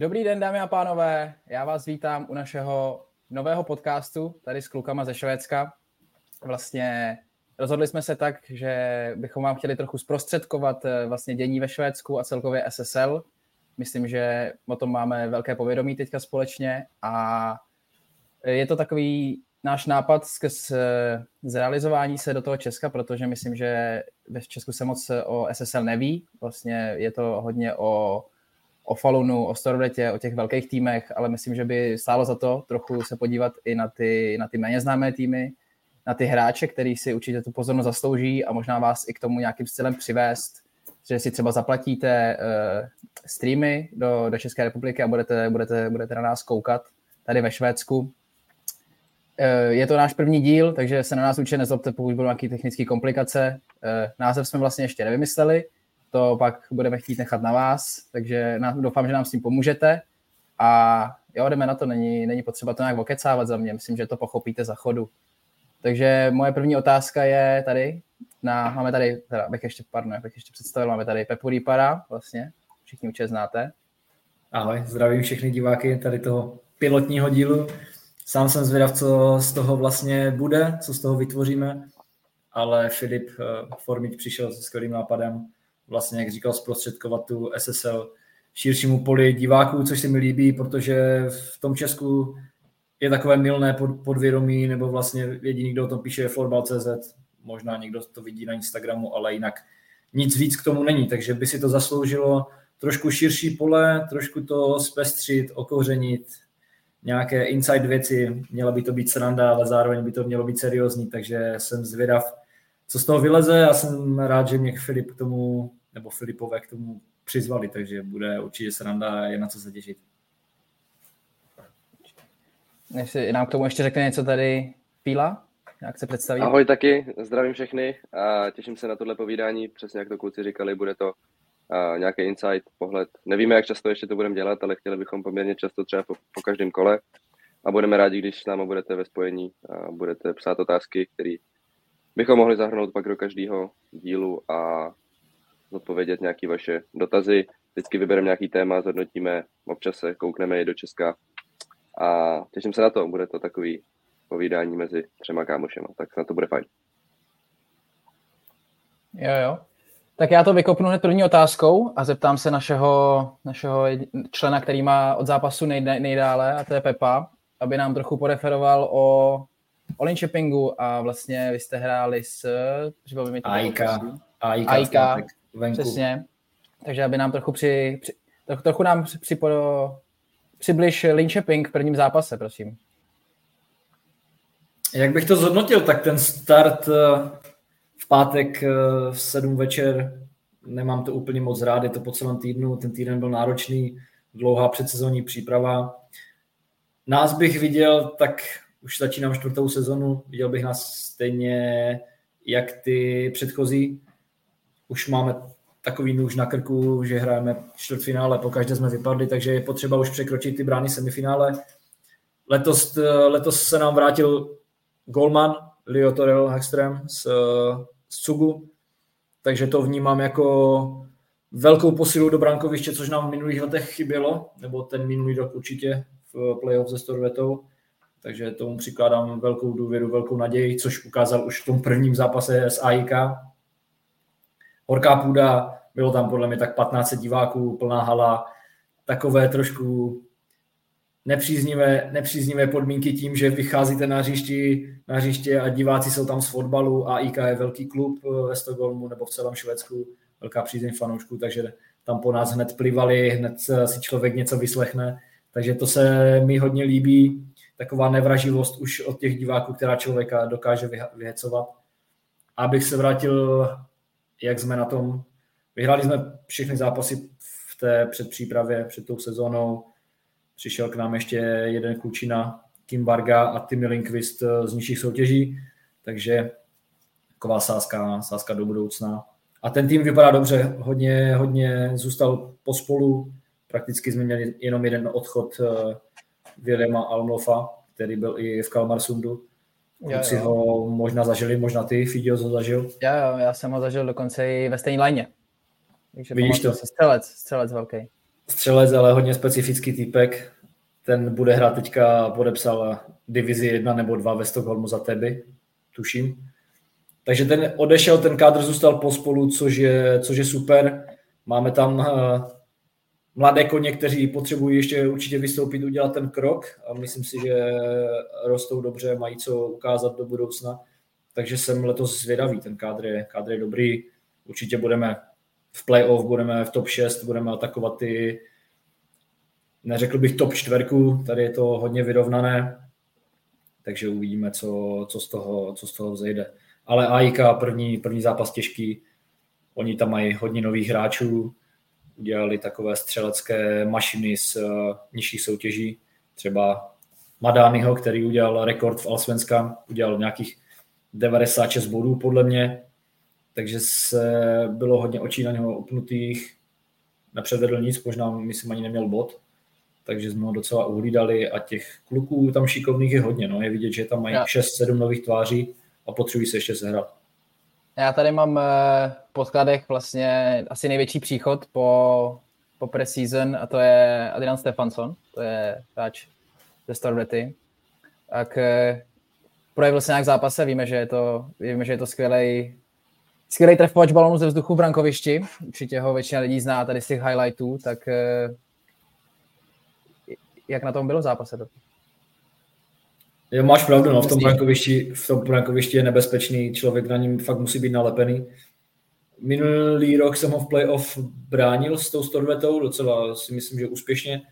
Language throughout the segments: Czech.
Dobrý den, dámy a pánové. Já vás vítám u našeho nového podcastu tady s klukama ze Švédska. Vlastně rozhodli jsme se tak, že bychom vám chtěli trochu zprostředkovat eh, vlastně dění ve Švédsku a celkově SSL. Myslím, že o tom máme velké povědomí teďka společně a je to takový náš nápad skrz eh, zrealizování se do toho Česka, protože myslím, že ve Česku se moc o SSL neví. Vlastně je to hodně o, o Falunu, o Storvletě, o těch velkých týmech, ale myslím, že by stálo za to trochu se podívat i na ty, na ty méně známé týmy, na ty hráče, který si určitě tu pozornost zaslouží a možná vás i k tomu nějakým stylem přivést, že si třeba zaplatíte uh, streamy do, do České republiky a budete, budete, budete na nás koukat tady ve Švédsku Eh, je to náš první díl, takže se na nás určitě nezlobte, pokud budou nějaké technické komplikace. Eh, název jsme vlastně ještě nevymysleli, to pak budeme chtít nechat na vás, takže doufám, že nám s tím pomůžete. A jo, jdeme na to, není, není potřeba to nějak okecávat za mě, myslím, že to pochopíte za chodu. Takže moje první otázka je tady, na, máme tady, teda bych ještě, pardon, bych ještě představil, máme tady Pepu Rýpara, vlastně, všichni určitě znáte. Ahoj, zdravím všechny diváky tady toho pilotního dílu. Sám jsem zvědav, co z toho vlastně bude, co z toho vytvoříme, ale Filip uh, Formič přišel se skvělým nápadem, vlastně, jak říkal, zprostředkovat tu SSL širšímu poli diváků, což se mi líbí, protože v tom Česku je takové milné pod, podvědomí, nebo vlastně jediný, kdo o tom píše, je florbal.cz, možná někdo to vidí na Instagramu, ale jinak nic víc k tomu není, takže by si to zasloužilo trošku širší pole, trošku to zpestřit, okořenit, nějaké inside věci, měla by to být sranda, ale zároveň by to mělo být seriózní, takže jsem zvědav, co z toho vyleze a jsem rád, že mě Filip k tomu, nebo Filipové k tomu přizvali, takže bude určitě sranda a je na co se těšit. Než si nám k tomu ještě řekne něco tady Píla, jak se představí. Ahoj taky, zdravím všechny a těším se na tohle povídání, přesně jak to kluci říkali, bude to nějaký insight, pohled. Nevíme, jak často ještě to budeme dělat, ale chtěli bychom poměrně často třeba po, po každém kole a budeme rádi, když s námi budete ve spojení a budete psát otázky, které bychom mohli zahrnout pak do každého dílu a odpovědět nějaké vaše dotazy. Vždycky vybereme nějaký téma, zhodnotíme, občas se koukneme i do Česka a těším se na to, bude to takový povídání mezi třema kámošema, tak na to bude fajn. Jo, jo. Tak já to vykopnu hned první otázkou a zeptám se našeho, našeho člena, který má od zápasu nejde, nejdále, a to je Pepa, aby nám trochu poreferoval o, o Linköpingu a vlastně vy jste hráli s... mi to Aika. Aika, Aika přesně. Takže aby nám trochu při, při trochu, nám při, při, přibliž Linköping v prvním zápase, prosím. Jak bych to zhodnotil, tak ten start pátek eh, v sedm večer nemám to úplně moc rád, je to po celém týdnu, ten týden byl náročný, dlouhá předsezonní příprava. Nás bych viděl, tak už začínám čtvrtou sezonu, viděl bych nás stejně jak ty předchozí. Už máme takový nůž na krku, že hrajeme čtvrtfinále, po každé jsme vypadli, takže je potřeba už překročit ty brány semifinále. Letos, eh, letos se nám vrátil Golman, Leo Torel Hagström z z Cugu, takže to vnímám jako velkou posilu do brankoviště, což nám v minulých letech chybělo, nebo ten minulý rok určitě v playoff se Storvetou, takže tomu přikládám velkou důvěru, velkou naději, což ukázal už v tom prvním zápase s AIK. Horká půda, bylo tam podle mě tak 15 diváků, plná hala, takové trošku nepříznivé, nepříznivé podmínky tím, že vycházíte na hřišti, na hřiště a diváci jsou tam z fotbalu a IK je velký klub eh, ve Stockholmu nebo v celém Švédsku, velká přízeň fanoušků, takže tam po nás hned plivali, hned si člověk něco vyslechne, takže to se mi hodně líbí, taková nevraživost už od těch diváků, která člověka dokáže vyhecovat. Abych se vrátil, jak jsme na tom, vyhráli jsme všechny zápasy v té předpřípravě, před tou sezónou, Přišel k nám ještě jeden klučina, Kim Varga a Timmy Linkvist eh, z nižších soutěží, takže taková sázka, sázka do budoucna. A ten tým vypadá dobře, hodně, hodně zůstal pospolu, prakticky jsme měli jenom jeden odchod uh, Williama Almlofa, který byl i v Kalmarsundu. Kluci ho možná zažili, možná ty, Fidio ho zažil. Já, já jsem ho zažil dokonce i ve stejné léně. Takže Vidíš to? Střelec, střelec velký. střelec, ale hodně specifický týpek. Ten bude hrát teďka, podepsal divizi 1 nebo 2 ve Stockholmu za teby, tuším. Takže ten odešel, ten kádr zůstal pospolu, což je, což je super. Máme tam uh, mladé koně, kteří potřebují ještě určitě vystoupit, udělat ten krok a myslím si, že rostou dobře, mají co ukázat do budoucna. Takže jsem letos zvědavý, ten kádr je, kádr je dobrý. Určitě budeme v playoff, budeme v top 6, budeme atakovat ty, neřekl bych top čtverku, tady je to hodně vyrovnané, takže uvidíme, co, co, z, toho, co z toho vzejde. Ale AIK první, první zápas těžký, oni tam mají hodně nových hráčů, udělali takové střelecké mašiny z uh, nižších soutěží, třeba Madányho, který udělal rekord v Alsvenska, udělal nějakých 96 bodů podle mě, takže se bylo hodně očí na něho upnutých, nepředvedl nic, možná myslím ani neměl bod, takže jsme ho docela uhlídali a těch kluků tam šikovných je hodně, no. je vidět, že tam mají 6-7 nových tváří a potřebují se ještě sehrát. Já tady mám eh, v podkladech vlastně asi největší příchod po, po preseason a to je Adrian Stefansson, to je hráč ze Storvety. Tak projevil se nějak v zápase, víme, že je to, víme, že je to skvělý skvělý trefovač balonu ze vzduchu v brankovišti. Určitě ho většina lidí zná tady z těch highlightů, tak eh, jak na tom bylo v zápase? Jo, máš pravdu, no, v tom brankovišti, v tom brankovišti je nebezpečný, člověk na ním fakt musí být nalepený. Minulý rok jsem ho v playoff bránil s tou Storvetou, docela si myslím, že úspěšně,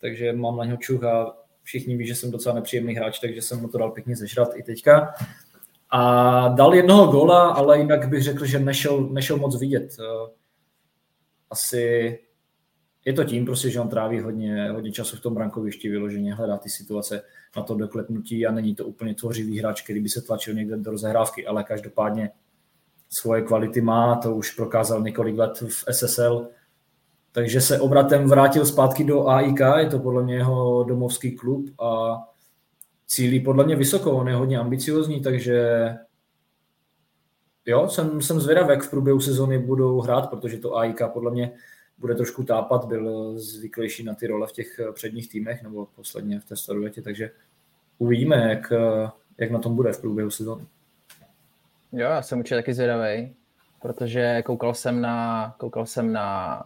takže mám na něho čuch a všichni ví, že jsem docela nepříjemný hráč, takže jsem mu to dal pěkně zežrat i teďka. A dal jednoho góla, ale jinak bych řekl, že nešel, nešel moc vidět. Eh, asi je to tím, prostě, že on tráví hodně, hodně času v tom brankovišti, vyloženě hledá ty situace na to doklepnutí a není to úplně tvořivý hráč, který by se tlačil někde do rozehrávky, ale každopádně svoje kvality má, to už prokázal několik let v SSL, takže se obratem vrátil zpátky do AIK, je to podle mě jeho domovský klub a cílí podle mě vysoko, on je hodně ambiciozní, takže jo, jsem, jsem zvědav, jak v průběhu sezony budou hrát, protože to AIK podle mě bude trošku tápat, byl zvyklejší na ty role v těch předních týmech, nebo posledně v té starovětě, takže uvidíme, jak, jak na tom bude v průběhu sezóny. Jo, já jsem určitě taky zvědavý, protože koukal jsem na, koukal jsem na,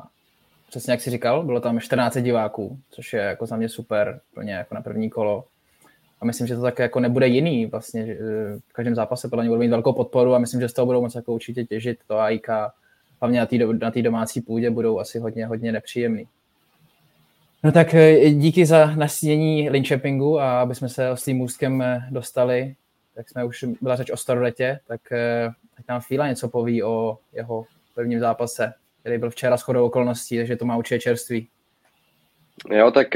přesně jak jsi říkal, bylo tam 14 diváků, což je jako za mě super, plně jako na první kolo. A myslím, že to tak jako nebude jiný vlastně. V každém zápase podle mě budou mít velkou podporu a myslím, že z toho budou moc jako určitě těžit to AIK hlavně na té na domácí půdě budou asi hodně, hodně nepříjemný. No tak eh, díky za nasínění Linköpingu a aby jsme se s tím můstkem eh, dostali, tak jsme už byla řeč o Staroletě, tak, eh, tak nám Fíla něco poví o jeho prvním zápase, který byl včera shodou okolností, takže to má určitě čerství. Jo, tak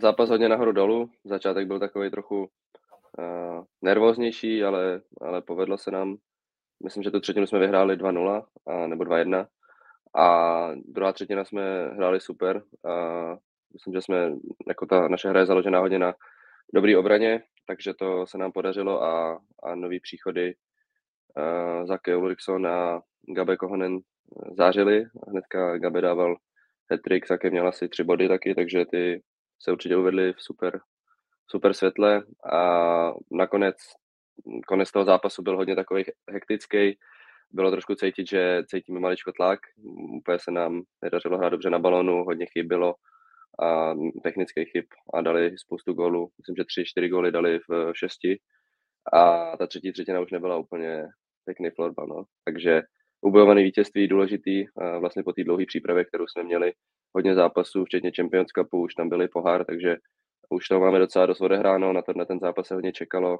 zápas hodně nahoru dolů. Začátek byl takový trochu uh, nervóznější, ale, ale povedlo se nám myslím, že tu třetinu jsme vyhráli 2-0 a, nebo 2-1 a druhá třetina jsme hráli super. A myslím, že jsme, jako ta naše hra je založená hodně na dobrý obraně, takže to se nám podařilo a, a nový příchody Zake Ulriksson a Gabe Kohonen zářili. Hnedka Gabe dával hat-trick, Zake měl asi tři body taky, takže ty se určitě uvedli v super, super světle. A nakonec konec toho zápasu byl hodně takový hektický. Bylo trošku cítit, že cítíme maličko tlak. Úplně se nám nedařilo hrát dobře na balonu, hodně chyb bylo a technických chyb a dali spoustu gólů. Myslím, že tři, čtyři góly dali v šesti a ta třetí třetina už nebyla úplně pěkný florbal. No. Takže ubojovaný vítězství důležitý vlastně po té dlouhé přípravě, kterou jsme měli. Hodně zápasů, včetně Champions Cupu, už tam byly pohár, takže už to máme docela dost odehráno, na, na ten zápas se hodně čekalo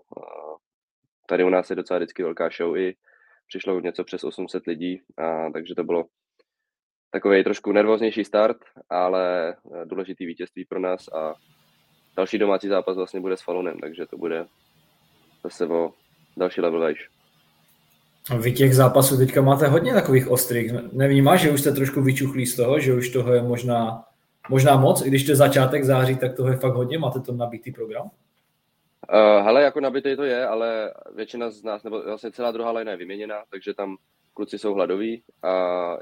tady u nás je docela vždycky velká show i přišlo něco přes 800 lidí, a, takže to bylo takový trošku nervóznější start, ale eh, důležitý vítězství pro nás a další domácí zápas vlastně bude s Falunem, takže to bude zase o další level vejš. Vy těch zápasů teďka máte hodně takových ostrých. Nevnímáš, že už jste trošku vyčuchlí z toho, že už toho je možná, možná moc, i když to je začátek září, tak toho je fakt hodně, máte to nabitý program? Uh, hele, jako nabitý to je, ale většina z nás, nebo vlastně celá druhá line je vyměněna, takže tam kluci jsou hladoví a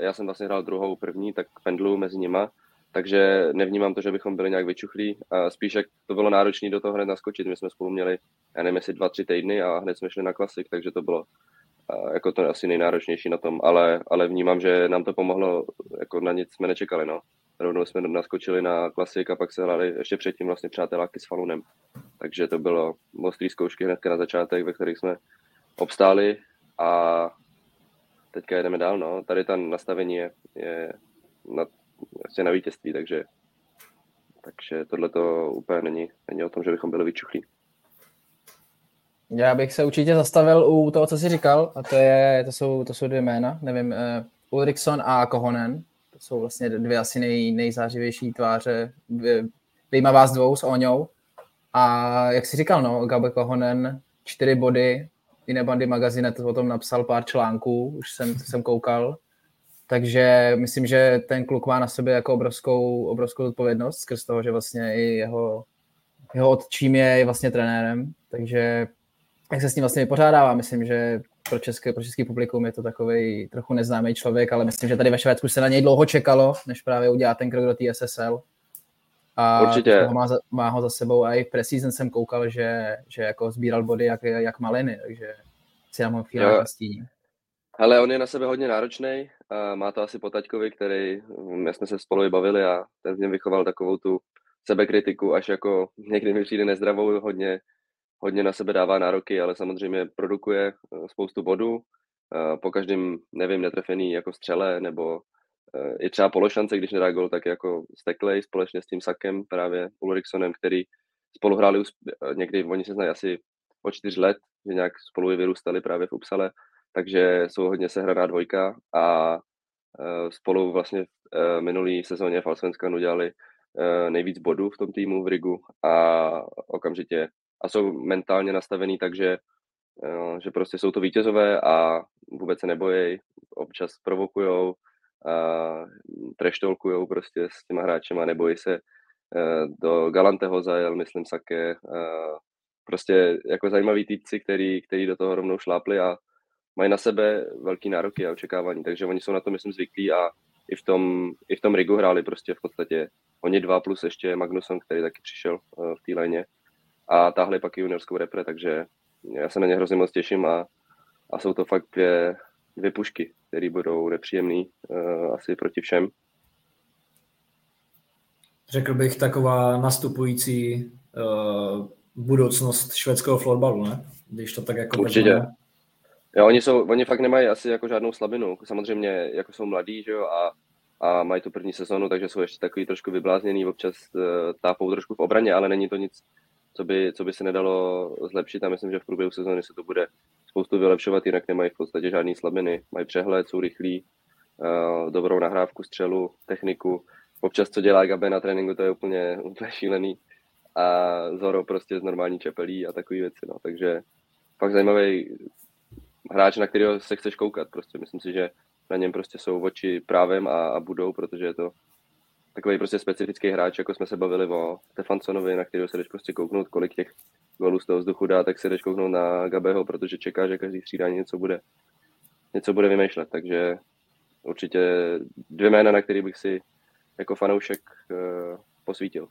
já jsem vlastně hrál druhou první, tak pendlu mezi nima, takže nevnímám to, že bychom byli nějak vyčuchlí. A spíš jak to bylo náročné do toho hned naskočit. My jsme spolu měli, já nevím, jestli dva, tři týdny a hned jsme šli na klasik, takže to bylo jako to asi nejnáročnější na tom, ale, ale vnímám, že nám to pomohlo, jako na nic jsme nečekali, no. Rovnou jsme naskočili na klasik a pak se hrali ještě předtím vlastně přáteláky s Falunem. Takže to bylo ostrý zkoušky hned na začátek, ve kterých jsme obstáli a teďka jedeme dál, no. Tady ta nastavení je, je na, vlastně na vítězství, takže, takže tohle to úplně není, není o tom, že bychom byli vyčuchlí. Já bych se určitě zastavil u toho, co jsi říkal, a to, je, to, jsou, to jsou dvě jména, nevím, uh, Ulriksson a Kohonen, to jsou vlastně dvě asi nej, nejzářivější tváře, vyjma vás dvou s Oňou. A jak jsi říkal, no, Gabe Kohonen, čtyři body, jiné bandy magazine to o tom napsal pár článků, už jsem, jsem koukal. Takže myslím, že ten kluk má na sobě jako obrovskou, obrovskou odpovědnost skrz toho, že vlastně i jeho, jeho otčím je vlastně trenérem. Takže jak se s ním vlastně vypořádává, myslím, že pro české, pro český publikum je to takový trochu neznámý člověk, ale myslím, že tady ve Švédsku se na něj dlouho čekalo, než právě udělá ten krok do té SSL. A Určitě. Má, za, má, ho za sebou a i v preseason jsem koukal, že, že jako sbíral body jak, jak maliny, takže si nám ho chvíli nastíní. Ale on je na sebe hodně náročný, má to asi po taťkovi, který, my jsme se spolu bavili a ten v něm vychoval takovou tu sebekritiku, až jako někdy mi přijde nezdravou, hodně, hodně na sebe dává nároky, ale samozřejmě produkuje eh, spoustu bodů. Eh, po každém, nevím, netrefený jako střele, nebo eh, i třeba pološance, když nedá gol, tak jako steklej společně s tím Sakem, právě Ulriksonem, který spolu hráli někdy, oni se znají asi o čtyř let, že nějak spolu vyrůstali právě v Upsale, takže jsou hodně sehraná dvojka a spolu vlastně v minulý sezóně v Alsvenskanu udělali nejvíc bodů v tom týmu v Rigu a okamžitě a jsou mentálně nastavený tak, že, eh, že prostě jsou to vítězové a vůbec se nebojí, občas provokujou, treštolkujou prostě s těma hráčema, nebojí se. Eh, do Galanteho zajel, myslím, Sake. Prostě jako zajímaví týpci, který, který do toho rovnou šlápli a mají na sebe velký nároky a očekávání, takže oni jsou na to, myslím, zvyklí a i v tom, i v tom Rigu hráli prostě v podstatě oni dva plus ještě Magnusson, který taky přišel eh, v té léně a táhli pak i juniorskou repre, takže já se na ně hrozně moc těším a, a jsou to fakt dvě, dvě pušky, které budou nepříjemné uh, asi proti všem. Řekl bych taková nastupující uh, budoucnost švédského florbalu, ne? Když to tak jako Určitě. Vezmeme. Jo, oni, jsou, oni fakt nemají asi jako žádnou slabinu. Samozřejmě jako jsou mladí, že jo, a, a mají tu první sezonu, takže jsou ještě takový trošku vyblázněný, občas uh, tápou trošku v obraně, ale není to nic, co by, co by se nedalo zlepšit a myslím, že v průběhu sezóny se to bude spoustu vylepšovat, jinak nemají v podstatě žádný slabiny. Mají přehled, jsou rychlí, uh, dobrou nahrávku, střelu, techniku. Občas, co dělá Gabe na tréninku, to je úplně, úplně šílený. A Zoro prostě z normální čepelí a takové věci. No. Takže fakt zajímavý hráč, na kterého se chceš koukat. Prostě myslím si, že na něm prostě jsou oči právem a, a budou, protože je to takový prostě specifický hráč, jako jsme se bavili o Stefansonovi, na kterého se jdeš prostě kouknout, kolik těch golů z toho vzduchu dá, tak se jdeš kouknout na Gabeho, protože čeká, že každý střídání něco bude, něco bude vymýšlet. Takže určitě dvě jména, na který bych si jako fanoušek uh, posvítil.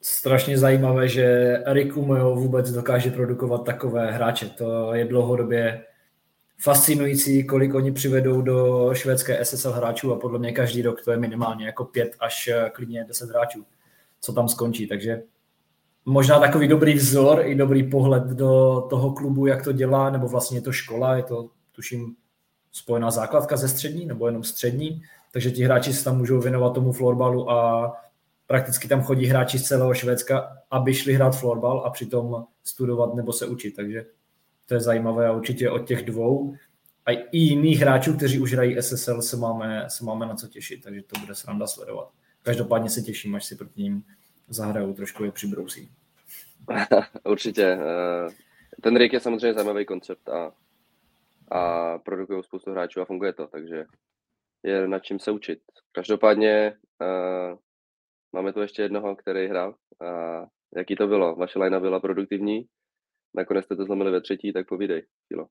Strašně zajímavé, že Rikumeo vůbec dokáže produkovat takové hráče. To je dlouhodobě fascinující, kolik oni přivedou do švédské SSL hráčů a podle mě každý rok to je minimálně jako pět až eh, klidně deset hráčů, co tam skončí. Takže možná takový dobrý vzor i dobrý pohled do toho klubu, jak to dělá, nebo vlastně je to škola, je to tuším spojená základka ze střední, nebo jenom střední, takže ti hráči se tam můžou věnovat tomu florbalu a prakticky tam chodí hráči z celého Švédska, aby šli hrát florbal a přitom studovat nebo se učit, takže to je zajímavé a určitě od těch dvou a i jiných hráčů, kteří už hrají SSL, se máme, se máme na co těšit, takže to bude sranda sledovat. Každopádně se těším, až si proti ním zahrajou, trošku je přibrousí. Určitě. Eh, ten Rick je samozřejmě zajímavý koncept a, a produkují spoustu hráčů a funguje to, takže je nad čím se učit. Každopádně uh, máme tu ještě jednoho, který hrál. A jaký to bylo? Vaše lajna byla produktivní? Nakonec jste to zlomili ve třetí, tak povídej, Filo.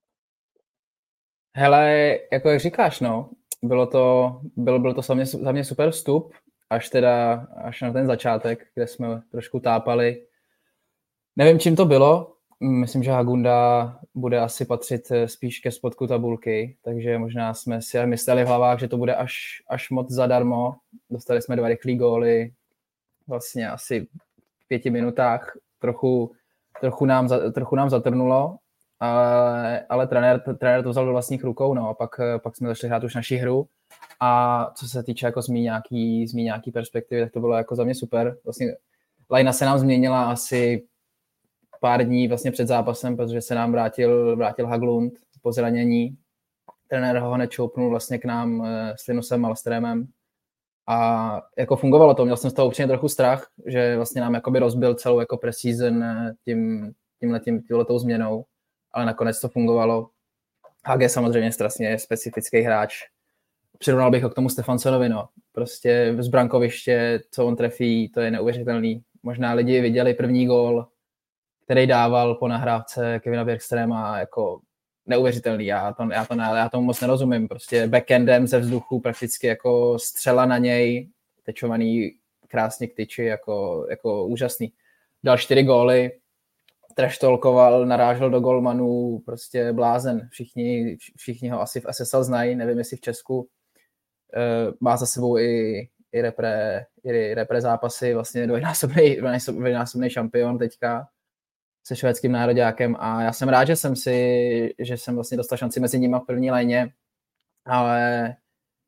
Hele, jako jak říkáš, no, bylo to, bylo, bylo to za mě, za mě super vstup až teda, až na ten začátek, kde jsme trošku tápali. Nevím, čím to bylo, Myslím, že Hagunda bude asi patřit eh, spíš ke spodku tabulky, takže možná jsme si mysleli v hlavách, že to bude až, až moc zadarmo. Dostali jsme dva rychlé góly vlastně asi v pěti minutách. Trochu, trochu, nám, trochu nám zatrnulo, ale, ale trenér, trenér to vzal do vlastních rukou, no a pak, pak jsme začali hrát už naši hru. A co se týče jako zmí nějaký, zmí nějaký perspektivy, tak to bylo jako za mě super. Vlastně Lajna se nám změnila asi pár dní vlastně před zápasem, protože se nám vrátil, vrátil Haglund po zranění. Trenér ho hned vlastně k nám eh, s Linusem Malstremem. A jako fungovalo to, měl jsem z toho určitě trochu strach, že vlastně nám jakoby rozbil celou jako preseason eh, tím, tímhletím, tímhletou změnou, ale nakonec to fungovalo. Je samozřejmě strašně specifický hráč. Přirovnal bych ho k tomu Stefansonovi, no. Prostě z brankoviště, co on trefí, to je neuvěřitelný. Možná lidi viděli první gól, který dával po nahrávce Kevina Bergstrema jako neuvěřitelný. Já, to, já, to, já tomu moc nerozumím. Prostě backendem ze vzduchu prakticky jako střela na něj, tečovaný krásně k tyči, jako, jako úžasný. Dal čtyři góly, treštolkoval, narážel do golmanů, prostě blázen. Všichni, všichni ho asi v SSL znají, nevím jestli v Česku. Eh, má za sebou i, i, repre, i repre zápasy, vlastně dvojnásobný, dvojnásobný šampion teďka se švédským nároďákem a já jsem rád, že jsem si, že jsem vlastně dostal šanci mezi nimi v první léně, ale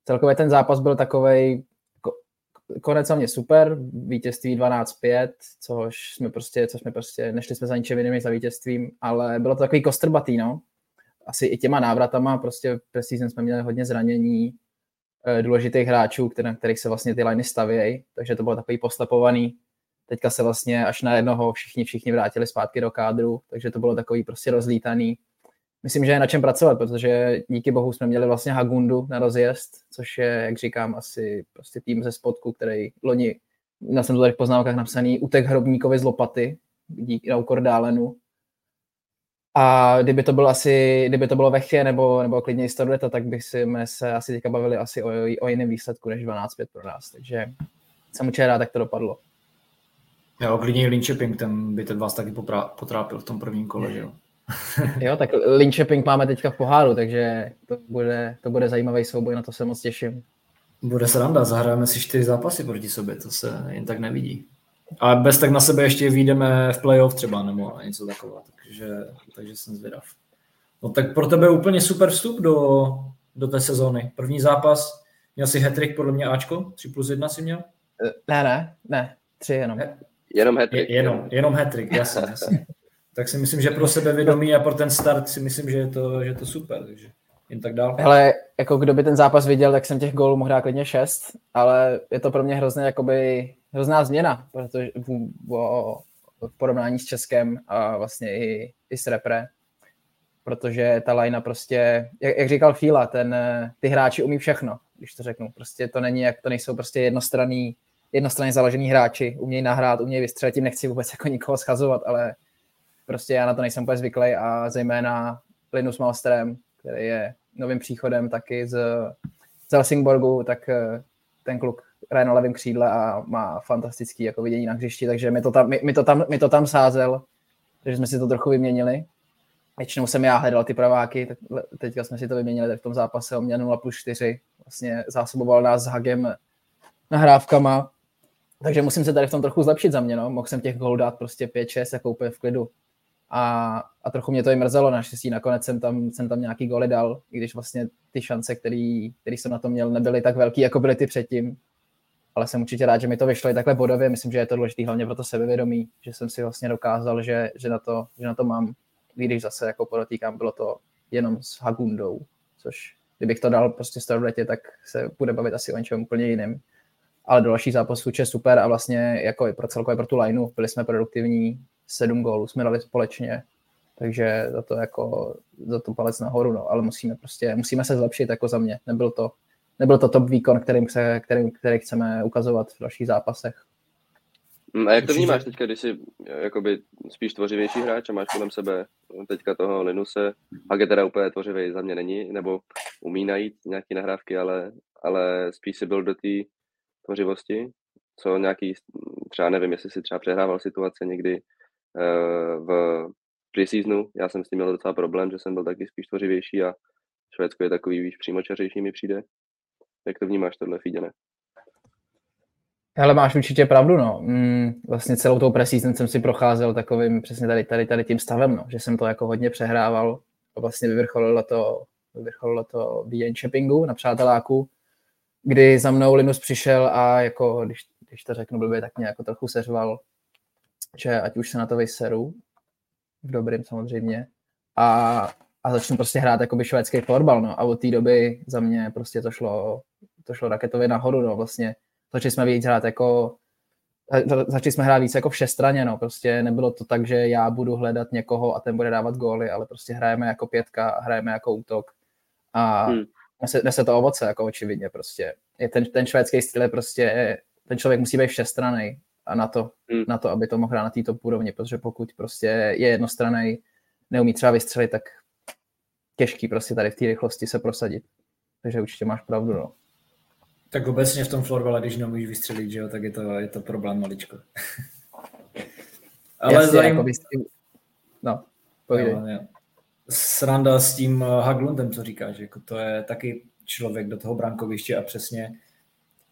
celkově ten zápas byl takový konec za mě super, vítězství 12-5, což jsme prostě, což jsme prostě, nešli jsme za ničem jiným za vítězstvím, ale bylo to takový kostrbatý, no. Asi i těma návratama, prostě preseason jsme měli hodně zranění, eh, důležitých hráčů, který, kterých se vlastně ty liney stavějí, takže to bylo takový poslepovaný teďka se vlastně až na jednoho všichni, všichni vrátili zpátky do kádru, takže to bylo takový prostě rozlítaný. Myslím, že je na čem pracovat, protože díky bohu jsme měli vlastně Hagundu na rozjezd, což je, jak říkám, asi prostě tým ze spodku, který loni, na jsem to tady v poznámkách napsaný, utek hrobníkovi z lopaty, díky na úkor Dálenu. A kdyby to bylo asi, kdyby to bylo ve nebo, nebo klidně i Storleta, tak bych si se asi teďka bavili asi o, o jiném výsledku než 12-5 pro nás. Takže jsem určitě rád, jak to dopadlo. Jo, klidně Linköping, ten by ten vás taky potrápil v tom prvním kole, jo? jo, tak Linköping máme teďka v poháru, takže to bude, to bude zajímavý souboj, na to se moc těším. Bude sranda, zahrajeme si čtyři zápasy proti sobě, to se jen tak nevidí. A bez tak na sebe ještě vyjdeme v playoff třeba, nebo něco takového, takže, takže jsem zvědav. No tak pro tebe úplně super vstup do, do té sezóny. První zápas, měl jsi hetrik podle mě Ačko? 3 plus 1 si měl? Ne, ne, ne, tři jenom. Jenom hat-trick. Je, jenom, jenom hat-trick, jasně, jasně. tak si myslím, že pro sebevědomí a pro ten start si myslím, že je to, že je to super. Takže jen tak dál. Hele, jako kdo by ten zápas viděl, tak jsem těch gólů mohl dát klidně šest, ale je to pro mě hrozně jakoby hrozná změna, protože v, v, v porovnání s Českem a vlastně i, i s repre, protože ta lajna prostě, jak, jak říkal Fíla, ten, ty hráči umí všechno, když to řeknu. Prostě to není, jak to nejsou prostě jednostranný jednostranně založený hráči, umějí nahrát, umějí vystřelit, tím nechci vůbec jako nikoho schazovat, ale prostě já na to nejsem úplně zvyklý a zejména Linus Malström, který je novým příchodem taky z, z Helsingborgu, tak eh, ten kluk hraje na levém křídle a má fantastický jako vidění na hřišti, takže mi to tam, mi, mi to tam, mi to tam sázel, takže jsme si to trochu vyměnili. Většinou jsem já hledal ty praváky, tak teďka jsme si to vyměnili tak v tom zápase, on měl 0 plus 4, vlastně zásoboval nás s Hagem nahrávkama, takže musím se tady v tom trochu zlepšit za mě, no. Mohl jsem těch gólů dát prostě 5-6 jako úplně v klidu. A, a trochu mě to i mrzelo, naštěstí nakonec jsem tam, jsem tam nějaký góly dal, i když vlastně ty šance, které jsem na to měl, nebyly tak velký, jako byly ty předtím. Ale jsem určitě rád, že mi to vyšlo i takhle bodově. Myslím, že je to důležité hlavně pro to sebevědomí, že jsem si vlastně dokázal, že, že, na, to, že na to mám. Když zase jako podotýkám, bylo to jenom s Hagundou, což kdybych to dal prostě Starletě, tak se bude bavit asi o něčem úplně jiném ale do dalších zápasů je super a vlastně jako i pro celkově pro tu lineu byli jsme produktivní, sedm gólů jsme dali společně, takže za to jako, za to palec nahoru, no, ale musíme prostě, musíme se zlepšit jako za mě, nebyl to, nebyl to top výkon, kterým se, kterým, který chceme ukazovat v dalších zápasech. Mm, a jak to vnímáš teďka, když jsi jakoby spíš tvořivější hráč a máš kolem sebe teďka toho Linuse, Hage teda úplně tvořivý za mě není, nebo umí najít nějaké nahrávky, ale, ale spíš si byl do té tvořivosti, co nějaký, třeba nevím, jestli si třeba přehrával situace někdy uh, v preseasonu, já jsem s tím měl docela problém, že jsem byl taky spíš tvořivější a Švédsko je takový víš přímočařejší mi přijde. Jak to vnímáš tohle, Fíděne? Ale máš určitě pravdu, no. Mm, vlastně celou tou preseason jsem si procházel takovým přesně tady, tady, tady tím stavem, no. že jsem to jako hodně přehrával a vlastně vyvrcholilo to, vyvrcholilo to na přáteláku, kdy za mnou Linus přišel a jako, když, když to řeknu blbě, tak mě jako trochu seřval, že ať už se na to vyseru, v dobrým samozřejmě, a, a začnu prostě hrát jakoby švédský florbal, no. A od té doby za mě prostě to šlo, to šlo raketově nahoru, no. Vlastně začali jsme víc hrát jako začali jsme hrát víc jako všestraně, no, prostě nebylo to tak, že já budu hledat někoho a ten bude dávat góly, ale prostě hrajeme jako pětka hrajeme jako útok a hmm. Nese, nese to ovoce, jako očividně prostě. Je ten, ten švédský styl je prostě, ten člověk musí být všestraný a na to, hmm. na to, aby to mohl hrát na této úrovni, protože pokud prostě je jednostraný, neumí třeba vystřelit, tak těžký prostě tady v té rychlosti se prosadit. Takže určitě máš pravdu, no. Tak obecně v tom florbale, když neumíš vystřelit, že jo, tak je to, je to problém maličko. Ale Jasně, zajím... jako vystřel... No, povídej. No, Sranda s tím eh, Haglundem, co říkáš, jako to je taky člověk do toho brankoviště a přesně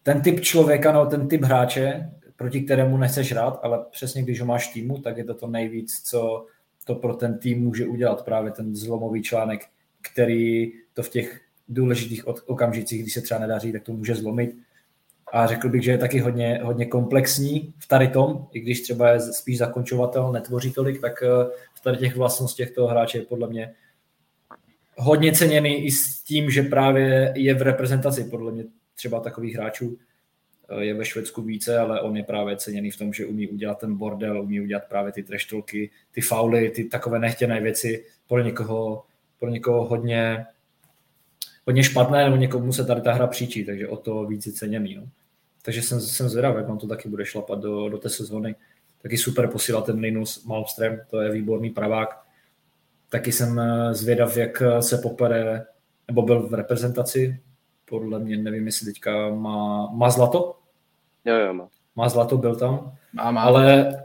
ten typ člověka, no ten typ hráče, proti kterému nechceš hrát, ale přesně když ho máš týmu, tak je to to nejvíc, co to pro ten tým může udělat, právě ten zlomový článek, který to v těch důležitých okamžicích, když se třeba nedaří, tak to může zlomit. A řekl bych, že je taky hodně, hodně komplexní v tady tom, i když třeba je spíš zakončovatel, netvoří tolik, tak eh, v tady těch vlastnostech toho hráče je podle mě hodně ceněný i s tím, že právě je v reprezentaci, podle mě třeba takových hráčů eh, je ve Švédsku více, ale on je právě ceněný v tom, že umí udělat ten bordel, umí udělat právě ty treštolky, ty fauly, ty takové nechtěné věci pro někoho, pro někoho hodně hodně špatné, nebo někomu se tady ta hra příčí, takže o to víc je ceněný. No. Takže jsem, jsem zvědavý, jak on to taky bude šlapat do, do té sezóny. Taky super posílat ten Linus Malmström, to je výborný pravák. Taky jsem eh, zvědav, jak se popere, nebo byl v reprezentaci, podle mě, nevím, jestli teďka má, má zlato? Jo, jo, má. Má zlato, byl tam. Má, má. Ale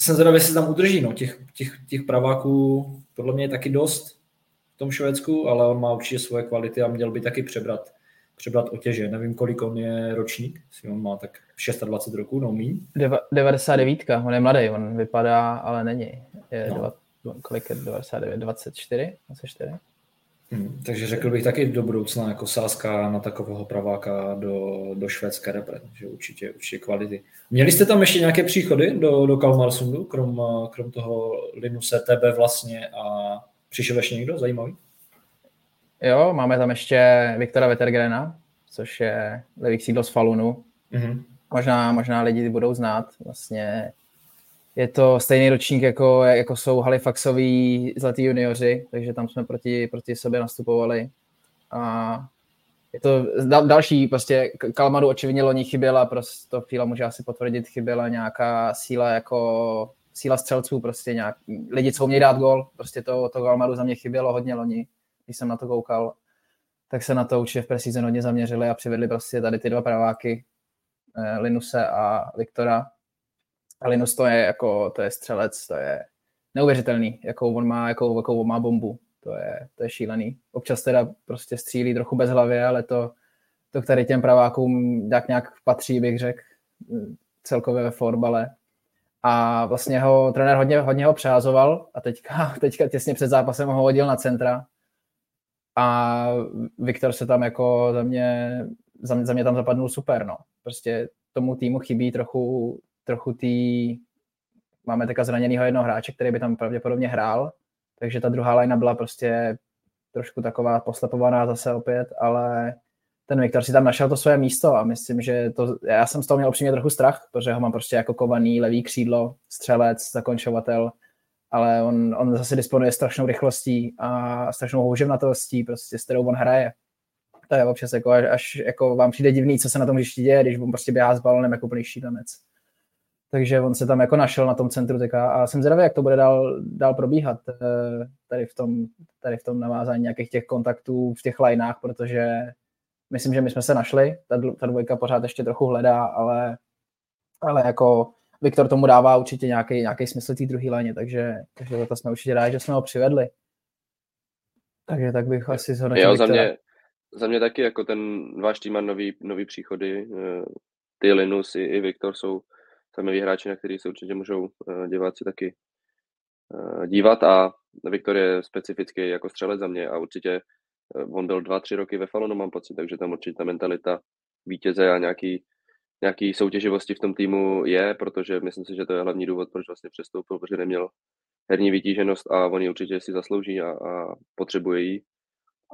jsem zvědavý, jestli tam udrží, no, těch, těch, těch praváků podle mě je taky dost tom Švédsku, ale on má určitě svoje kvality a měl by taky přebrat, přebrat otěže. Nevím, kolik on je ročník, si on má tak 26 roků, no míň. 99, on je mladý, on vypadá, ale není. Je no. dva, kolik je 99, 24, 24? Hmm, takže řekl bych taky do budoucna jako sázka na takového praváka do, do švédské repre, že určitě, určitě kvality. Měli jste tam ještě nějaké příchody do, do Kalmarsundu, krom, krom toho Linuse, tebe vlastně a Přišel ještě někdo zajímavý? Jo, máme tam ještě Viktora Vetergrena, což je levý křídlo z Falunu. Mm-hmm. Možná, možná lidi budou znát. Vlastně je to stejný ročník, jako, jako jsou Halifaxoví zlatý junioři, takže tam jsme proti, proti sobě nastupovali. A je to dal, další, prostě Kalmaru očividně loni chyběla, prostě to Fíla může asi potvrdit, chyběla nějaká síla jako síla střelců, prostě nějak, lidi, co umějí dát gol, prostě to, to Galmaru za mě chybělo hodně loni, když jsem na to koukal, tak se na to určitě v preseason hodně zaměřili a přivedli prostě tady ty dva praváky, eh, Linuse a Viktora. A Linus to je jako, to je střelec, to je neuvěřitelný, jakou on má, jakou, jakou on má bombu, to je, to je šílený. Občas teda prostě střílí trochu bez hlavy, ale to, to k těm pravákům tak nějak patří, bych řekl, celkově ve forbale a vlastně ho trenér hodně, hodně ho přehazoval a teďka, teďka těsně před zápasem ho hodil na centra a Viktor se tam jako za mě, za mě, za mě tam zapadnul super, no. Prostě tomu týmu chybí trochu, trochu tý, máme teďka zraněnýho jednoho hráče, který by tam pravděpodobně hrál, takže ta druhá lajna byla prostě trošku taková poslepovaná zase opět, ale ten Viktor si tam našel to své místo a myslím, že to, já jsem z toho měl upřímně trochu strach, protože ho mám prostě jako kovaný levý křídlo, střelec, zakončovatel, ale on, on zase disponuje strašnou rychlostí a strašnou houževnatostí, prostě, s kterou on hraje. To je občas jako, až, až jako vám přijde divný, co se na tom hřišti děje, když on prostě běhá s balonem jako plný šílenec. Takže on se tam jako našel na tom centru teďka a jsem zvědavý, jak to bude dál, dál probíhat eh, tady v, tom, tady v tom navázání nějakých těch kontaktů v těch lineách, protože myslím, že my jsme se našli, ta, ta dvojka pořád ještě trochu hledá, ale, ale jako Viktor tomu dává určitě nějaký, nějaký smysl té druhé léně, takže, takže to jsme určitě rádi, že jsme ho přivedli. Takže tak bych asi zhodnotil Jo, za mě, za mě taky jako ten váš tým má nový, nový příchody. Eh, ty Linus i, i Viktor jsou zajímaví hráči, na který se určitě můžou eh, diváci taky eh, dívat a Viktor je specifický jako střelec za mě a určitě on byl dva, tři roky ve Falonu, mám pocit, takže tam určitě ta mentalita vítěze a nějaký, nějaký soutěživosti v tom týmu je, protože myslím si, že to je hlavní důvod, proč vlastně přestoupil, protože neměl herní vytíženost a on ji určitě si zaslouží a, a potřebuje ji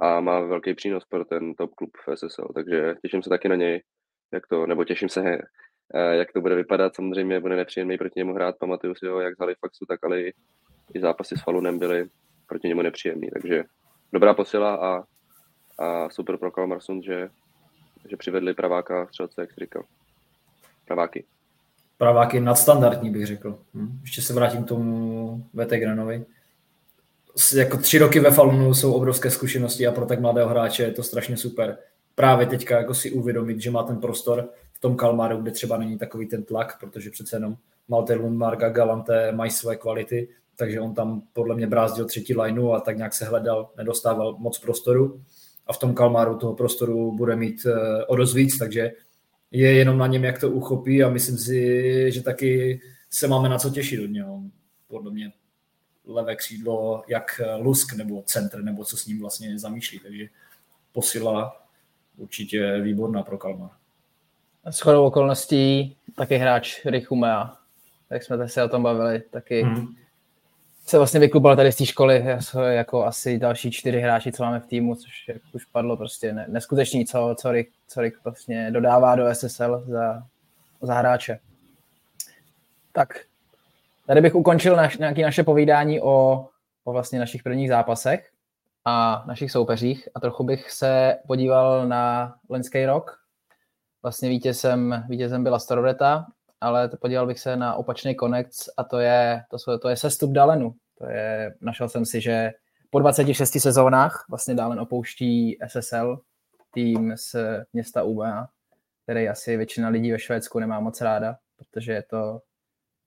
a má velký přínos pro ten top klub v SSL, takže těším se taky na něj, jak to, nebo těším se, eh, jak to bude vypadat, samozřejmě bude nepříjemný proti němu hrát, pamatuju si ho, jak z Halifaxu, tak ale i, i zápasy s Falunem byly proti němu nepříjemný, takže dobrá posila a, a super pro Kalmarsund, že, že přivedli praváka střelce, jak jsi říkal. Praváky. Praváky nadstandardní, bych řekl. Hm. Ještě se vrátím k tomu Vetegranovi jako tři roky ve Falunu jsou obrovské zkušenosti a pro tak mladého hráče je to strašně super. Právě teďka jako si uvědomit, že má ten prostor v tom Kalmaru, kde třeba není takový ten tlak, protože přece jenom Malte Lundmark a Galante mají své kvality, takže on tam podle mě brázdil třetí lineu a tak nějak se hledal, nedostával moc prostoru a v tom Kalmaru toho prostoru bude mít eh, o dost víc, takže je jenom na něm, jak to uchopí a myslím si, že taky se máme na co těšit od něho. Podle mě levé křídlo jak Lusk nebo centr, nebo co s ním vlastně zamýšlí. Takže posila určitě výborná pro Kalmar. S chodou okolností taky hráč Richumea, jak jsme se o tom bavili, taky hmm. Se vlastně vyklubal tady z té školy jako asi další čtyři hráči, co máme v týmu, což jak už padlo prostě ne, neskutečný, co, co, Rick, co Rick vlastně dodává do SSL za, za hráče. Tak Tady bych ukončil naš, nějaké naše povídání o, o vlastně našich prvních zápasech a našich soupeřích a trochu bych se podíval na loňský rok. Vlastně vítězem, vítězem byla Starodeta, ale podíval bych se na opačný konec a to je, to, to je sestup Dalenu. To je, našel jsem si, že po 26 sezónách vlastně Dalen opouští SSL, tým z města UBA, který asi většina lidí ve Švédsku nemá moc ráda, protože je to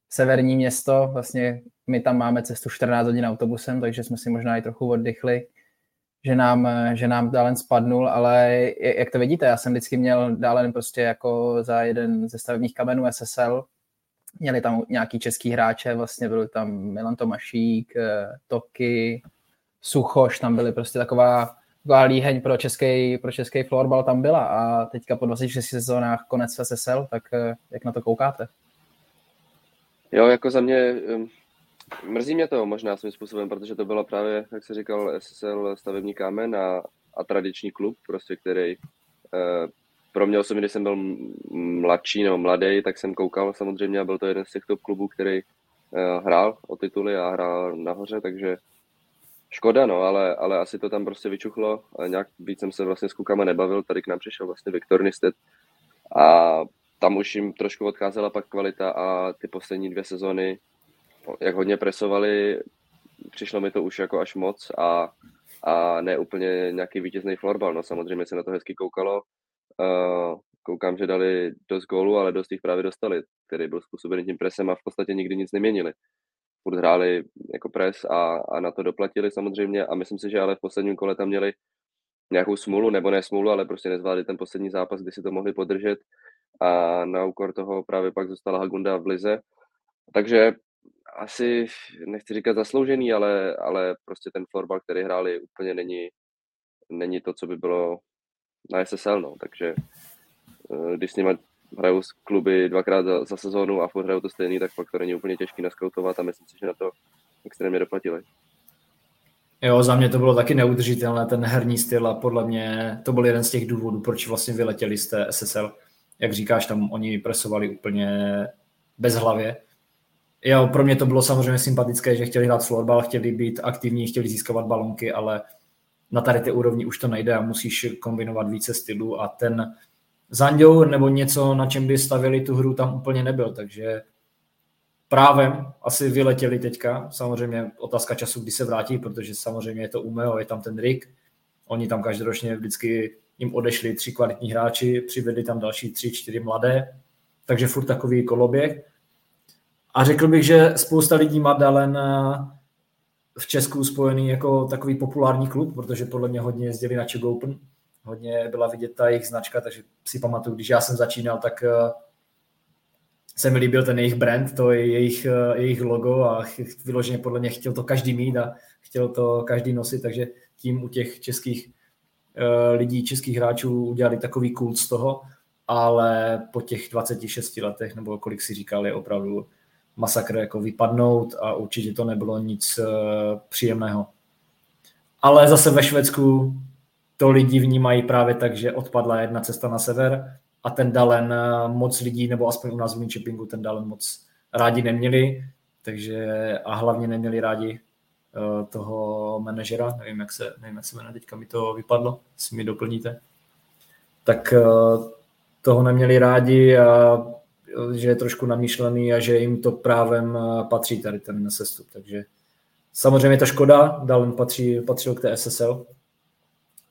severní město, vlastně my tam máme cestu 14 hodin autobusem, takže jsme si možná i trochu oddychli, že nám, že nám Dalen spadnul, ale jak to vidíte, já jsem vždycky měl Dalen prostě jako za jeden ze stavebních kamenů SSL, měli tam nějaký český hráče, vlastně byl tam Milan Tomašík, eh, Toky, Suchoš, tam byly prostě taková, taková líheň pro český, pro český florbal tam byla. A teďka po 26 sezónách konec SSL, tak eh, jak na to koukáte? Jo, jako za mě mrzí mě to možná svým způsobem, protože to bylo právě, jak se říkal, SSL stavební kámen a, a tradiční klub, prostě, který eh, pro mě osobně, když jsem byl mladší nebo mladý, tak jsem koukal samozřejmě a byl to jeden z těch top klubů, který eh, hrál o tituly a hrál nahoře, takže škoda, no, ale, ale asi to tam prostě vyčuchlo. A nějak víc jsem se vlastně s klukama nebavil, tady k nám přišel vlastně Viktor Nistet a tam už jim trošku odcházela pak kvalita a ty poslední dvě sezony, jak hodně presovali, přišlo mi to už jako až moc a, a ne úplně nějaký vítězný florbal. No samozřejmě se na to hezky koukalo. Uh, koukám, že dali dost gólů, ale dost jich právě dostali, který byl způsobený tím presem a v podstatě nikdy nic neměnili. Furt hráli jako pres a, a na to doplatili samozřejmě a myslím si, že ale v posledním kole tam měli nějakou smůlu, nebo ne smůlu, ale prostě nezvládli ten poslední zápas, kdy si to mohli podržet a na úkor toho právě pak zůstala Hagunda v Lize. Takže asi, nechci říkat zasloužený, ale, ale prostě ten florbal, který hráli, úplně není, není to, co by bylo na SSL, no. takže eh, když s nimi hrajou z kluby dvakrát za, za sezónu a furt hrajou to stejný, tak pak to není úplně těžký naskoutovat a myslím si, že na to extrémně doplatili. Jo, za mě to bylo taky neudržitelné, ten herní styl a podle mě to byl jeden z těch důvodů, proč vlastně vyletěli z té SSL jak říkáš, tam oni presovali úplně bez hlavě. Jo, pro mě to bylo samozřejmě sympatické, že chtěli hrát florbal, chtěli být aktivní, chtěli získávat balonky, ale na tady té úrovni už to nejde a musíš kombinovat více stylů a ten Zanděu nebo něco, na čem by stavili tu hru, tam úplně nebyl, takže právem asi vyletěli teďka. Samozřejmě otázka času, kdy se vrátí, protože samozřejmě je to Umeo, je tam ten Rick. Oni tam každoročně vždycky jim odešli tři kvalitní hráči, přivedli tam další tři, čtyři mladé, takže furt takový koloběh. A řekl bych, že spousta lidí má Dalen v Česku spojený jako takový populární klub, protože podle mě hodně jezdili na Czech Open, hodně byla vidět ta jejich značka, takže si pamatuju, když já jsem začínal, tak eh, se mi líbil ten jejich brand, to je jejich, eh, jejich logo a vyloženě podle mě chtěl to každý mít a chtěl to každý nosit, takže tím u těch českých eh, lidí, českých hráčů udělali takový kult z toho, ale po těch 26 letech, nebo kolik si říkal, je opravdu masakr jako vypadnout a určitě to nebylo nic příjemného. Ale zase ve Švédsku to lidi vnímají právě tak, že odpadla jedna cesta na sever a ten Dalen eh, moc lidí, nebo aspoň u nás v Linköpingu ten Dalen moc rádi neměli, takže a hlavně neměli rádi uh, toho manažera, nevím jak, se, nevím, jak se jmenuje, teďka mi to vypadlo, si mi doplníte, tak toho neměli rádi a že je trošku namýšlený a že jim to právem patří tady ten sestup, takže samozřejmě to škoda, Dalen patří, patřil k té SSL,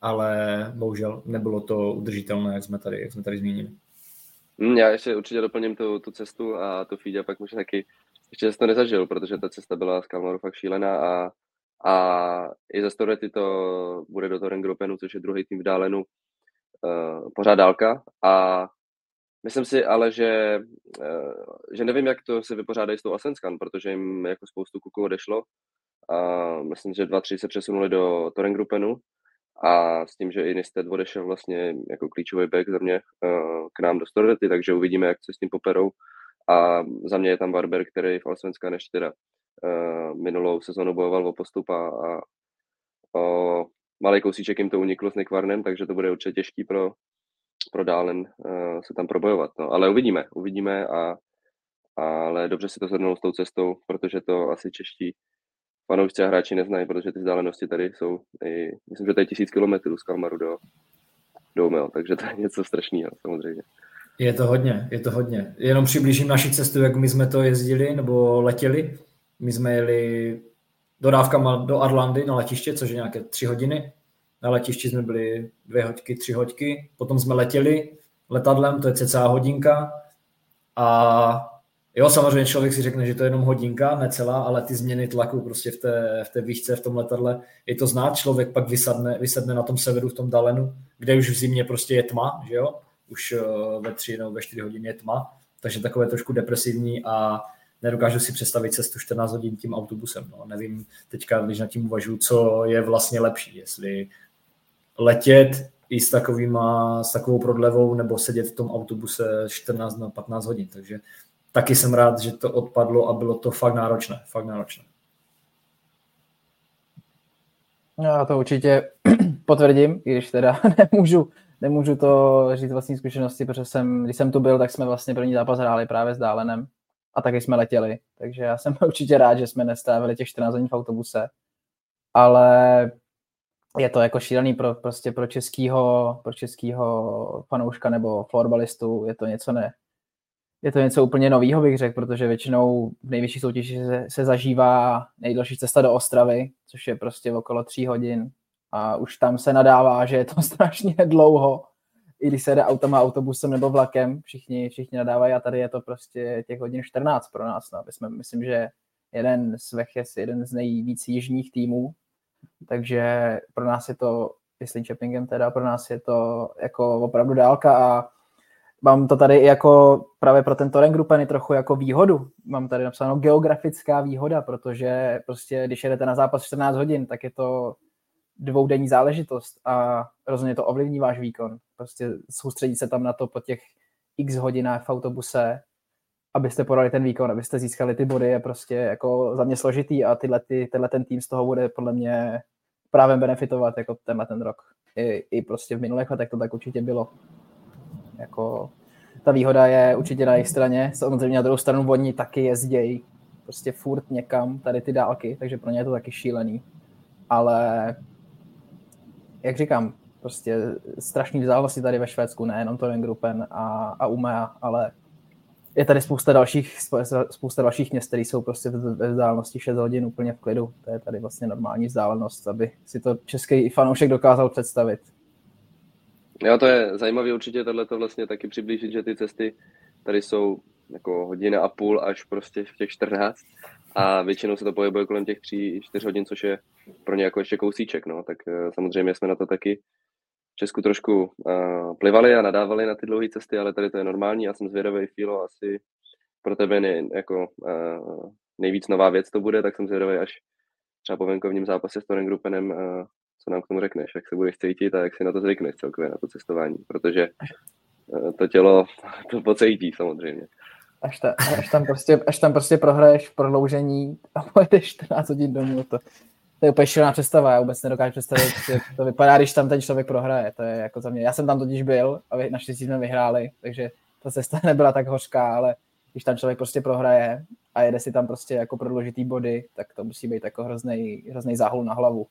ale bohužel nebylo to udržitelné, jak jsme tady, jak jsme tady zmínili. Hmm, já ještě určitě doplním tu, tu cestu a to Fíďa pak může taky, ještě jsem to nezažil, protože ta cesta byla z Kalmaru fakt šílená a, a i za Storety to bude do Toren Gropenu, což je druhý tým v Dálenu, uh, pořád dálka a myslím si ale, že, uh, že nevím, jak to se vypořádají s tou Asenskan, protože jim jako spoustu kuků odešlo a myslím, že dva, tři se přesunuli do Toren Grupenu a s tím, že i Nisted odešel vlastně jako klíčový back za mě uh, k nám do Storvety, takže uvidíme, jak se s tím poperou. A za mě je tam Barber, který v Alsvenska než teda uh, minulou sezonu bojoval o postup a, a o malý kousíček jim to uniklo s Nekvarnem, takže to bude určitě těžký pro, pro Dálen uh, se tam probojovat. No. Ale uvidíme, uvidíme a ale dobře si to zhrnul s tou cestou, protože to asi čeští fanoušci a hráči neznají, protože ty vzdálenosti tady jsou, i, myslím, že to je tisíc kilometrů z Kalmaru do, do Umel, takže to je něco strašného samozřejmě. Je to hodně, je to hodně. Jenom přiblížím naši cestu, jak my jsme to jezdili nebo letěli. My jsme jeli dodávkama do Arlandy na letiště, což je nějaké tři hodiny. Na letišti jsme byli dvě hoďky, tři hoďky. Potom jsme letěli letadlem, to je cca hodinka. A Jo, samozřejmě člověk si řekne, že to je jenom hodinka, necelá, ale ty změny tlaku prostě v té, v té výšce, v tom letadle, je to znát, člověk pak vysadne, vysadne na tom severu, v tom Dalenu, kde už v zimě prostě je tma, že jo, už eh, ve tři nebo ve čtyři hodiny je tma, takže takové trošku depresivní a nedokážu si představit cestu 14 hodin tím autobusem. No. Nevím teďka, když nad tím uvažuji, co je vlastně lepší, jestli letět i s, takovýma, s takovou prodlevou nebo sedět v tom autobuse 14 na 15 hodin. Takže taky jsem rád, že to odpadlo a bylo to fakt náročné, fakt náročné. Já to určitě potvrdím, i když teda nemůžu, nemůžu to říct vlastní zkušenosti, protože jsem, když jsem tu byl, tak jsme vlastně první zápas hráli právě s Dálenem a taky jsme letěli, takže já jsem určitě rád, že jsme nestrávili těch 14 hodin v autobuse, ale je to jako šílený pro, prostě pro českýho, pro českýho fanouška nebo florbalistu, je to něco ne, je to něco úplně nového, bych řekl, protože většinou v nejvyšší soutěži se, se zažívá nejdelší cesta do Ostravy, což je prostě okolo tří hodin a už tam se nadává, že je to strašně dlouho, i když se jde autama, autobusem nebo vlakem, všichni, všichni nadávají a tady je to prostě těch hodin 14 pro nás. No. My jsme, myslím, že jeden z Vech je jeden z nejvíc jižních týmů, takže pro nás je to, jestli Čepingem teda, pro nás je to jako opravdu dálka a mám to tady jako právě pro ten Toren Gruppen trochu jako výhodu. Mám tady napsáno geografická výhoda, protože prostě když jedete na zápas 14 hodin, tak je to dvoudenní záležitost a rozhodně to ovlivní váš výkon. Prostě soustředit se tam na to po těch x hodinách v autobuse, abyste podali ten výkon, abyste získali ty body, je prostě jako za mě složitý a tyhle, ty, tenhle ten tým z toho bude podle mě právě benefitovat jako tenhle ten rok. I, I prostě v minulých letech to tak určitě bylo. Jako, ta výhoda je určitě na jejich straně. Samozřejmě na druhou stranu oni taky jezdějí prostě furt někam, tady ty dálky, takže pro ně je to taky šílený. Ale jak říkám, prostě strašný vzdálenosti tady ve Švédsku, nejenom Toren Gruppen a, a Umea, ale je tady spousta dalších, spousta dalších měst, které jsou prostě ve vzdálenosti 6 hodin úplně v klidu. To je tady vlastně normální vzdálenost, aby si to český fanoušek dokázal představit. Jo, to je zajímavé určitě tohle vlastně taky přiblížit, že ty cesty tady jsou jako hodina a půl až prostě v těch 14 a většinou se to pohybuje kolem těch 3-4 hodin, což je pro ně jako ještě kousíček, no, tak uh, samozřejmě jsme na to taky Česku trošku uh, plivali a nadávali na ty dlouhé cesty, ale tady to je normální, já jsem zvědavý, Filo, asi pro tebe ne, jako uh, nejvíc nová věc to bude, tak jsem zvědavý, až třeba po venkovním zápase s Toren Grupenem, uh, co nám k tomu řekneš, jak se budeš cítit a jak si na to zvykneš celkově, na to cestování, protože uh, to tělo to pocítí samozřejmě. Až, ta, až, tam prostě, až tam prostě prohraješ v prodloužení a pojedeš 14 hodin domů, to, to je úplně šílená představa, já vůbec nedokážu představit, jak to vypadá, když tam ten člověk prohraje, to je jako za mě, já jsem tam totiž byl a naštěstí jsme vyhráli, takže ta cesta nebyla tak hořká, ale když tam člověk prostě prohraje a jede si tam prostě jako prodloužitý body, tak to musí být jako hrozný, hrozný záhul na hlavu.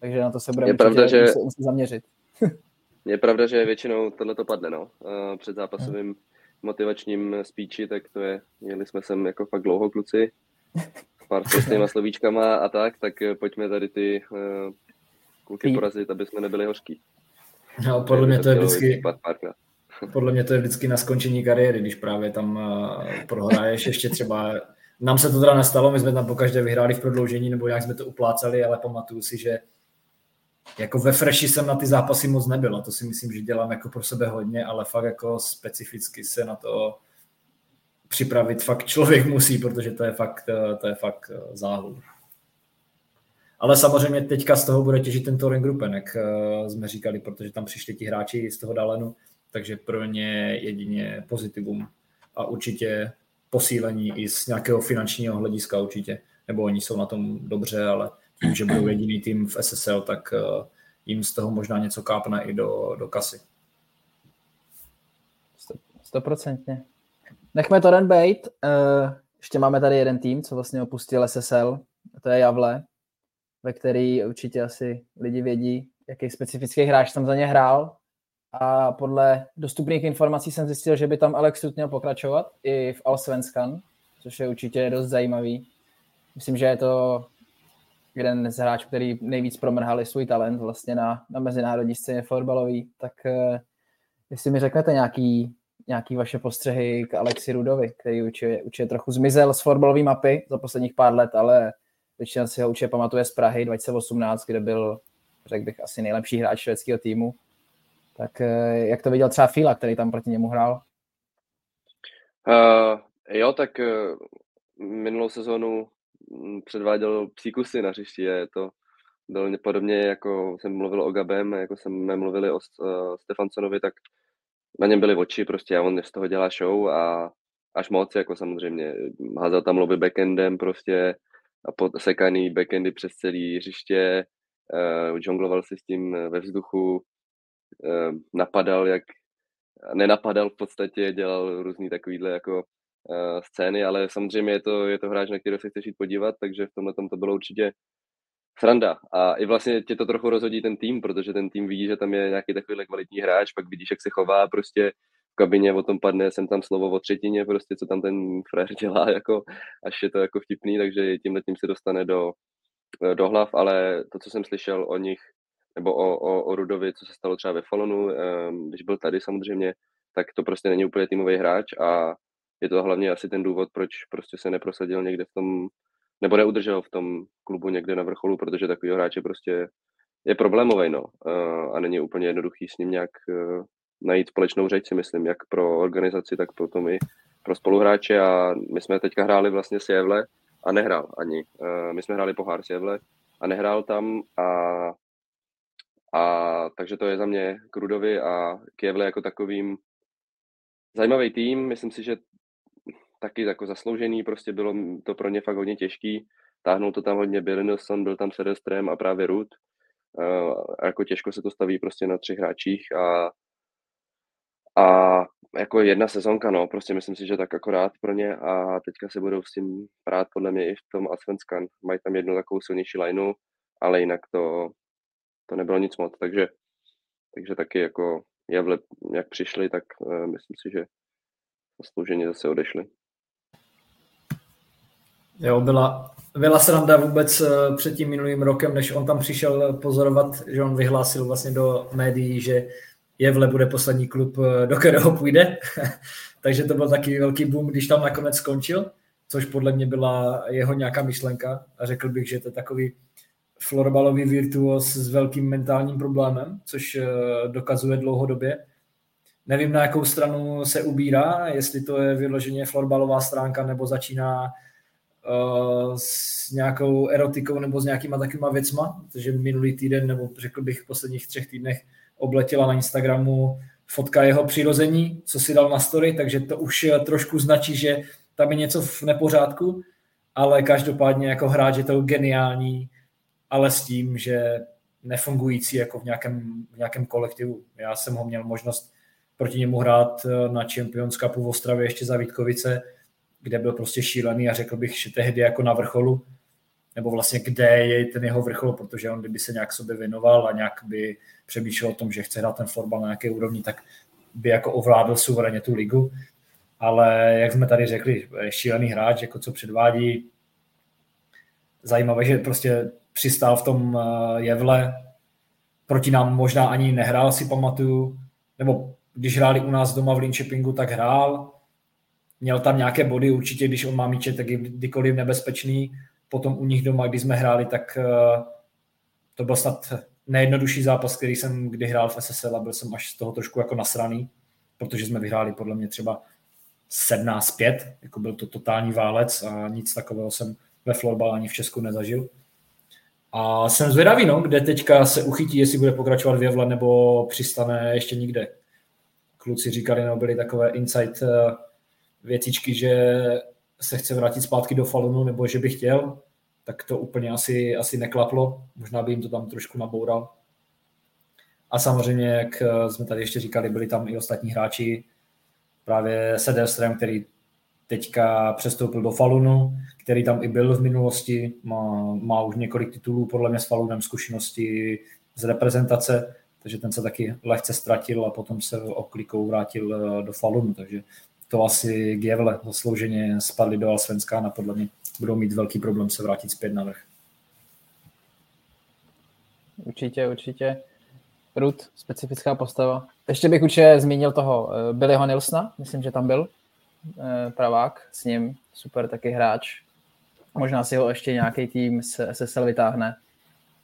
Takže na to se bude je pravda, že... muset zaměřit. je pravda, že většinou tohle to padne, no. Před zápasovým hmm. motivačním speechi, tak to je, jeli jsme sem jako fakt dlouho kluci, pár s slovíčkama a tak, tak pojďme tady ty uh, kluky porazit, aby jsme nebyli hořký. No, podle mě to je vždycky, podle mě to je vždycky na skončení kariéry, když právě tam uh, prohraješ ještě třeba nám se to teda nestalo, my jsme tam po každé vyhráli v prodloužení, nebo jak jsme to uplácali, ale pamatuju si, že jako ve freši jsem na ty zápasy moc nebyl a to si myslím, že dělám jako pro sebe hodně, ale fakt jako specificky se na to připravit fakt člověk musí, protože to je fakt, to je fakt eh, záhul. Ale samozřejmě teďka z toho bude těžit ten Touring Gruppen, jak eh, jsme říkali, protože tam přišli ti hráči z toho Dalenu, takže pro ně jedině pozitivum a určitě posílení i z nějakého finančního hlediska určitě, nebo oni jsou na tom dobře, ale tím, že budou jediný tým v SSL, tak eh, jim z toho možná něco kápne i do, do kasy. Stoprocentně. Nechme to den bejt. Uh, ještě máme tady jeden tým, co vlastně opustil SSL, to je Javle, ve který určitě asi lidi vědí, jaký specifický hráč tam za ně hrál. A podle dostupných informací jsem zjistil, že by tam Alex Rut měl pokračovat i v Allsvenskan, což je určitě dost zajímavý. Myslím, že je to jeden z hráčů, který nejvíc promrhali svůj talent vlastně na, na mezinárodní scéně fotbalový, tak uh, jestli mi řeknete nějaký, nějaký vaše postřehy k Alexi Rudovi, který určitě, určitě trochu zmizel z fotbalové mapy za posledních pár let, ale většina si ho určitě pamatuje z Prahy 2018, kde byl, řekl bych, asi nejlepší hráč švédského týmu. Tak uh, jak to viděl třeba Fila, který tam proti němu hrál? Uh, jo, tak uh, minulou sezónu Mm, předváděl příkusy na hřišti. Je to bylo podobně, jako jsem mluvil o Gabem, jako jsme mluvili o uh, tak na něm byly oči prostě a on z toho dělá show a až moc, jako samozřejmě. Házel tam lobby backendem prostě a sekaný backendy přes celý hřiště, uh, žongloval si s tím ve vzduchu, uh, napadal jak nenapadal v podstatě, dělal různý takovýhle jako uh, scény, ale samozřejmě je to, je to hráč, na který se chceš jít podívat, takže v tomhle tom to bylo určitě sranda. A i vlastně tě to trochu rozhodí ten tým, protože ten tým vidí, že tam je nějaký takovýhle kvalitní hráč, pak vidíš, jak se chová prostě v kabině, o tom padne jsem tam slovo o třetině, prostě co tam ten frér dělá, jako, až je to jako vtipný, takže tímhle tím se dostane do, do hlav, ale to, co jsem slyšel o nich, nebo o, o, o Rudovi, co se stalo třeba ve Falonu, um, když byl tady samozřejmě, tak to prostě není úplně týmový hráč a je to hlavně asi ten důvod, proč prostě se neprosadil někde v tom, nebo neudržel v tom klubu někde na vrcholu, protože takový hráč je prostě je problémový, no. A není úplně jednoduchý s ním nějak e, najít společnou řeč, si myslím, jak pro organizaci, tak potom i pro spoluhráče a my jsme teďka hráli vlastně s Jevle a nehrál ani. E, my jsme hráli pohár s Jevle a nehrál tam a, a takže to je za mě k Rudovi a k Jevle jako takovým zajímavý tým. Myslím si, že taky jako zasloužený, prostě bylo to pro ně fakt hodně těžký. Táhnul to tam hodně Billy Nelson, byl tam Sedestrem a právě Ruth. A jako těžko se to staví prostě na třech hráčích a, a jako jedna sezonka, no, prostě myslím si, že tak akorát pro ně a teďka se budou s tím prát podle mě i v tom Asvenskan. Mají tam jednu takovou silnější lineu, ale jinak to, to nebylo nic moc, takže, takže taky jako jak přišli, tak uh, myslím si, že zaslouženě zase odešli. Jo, byla, byla sranda vůbec eh, před tím minulým rokem, než on tam přišel pozorovat, že on vyhlásil vlastně do médií, že Jevle bude poslední klub, eh, do kterého půjde. Takže to byl taky velký boom, když tam nakonec skončil, což podle mě byla jeho nějaká myšlenka a řekl bych, že to je takový florbalový virtuos s velkým mentálním problémem, což eh, dokazuje dlouhodobě. Nevím, na jakou stranu se ubírá, jestli to je vyloženě florbalová stránka, nebo začíná s nějakou erotikou nebo s nějakýma takovýma věcma, protože minulý týden, nebo řekl bych v posledních třech týdnech, obletěla na Instagramu fotka jeho přirození, co si dal na story, takže to už trošku značí, že tam je něco v nepořádku, ale každopádně jako hráč je to geniální, ale s tím, že nefungující jako v nějakém, v nějakém kolektivu. Já jsem ho měl možnost proti němu hrát na Champions Cupu v Ostravě ještě za Vítkovice, kde byl prostě šílený a řekl bych, že tehdy jako na vrcholu, nebo vlastně kde je ten jeho vrchol, protože on kdyby se nějak sobě věnoval a nějak by přemýšlel o tom, že chce hrát ten fotbal na nějaké úrovni, tak by jako ovládl suverénně tu ligu. Ale jak jsme tady řekli, šílený hráč, jako co předvádí. Zajímavé, že prostě přistál v tom eh, jevle, proti nám možná ani nehrál, si pamatuju, nebo když hráli u nás doma v Linköpingu, tak hrál, měl tam nějaké body, určitě když on má míče, tak je kdykoliv nebezpečný. Potom u nich doma, když jsme hráli, tak eh, to byl snad nejjednodušší zápas, který jsem kdy hrál v SSL a byl jsem až z toho trošku jako nasraný, protože jsme vyhráli podle mě třeba 17-5, jako byl to totální válec a nic takového jsem ve florbal ani v Česku nezažil. A jsem zvědavý, no, kde teďka se uchytí, jestli bude pokračovat v Jevle nebo přistane ještě nikde. Kluci říkali, no, byly takové insight eh, věcičky, že se chce vrátit zpátky do Falunu, nebo že by chtěl, tak to úplně asi, asi neklaplo. Možná by jim to tam trošku naboural. A samozřejmě, jak eh, jsme tady ještě říkali, byli tam i ostatní hráči, právě Sederström, který teďka přestoupil do Falunu, který tam i byl v minulosti, má, má už několik titulů podle mě s Falunem zkušenosti z reprezentace, takže ten se taky lehce ztratil a potom se oklikou vrátil eh, do Falunu, takže to asi Gevle zaslouženě spadli do Alsvenská a podle mě budou mít velký problém se vrátit zpět na vrch. Určitě, určitě. Rud, specifická postava. Ještě bych určitě zmínil toho eh, Billyho Nilsna, myslím, že tam byl eh, pravák s ním, super taky hráč. Možná si ho ještě nějaký tým z SSL vytáhne.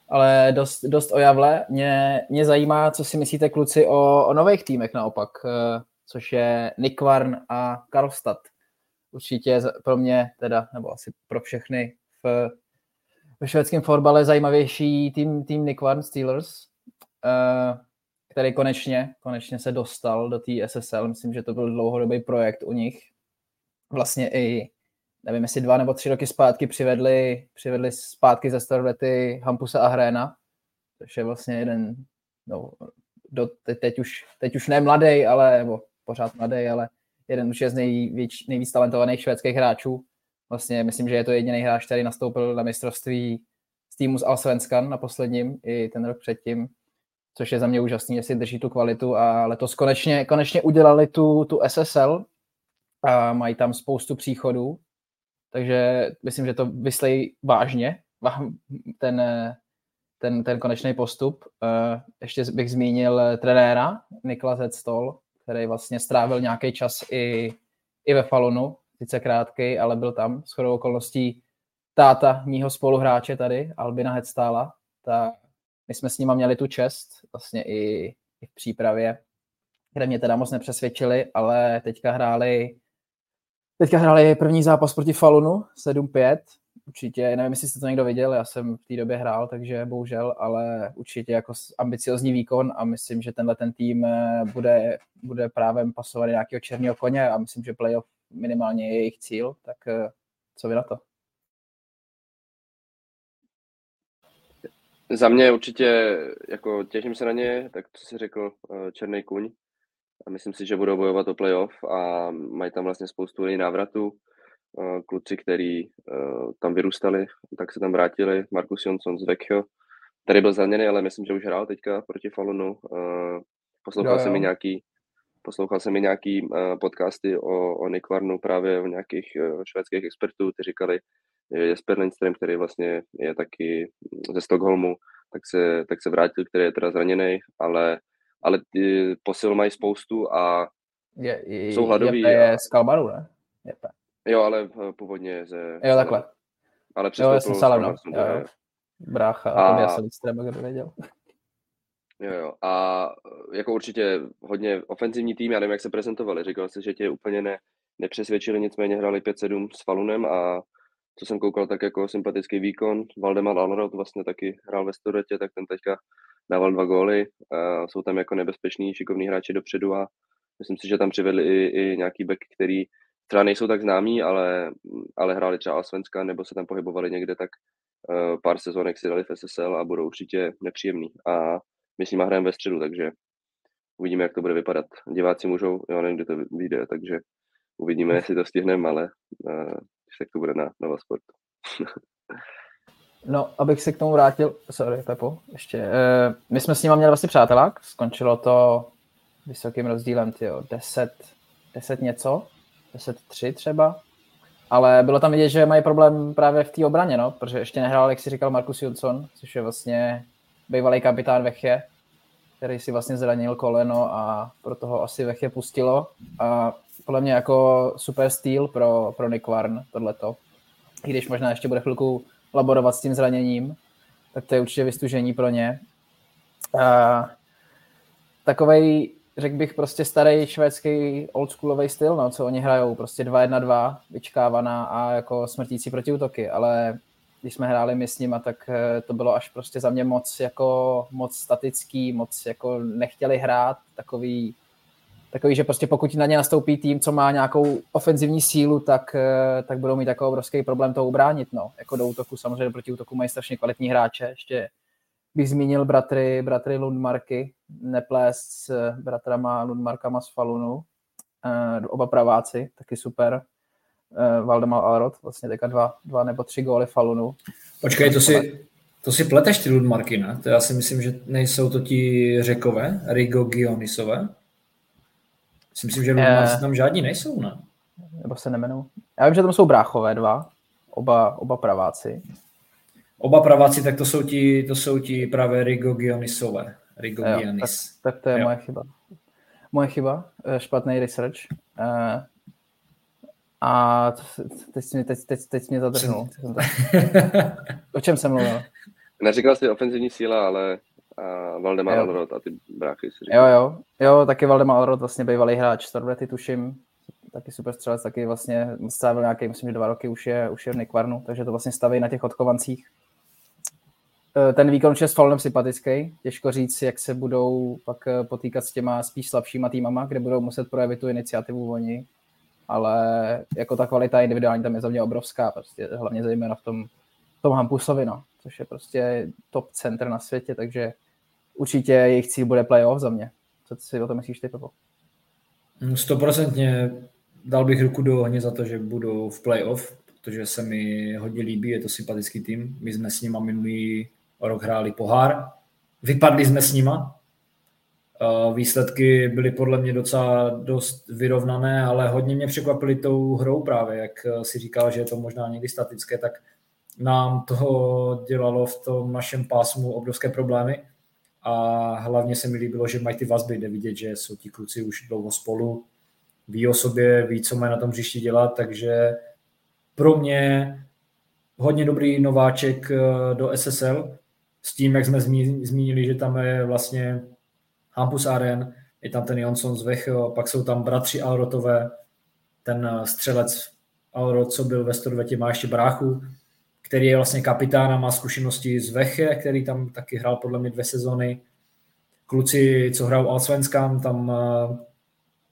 Ale dost, dost o Javle. Mě, mě zajímá, co si myslíte kluci o, o nových týmech naopak, eh, což je Nikvarn a Karlstad určitě pro mě, teda, nebo asi pro všechny v, ve švédském fotbale zajímavější tým, tým Nick Warren Steelers, uh, který konečně, konečně se dostal do té SSL. Myslím, že to byl dlouhodobý projekt u nich. Vlastně i, nevím, jestli dva nebo tři roky zpátky přivedli, přivedli zpátky ze Starlety Hampusa a Hréna, což je vlastně jeden, no, do, teď, teď, už, teď už ne mladý, ale, nebo pořád mladý, ale jeden už je z nejvíc, nejvíc talentovaných švédských hráčů. Vlastně myslím, že je to jediný hráč, který nastoupil na mistrovství z týmu z Alsvenskan na posledním i ten rok předtím, což je za mě úžasný, jestli drží tu kvalitu a letos konečně, konečně udělali tu, tu SSL a mají tam spoustu příchodů, takže myslím, že to vyslej vážně, ten, ten, ten konečný postup. Ještě bych zmínil trenéra Nikla Zetstol, který vlastně strávil nějaký čas i, i ve Falunu, sice krátký, ale byl tam. S chodou okolností táta mýho spoluhráče tady, Albina Hedstála, tak my jsme s nima měli tu čest, vlastně i, i v přípravě, kde mě teda moc nepřesvědčili, ale teďka hráli teďka hráli první zápas proti Falunu 7-5, určitě, nevím, jestli jste to někdo viděl, já jsem v té době hrál, takže bohužel, ale určitě jako ambiciozní výkon a myslím, že tenhle ten tým eh, bude, bude právě pasovat nějakého černého koně a myslím, že playoff minimálně je jejich cíl, tak eh, co vy na to? Za mě určitě, jako těším se na ně, tak co jsi řekl, eh, Černý kuň. A myslím si, že budou bojovat o playoff a mají tam vlastně spoustu návratů kluci, který tam vyrůstali, tak se tam vrátili. Markus Jonsson z Vecchio, tady byl zraněný, ale myslím, že už hrál teďka proti Falunu. Poslouchal jo, jo. jsem mi nějaký poslouchal jsem mi nějaký podcasty o, o Nikvarnu právě o nějakých švédských expertů, kteří říkali, že Jesper Lindström, který vlastně je taky ze Stockholmu, tak se, tak se vrátil, který je teda zraněný, ale ale ty posil mají spoustu a je, je, jsou hladoví. Je, je z Kalmaru, ne? Jepe. Jo, ale původně ze... Jo, takhle. Ale přesto jo, jsem Salem, no. Jo, jo. Brácha, a, to by asi víc třeba, kdo věděl. Jo, jo. A jako určitě hodně ofenzivní tým, já nevím, jak se prezentovali. Říkal jsi, že tě úplně ne, nepřesvědčili, nicméně hráli 5-7 s Falunem a co jsem koukal, tak jako sympatický výkon. Valdemar Alrod vlastně taky hrál ve Storetě, tak ten teďka dával dva góly. A jsou tam jako nebezpeční, šikovní hráči dopředu a myslím si, že tam přivedli i, i nějaký back, který třeba nejsou tak známí, ale, ale hráli třeba Svenska nebo se tam pohybovali někde, tak uh, pár sezonek si dali v SSL a budou určitě nepříjemný. A my s nimi hrajeme ve středu, takže uvidíme, jak to bude vypadat. Diváci můžou, jo, nevím, kdy to vyjde, takže uvidíme, jestli to stihneme, ale uh, tak to bude na Nova Sport. no, abych se k tomu vrátil, sorry, Pepo, ještě. Uh, my jsme s nimi měli vlastně přátelák, skončilo to vysokým rozdílem, tyjo, 10, 10 něco, 10-3 třeba, ale bylo tam vidět, že mají problém právě v té obraně, no, protože ještě nehrál, jak si říkal, Markus Jonsson, což je vlastně bývalý kapitán Vechě, který si vlastně zranil koleno a proto ho asi Vechě pustilo. A podle mě jako super styl pro, pro Nick Warn tohleto. I když možná ještě bude chvilku laborovat s tím zraněním, tak to je určitě vystužení pro ně. A, takovej, řekl bych, prostě starý švédský oldschoolový styl, no, co oni hrajou, prostě 2-1-2, vyčkávaná a jako smrtící protiútoky, ale když jsme hráli my s nima, tak eh, to bylo až prostě za mě moc jako moc statický, moc jako nechtěli hrát, takový, takový, že prostě pokud na ně nastoupí tým, co má nějakou ofenzivní sílu, tak, eh, tak budou mít takový obrovský problém to ubránit, no. Jako do útoku, samozřejmě proti útoku mají strašně kvalitní hráče, ještě bych zmínil bratry, bratry Lundmarky, neplést s bratrama Lundmarkama z Falunu, eh, oba praváci, taky super, uh, Valdemar Alrod, vlastně teďka dva, dva nebo tři góly Falunu. Počkej, to si, to si pleteš ty Ludmarky, ne? To já si myslím, že nejsou to ti řekové, Rigo Gionisové. Si myslím, že Ludmarky uh, tam žádní nejsou, ne? Nebo se nemenou. Já vím, že tam jsou bráchové dva, oba, oba praváci. Oba praváci, tak to jsou ti, to jsou ti právě Rigo Gionisové. Rigo jo. Tak, tak to je jo. moje chyba. Moje chyba, eh, špatný research. Uh, a teď, teď, teď, teď, teď mě zadrhnul. o čem jsem mluvil? Neříkal jsi ofenzivní síla, ale uh, Valdemar Alrod a ty bráchy si říkal. Jo, jo, jo, taky Valdemar Alrod, vlastně bývalý hráč Starbrety, tuším, taky super střelec, taky vlastně strávil nějaký, myslím, že dva roky už je, už je v Nikvarnu, takže to vlastně staví na těch odkovancích. E, ten výkon je s Falonem sympatický, těžko říct, jak se budou pak e, potýkat s těma spíš slabšíma týmama, kde budou muset projevit tu iniciativu oni ale jako ta kvalita individuální tam je za mě obrovská, prostě hlavně zejména v tom, v tom Hampusovi, no, což je prostě top center na světě, takže určitě jejich cíl bude playoff za mě. Co si o tom myslíš ty, Pepo? Mm, stoprocentně dal bych ruku do ohně za to, že budou v playoff, protože se mi hodně líbí, je to sympatický tým. My jsme s nima minulý rok hráli pohár, vypadli jsme s nima, Výsledky byly podle mě docela dost vyrovnané, ale hodně mě překvapily tou hrou právě, jak si říkal, že je to možná někdy statické, tak nám toho dělalo v tom našem pásmu obrovské problémy. A hlavně se mi líbilo, že mají ty vazby, jde vidět, že jsou ti kluci už dlouho spolu, ví o sobě, ví, co mají na tom hřišti dělat, takže pro mě hodně dobrý nováček eh, do SSL, s tím, jak jsme zmínili, že tam je vlastně Hampus Aren, je tam ten Jonsson z Vecho, pak jsou tam bratři Alrotové, ten eh, střelec Alrot, co byl ve Storvetě, má ještě bráchu, který je vlastně kapitán a má zkušenosti z Veche, který tam taky hrál podle mě dvě sezony. Kluci, co hrajou Alsvenskám, tam eh,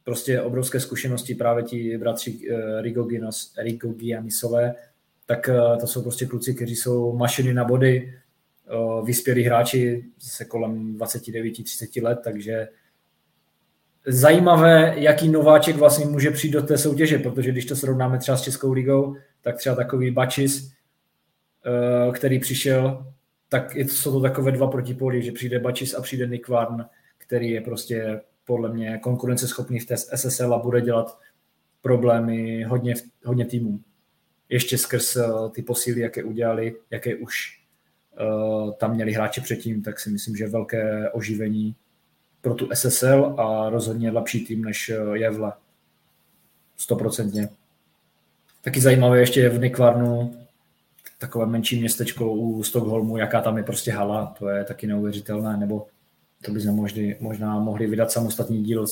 prostě obrovské zkušenosti právě ti bratři eh, Rigo Gianisové, tak to jsou prostě kluci, kteří jsou mašiny na body, vyspělí hráči se kolem 29-30 let, takže zajímavé, jaký nováček vlastně může přijít do té soutěže, protože když to srovnáme třeba s Českou ligou, tak třeba takový Bačis, který přišel, tak jsou to takové dva protipóly, že přijde Bačis a přijde Nick Varn, který je prostě podle mě konkurenceschopný v té SSL a bude dělat problémy hodně, hodně týmů. Ještě skrz ty posíly, jaké udělali, jaké už tam měli hráče předtím, tak si myslím, že velké oživení pro tu SSL a rozhodně lepší tým než Jevle. Stoprocentně. Taky zajímavé ještě je v Nikvarnu, takové menší městečko u Stockholmu, jaká tam je prostě hala, to je taky neuvěřitelné, nebo to bychom možná, možná mohli vydat samostatný díl,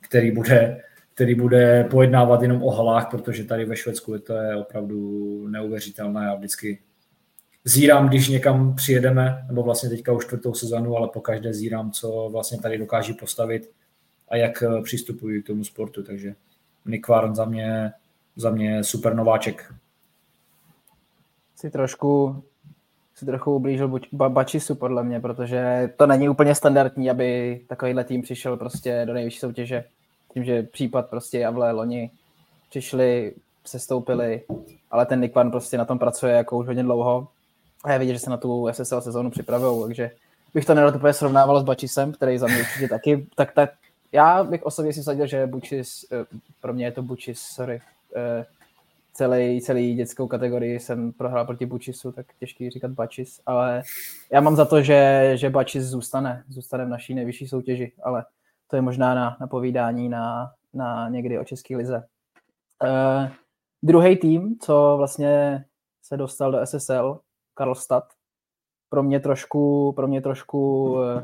který bude, který bude pojednávat jenom o halách, protože tady ve Švédsku je to je opravdu neuvěřitelné a vždycky zírám, když někam přijedeme, nebo vlastně teďka už čtvrtou sezonu, ale po každé zírám, co vlastně tady dokáží postavit a jak přistupují k tomu sportu, takže Nick Warren za mě, za mě super nováček. Si trošku si trochu ublížil Bačisu podle mě, protože to není úplně standardní, aby takovýhle tým přišel prostě do nejvyšší soutěže. Tím, že případ prostě Javle loni přišli, sestoupili, ale ten Nick Van prostě na tom pracuje jako už hodně dlouho a je vidět, že se na tu SSL sezónu připravují, takže bych to nerad úplně srovnával s Bačisem, který za mě určitě taky, tak, tak já bych osobně si vsadil, že Bučis, eh, pro mě je to Bučis, sorry, eh, celý, celý dětskou kategorii jsem prohrál proti Bučisu, tak těžký říkat Bačis, ale já mám za to, že, že Bačis zůstane, zůstane v naší nejvyšší soutěži, ale to je možná na, na povídání na, na někdy o České lize. Uh, druhý tým, co vlastně se dostal do SSL, Karlstad, pro mě trošku, pro mě trošku, uh,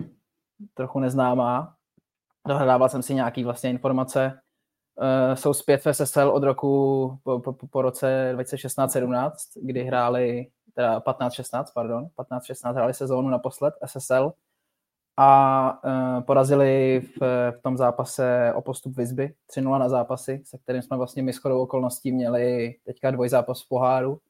trochu neznámá. Dohledával jsem si nějaký vlastně informace, uh, jsou zpět v SSL od roku po, po, po roce 2016-17, kdy hráli, teda 15-16, pardon, 15-16 hráli sezónu naposled SSL a uh, porazili v, v tom zápase o postup Vizby 3-0 na zápasy, se kterým jsme vlastně my shodou okolností měli teďka dvojzápas v poháru,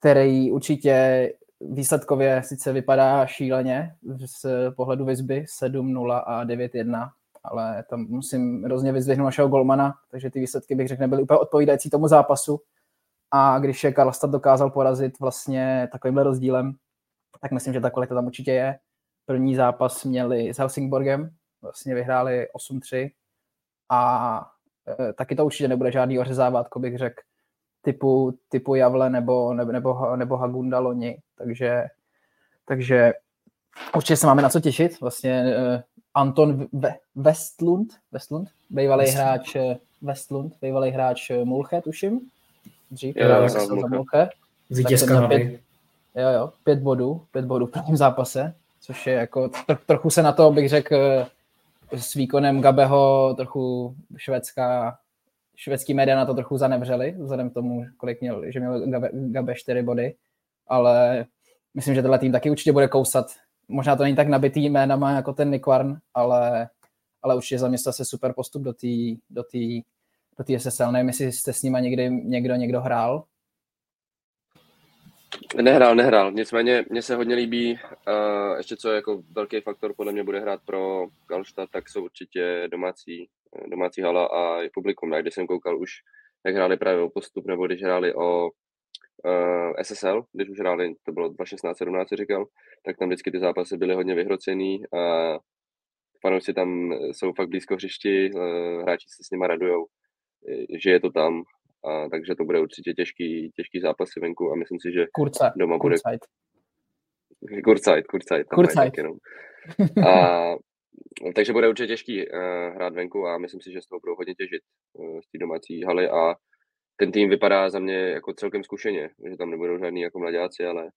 který určitě výsledkově sice vypadá šíleně z pohledu Vizby 7-0 a 9-1, ale tam musím hrozně vyzvihnout našeho golmana, takže ty výsledky bych řekl nebyly úplně odpovídající tomu zápasu. A když je Karlstad dokázal porazit vlastně takovýmhle rozdílem, tak myslím, že ta kvalita tam určitě je. První zápas měli s Helsingborgem, vlastně vyhráli 8-3 a e, taky to určitě nebude žádný ořezávátko, bych řekl, typu, typu Javle nebo, nebo, nebo, nebo Hagunda loni, takže, takže určitě se máme na co těšit. Vlastně e, Anton Westlund, Westlund bývalý Westlund. hráč eh, Westlund, bývalý hráč eh, Mulche, tuším. Dřív jo, jo, za Mulche. Vítěz Kanady. Jo, jo, pět bodů, pět bodů v prvním zápase, což je jako, tro, trochu se na to, bych řekl, s výkonem Gabeho trochu švédská, švédský média na to trochu zanevřeli, vzhledem k tomu, kolik měl, že měl Gabe, Gabe čtyři body, ale myslím, že tenhle tým taky určitě bude kousat možná to není tak nabitý jménama jako ten Nikvarn, ale, ale určitě za mě se super postup do té do do SSL. Nevím, jestli jste s nima někdy někdo někdo hrál. Nehrál, nehrál. Nicméně mně se hodně líbí, uh, ještě co jako velký faktor podle mě bude hrát pro Galštad, tak jsou určitě domácí, domácí hala a publikum. Já když jsem koukal už, jak hráli právě o postup, nebo když hráli o uh, eh, SSL, když už hráli, to bylo 2016-17, říkal, tak tam vždycky ty zápasy byly hodně vyhrocený a fanoušci tam jsou fakt blízko hřišti, uh, hráči se s nima radujou, že je to tam, a, takže to bude určitě těžký, těžký zápasy venku a myslím si, že Kurce, doma bude... Kurcajt. Kurcajt, Kurcajt. A, takže bude určitě těžký uh, hrát venku a myslím si, že z toho budou hodně těžit uh, z té domácí haly a ten tým vypadá za mě jako celkem zkušeně, že tam nebudou žádný jako mladáci, ale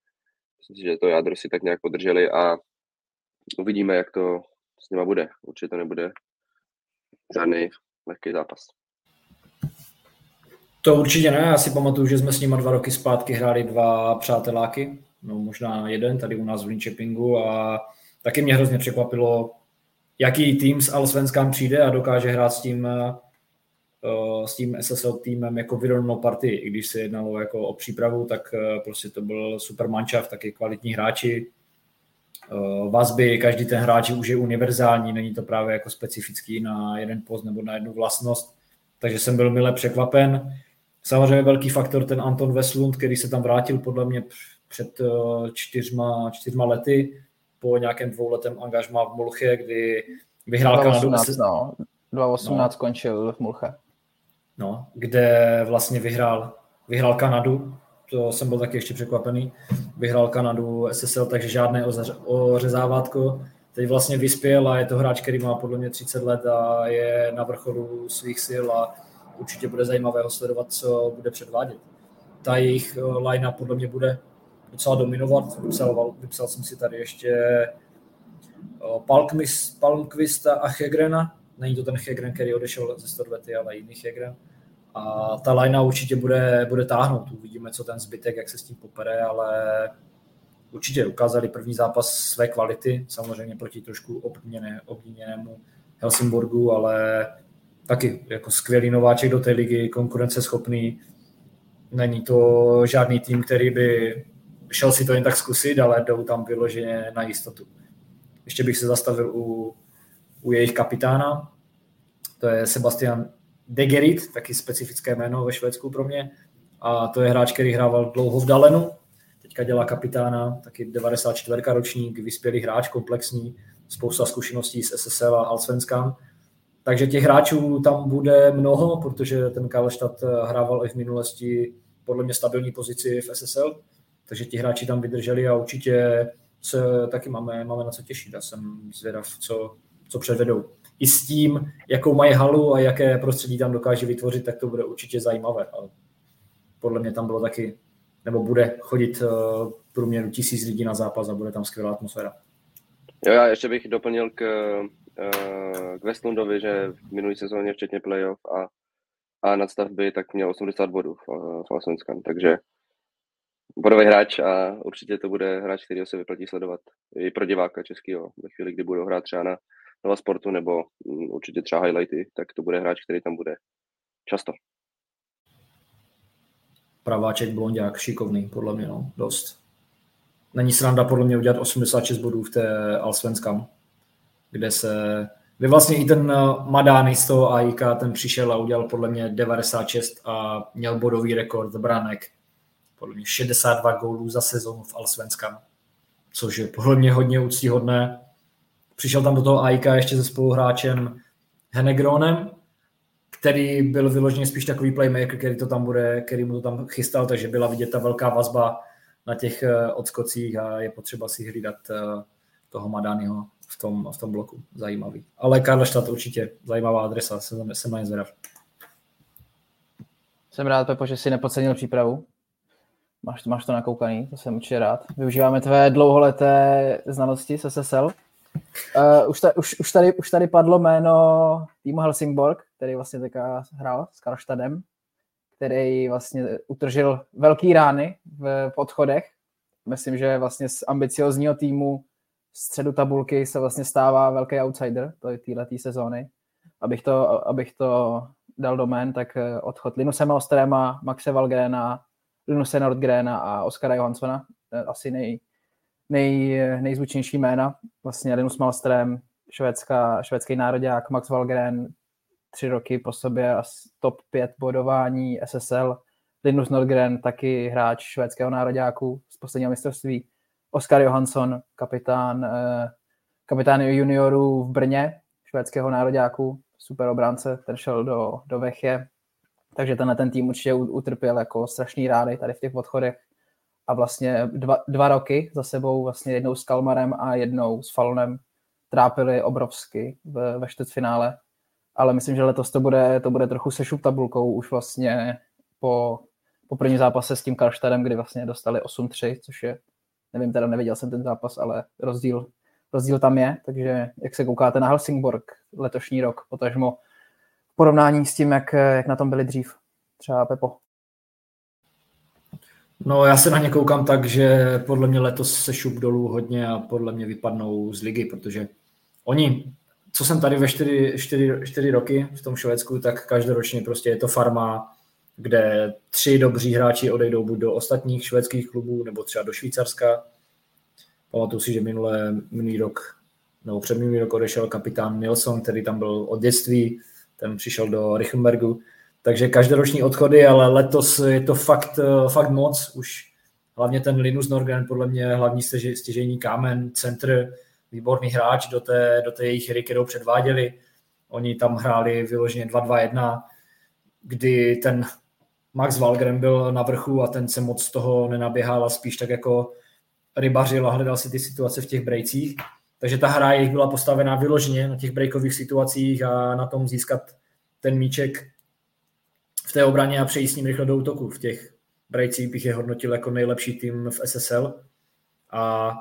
myslím si, že to jádro si tak nějak podrželi a uvidíme, jak to s nima bude. Určitě to nebude žádný lehký zápas. To určitě ne, já si pamatuju, že jsme s nimi dva roky zpátky hráli dva přáteláky, no možná jeden tady u nás v Linköpingu a taky mě hrozně překvapilo, jaký tým z Allsvenskám přijde a dokáže hrát s tím Eh, s tím SSL týmem jako vyrovnanou partii. I když se jednalo jako o přípravu, tak eh, prostě to byl super mančav, taky kvalitní hráči. Eh, vazby, každý ten hráč už je univerzální, není to právě jako specifický na jeden post nebo na jednu vlastnost. Takže jsem byl mile překvapen. Samozřejmě velký faktor ten Anton Veslund, který se tam vrátil podle mě před čtyřma, čtyřma lety po nějakém dvouletém angažmá v Mulche, kdy vyhrál 2018, Kanadu. No. 2018 no. končil v Mulche no, kde vlastně vyhrál, vyhrál Kanadu, to jsem byl taky ještě překvapený, vyhrál Kanadu SSL, takže žádné ořezávátko, teď vlastně vyspěl a je to hráč, který má podle mě 30 let a je na vrcholu svých sil a určitě bude zajímavé ho sledovat, co bude předvádět. Ta jejich eh, line podle mě bude docela dominovat. Vypsal, vypsal jsem si tady ještě eh, Palmqvista a Hegrena. Není to ten Hegren, který odešel ze Storvety, ale jiný Hegren. A ta line určitě bude, bude táhnout. Uvidíme, co ten zbytek, jak se s tím popere, ale určitě ukázali první zápas své kvality, samozřejmě proti trošku obměně, obměněnému Helsingborgu, ale taky jako skvělý nováček do té ligy, konkurenceschopný. Není to žádný tým, který by šel si to jen tak zkusit, ale jdou tam vyloženě na jistotu. Ještě bych se zastavil u, u jejich kapitána, to je Sebastian Degerit, taky specifické jméno ve Švédsku pro mě. A to je hráč, který hrával dlouho v Dalenu, teďka dělá kapitána, taky 94 ročník, vyspělý hráč, komplexní, spousta zkušeností z SSL a Alsvenskám. Takže těch hráčů tam bude mnoho, protože ten Karlštad hrával i v minulosti podle mě stabilní pozici v SSL, takže ti hráči tam vydrželi a určitě se taky máme, máme na co těšit. Já jsem zvědav, co, co předvedou. I s tím, jakou mají halu a jaké prostředí tam dokáže vytvořit, tak to bude určitě zajímavé. Ale podle mě tam bylo taky, nebo bude chodit uh, průměru tisíc lidí na zápas a bude tam skvělá atmosféra. Jo, já ještě bych doplnil k, k Westlundovi, že v minulý sezóně, včetně playoff a, a nadstavby, tak měl 80 bodů v, v Alsvenskan, takže bodový hráč a určitě to bude hráč, který se vyplatí sledovat i pro diváka českého. Ve chvíli, kdy budou hrát třeba na Nova Sportu nebo mm, určitě třeba highlighty, tak to bude hráč, který tam bude často. Praváček, blondiák, šikovný, podle mě, no, dost. Není sranda podle mě udělat 86 bodů v té Alsvenskam, kde se kde vlastně i ten eh, Madány z toho AIK, ten přišel a udělal podle mě 96 a měl bodový rekord branek podle mě 62 gólů za sezonu v Alsvenskam, což je podle mě hodně úctíhodné. Přišel tam do toho AIK ještě se spoluhráčem Henegronem, který byl vyloženě spíš takový playmaker, který to tam bude, který mu to tam chystal, takže byla vidět ta velká vazba na těch eh, odskocích a je potřeba si hlídat eh, toho Madányho v tom, v tom bloku. Zajímavý. Ale Karlštát určitě zajímavá adresa, jsem, jsem na ně zvědav. Jsem rád, Pepo, že jsi nepodcenil přípravu. Máš, máš to nakoukaný, to jsem určitě rád. Využíváme tvé dlouholeté znalosti z SSL. Uh, eh, už, ta, už, už, tady, už tady padlo jméno týmu Helsingborg, který vlastně teďka hrál s Karlštadem, který vlastně utržil velký rány v podchodech. Myslím, že vlastně z ambiciozního týmu středu tabulky se vlastně stává velký outsider této sezóny. Abych to, abych to dal do men, tak eh, odchod Linuse Malstrema, Maxe Valgrena, Linuse Nordgrena a Oskara Johanssona, asi nej, nej, nejzvučnější jména. Vlastně Linus Malström, švédská, švédský národák, Max Valgren, tři roky po sobě a top 5 bodování SSL. Linus Nordgren, taky hráč švédského nároďáku z posledního mistrovství. Oskar Johansson, kapitán, eh, kapitán juniorů v Brně, švédského nároďáku, super obránce, ten šel do, do Vechě, takže tenhle ten tým určitě utrpěl jako strašný rády tady v těch odchodech. A vlastně dva, dva roky za sebou vlastně jednou s Kalmarem a jednou s Falonem trápili obrovsky v, ve čtvrtfinále, ale myslím, že letos to bude, to bude trochu se tabulkou už vlastně po, po prvním zápase s tím Karštadem, kdy vlastně dostali 8-3, což je, nevím, teda neviděl jsem ten zápas, ale rozdíl, rozdíl tam je, takže jak se koukáte na Helsingborg letošní rok, potažmo v porovnání s tím, jak, jak na tom byli dřív, třeba Pepo. No já se na ně koukám tak, že podle mě letos se šup dolů hodně a podle mě vypadnou z ligy, protože oni, co jsem tady ve čtyři, čtyři, čtyři roky v tom Švédsku, tak každoročně prostě je to farma, kde tři dobří hráči odejdou buď do ostatních švédských klubů, nebo třeba do Švýcarska. Pamatuju si, že minulé, minulý rok, nebo před minulý rok odešel kapitán Nilsson, který tam byl od dětství, ten přišel do Richenbergu, takže každoroční odchody, ale letos je to fakt, fakt moc, už hlavně ten Linus Norgren, podle mě hlavní stěžení kámen, centr, výborný hráč do té, do té jejich hry, kterou předváděli. Oni tam hráli vyloženě 2-2-1, kdy ten Max Valgren byl na vrchu a ten se moc z toho nenaběhal a spíš tak jako rybařil a hledal si ty situace v těch brejcích. takže ta hra jich byla postavená vyloženě na těch breakových situacích a na tom získat ten míček v té obraně a přejít s ním rychle do útoku. V těch brejcích bych je hodnotil jako nejlepší tým v SSL a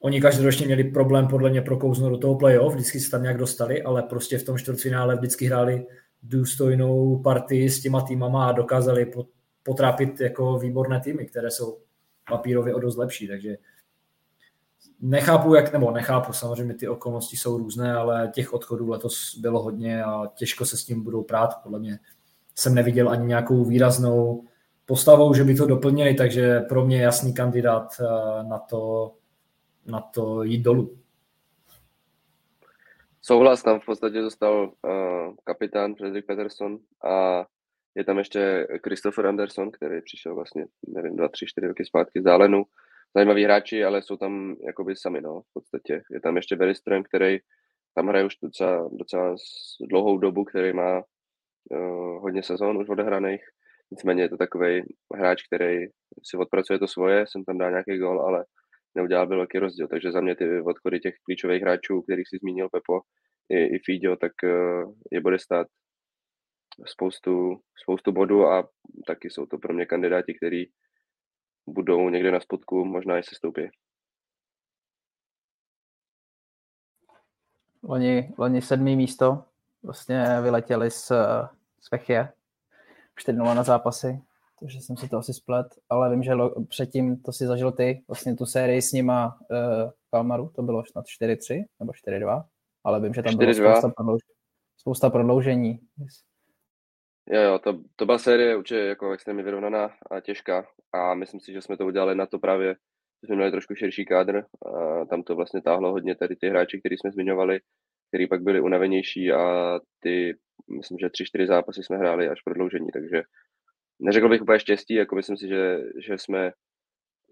oni každoročně měli problém podle mě prokouznout do toho playoff, vždycky se tam nějak dostali, ale prostě v tom čtvrtfinále vždycky hráli důstojnou partii s těma týmama a dokázali potrápit jako výborné týmy, které jsou papírově o dost lepší, takže nechápu, jak, nebo nechápu, samozřejmě ty okolnosti jsou různé, ale těch odchodů letos bylo hodně a těžko se s tím budou prát. Podle mě jsem neviděl ani nějakou výraznou postavou, že by to doplnili, takže pro mě jasný kandidát eh, na to, na to jít dolů. Souhlas, tam v podstatě dostal uh, kapitán Fredrik Peterson a je tam ještě Christopher Anderson, který přišel vlastně, nevím, dva, tři, čtyři roky zpátky z Dálenu. Zajímaví hráči, ale jsou tam jakoby sami, no, v podstatě. Je tam ještě Berryström, který tam hraje už docela, docela dlouhou dobu, který má uh, hodně sezón už odehraných. Nicméně je to takový hráč, který si odpracuje to svoje, jsem tam dal nějaký gol, ale neudělal byl velký rozdíl. Takže za mě ty odchody těch klíčových hráčů, kterých si zmínil Pepo, i, i Fidio, tak uh, je bude stát spoustu, spoustu bodů a taky jsou to pro mě kandidáti, kteří budou někde na spodku, možná i se stoupí. Loni, loni sedmý místo, vlastně vyletěli z, z Vechie, 4 na zápasy, takže jsem si to asi splet, ale vím, že lo, předtím to si zažil ty, vlastně tu sérii s nima uh, Kalmaru, to bylo snad 4-3 nebo 4-2, ale vím, že tam bylo spousta, prodlouž, spousta prodloužení. Jo, jo, to, to byla série určitě jako extrémně vyrovnaná a těžká a myslím si, že jsme to udělali na to právě, že jsme měli trošku širší kádr a tam to vlastně táhlo hodně tady ty hráči, který jsme zmiňovali, který pak byli unavenější a ty, myslím, že tři, čtyři zápasy jsme hráli až prodloužení, takže neřekl bych úplně štěstí, jako myslím si, že, že jsme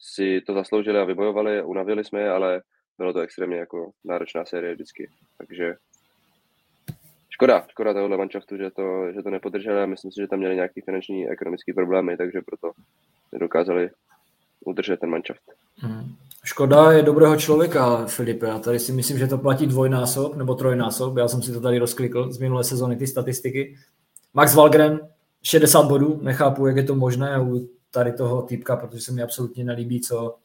si to zasloužili a vybojovali, unavili jsme, ale bylo to extrémně jako náročná série vždycky, takže škoda, škoda tohohle manšaftu, že to, že to nepodrželi a myslím si, že tam měli nějaký finanční ekonomické problémy, takže proto nedokázali udržet ten manšaft. Hmm. Škoda je dobrého člověka, Filipe. Já tady si myslím, že to platí dvojnásob nebo trojnásob. Já jsem si to tady rozklikl z minulé sezóny, ty statistiky. Max Valgren, 60 bodů. Nechápu, jak je to možné u tady toho týpka, protože se mi absolutně nelíbí, co,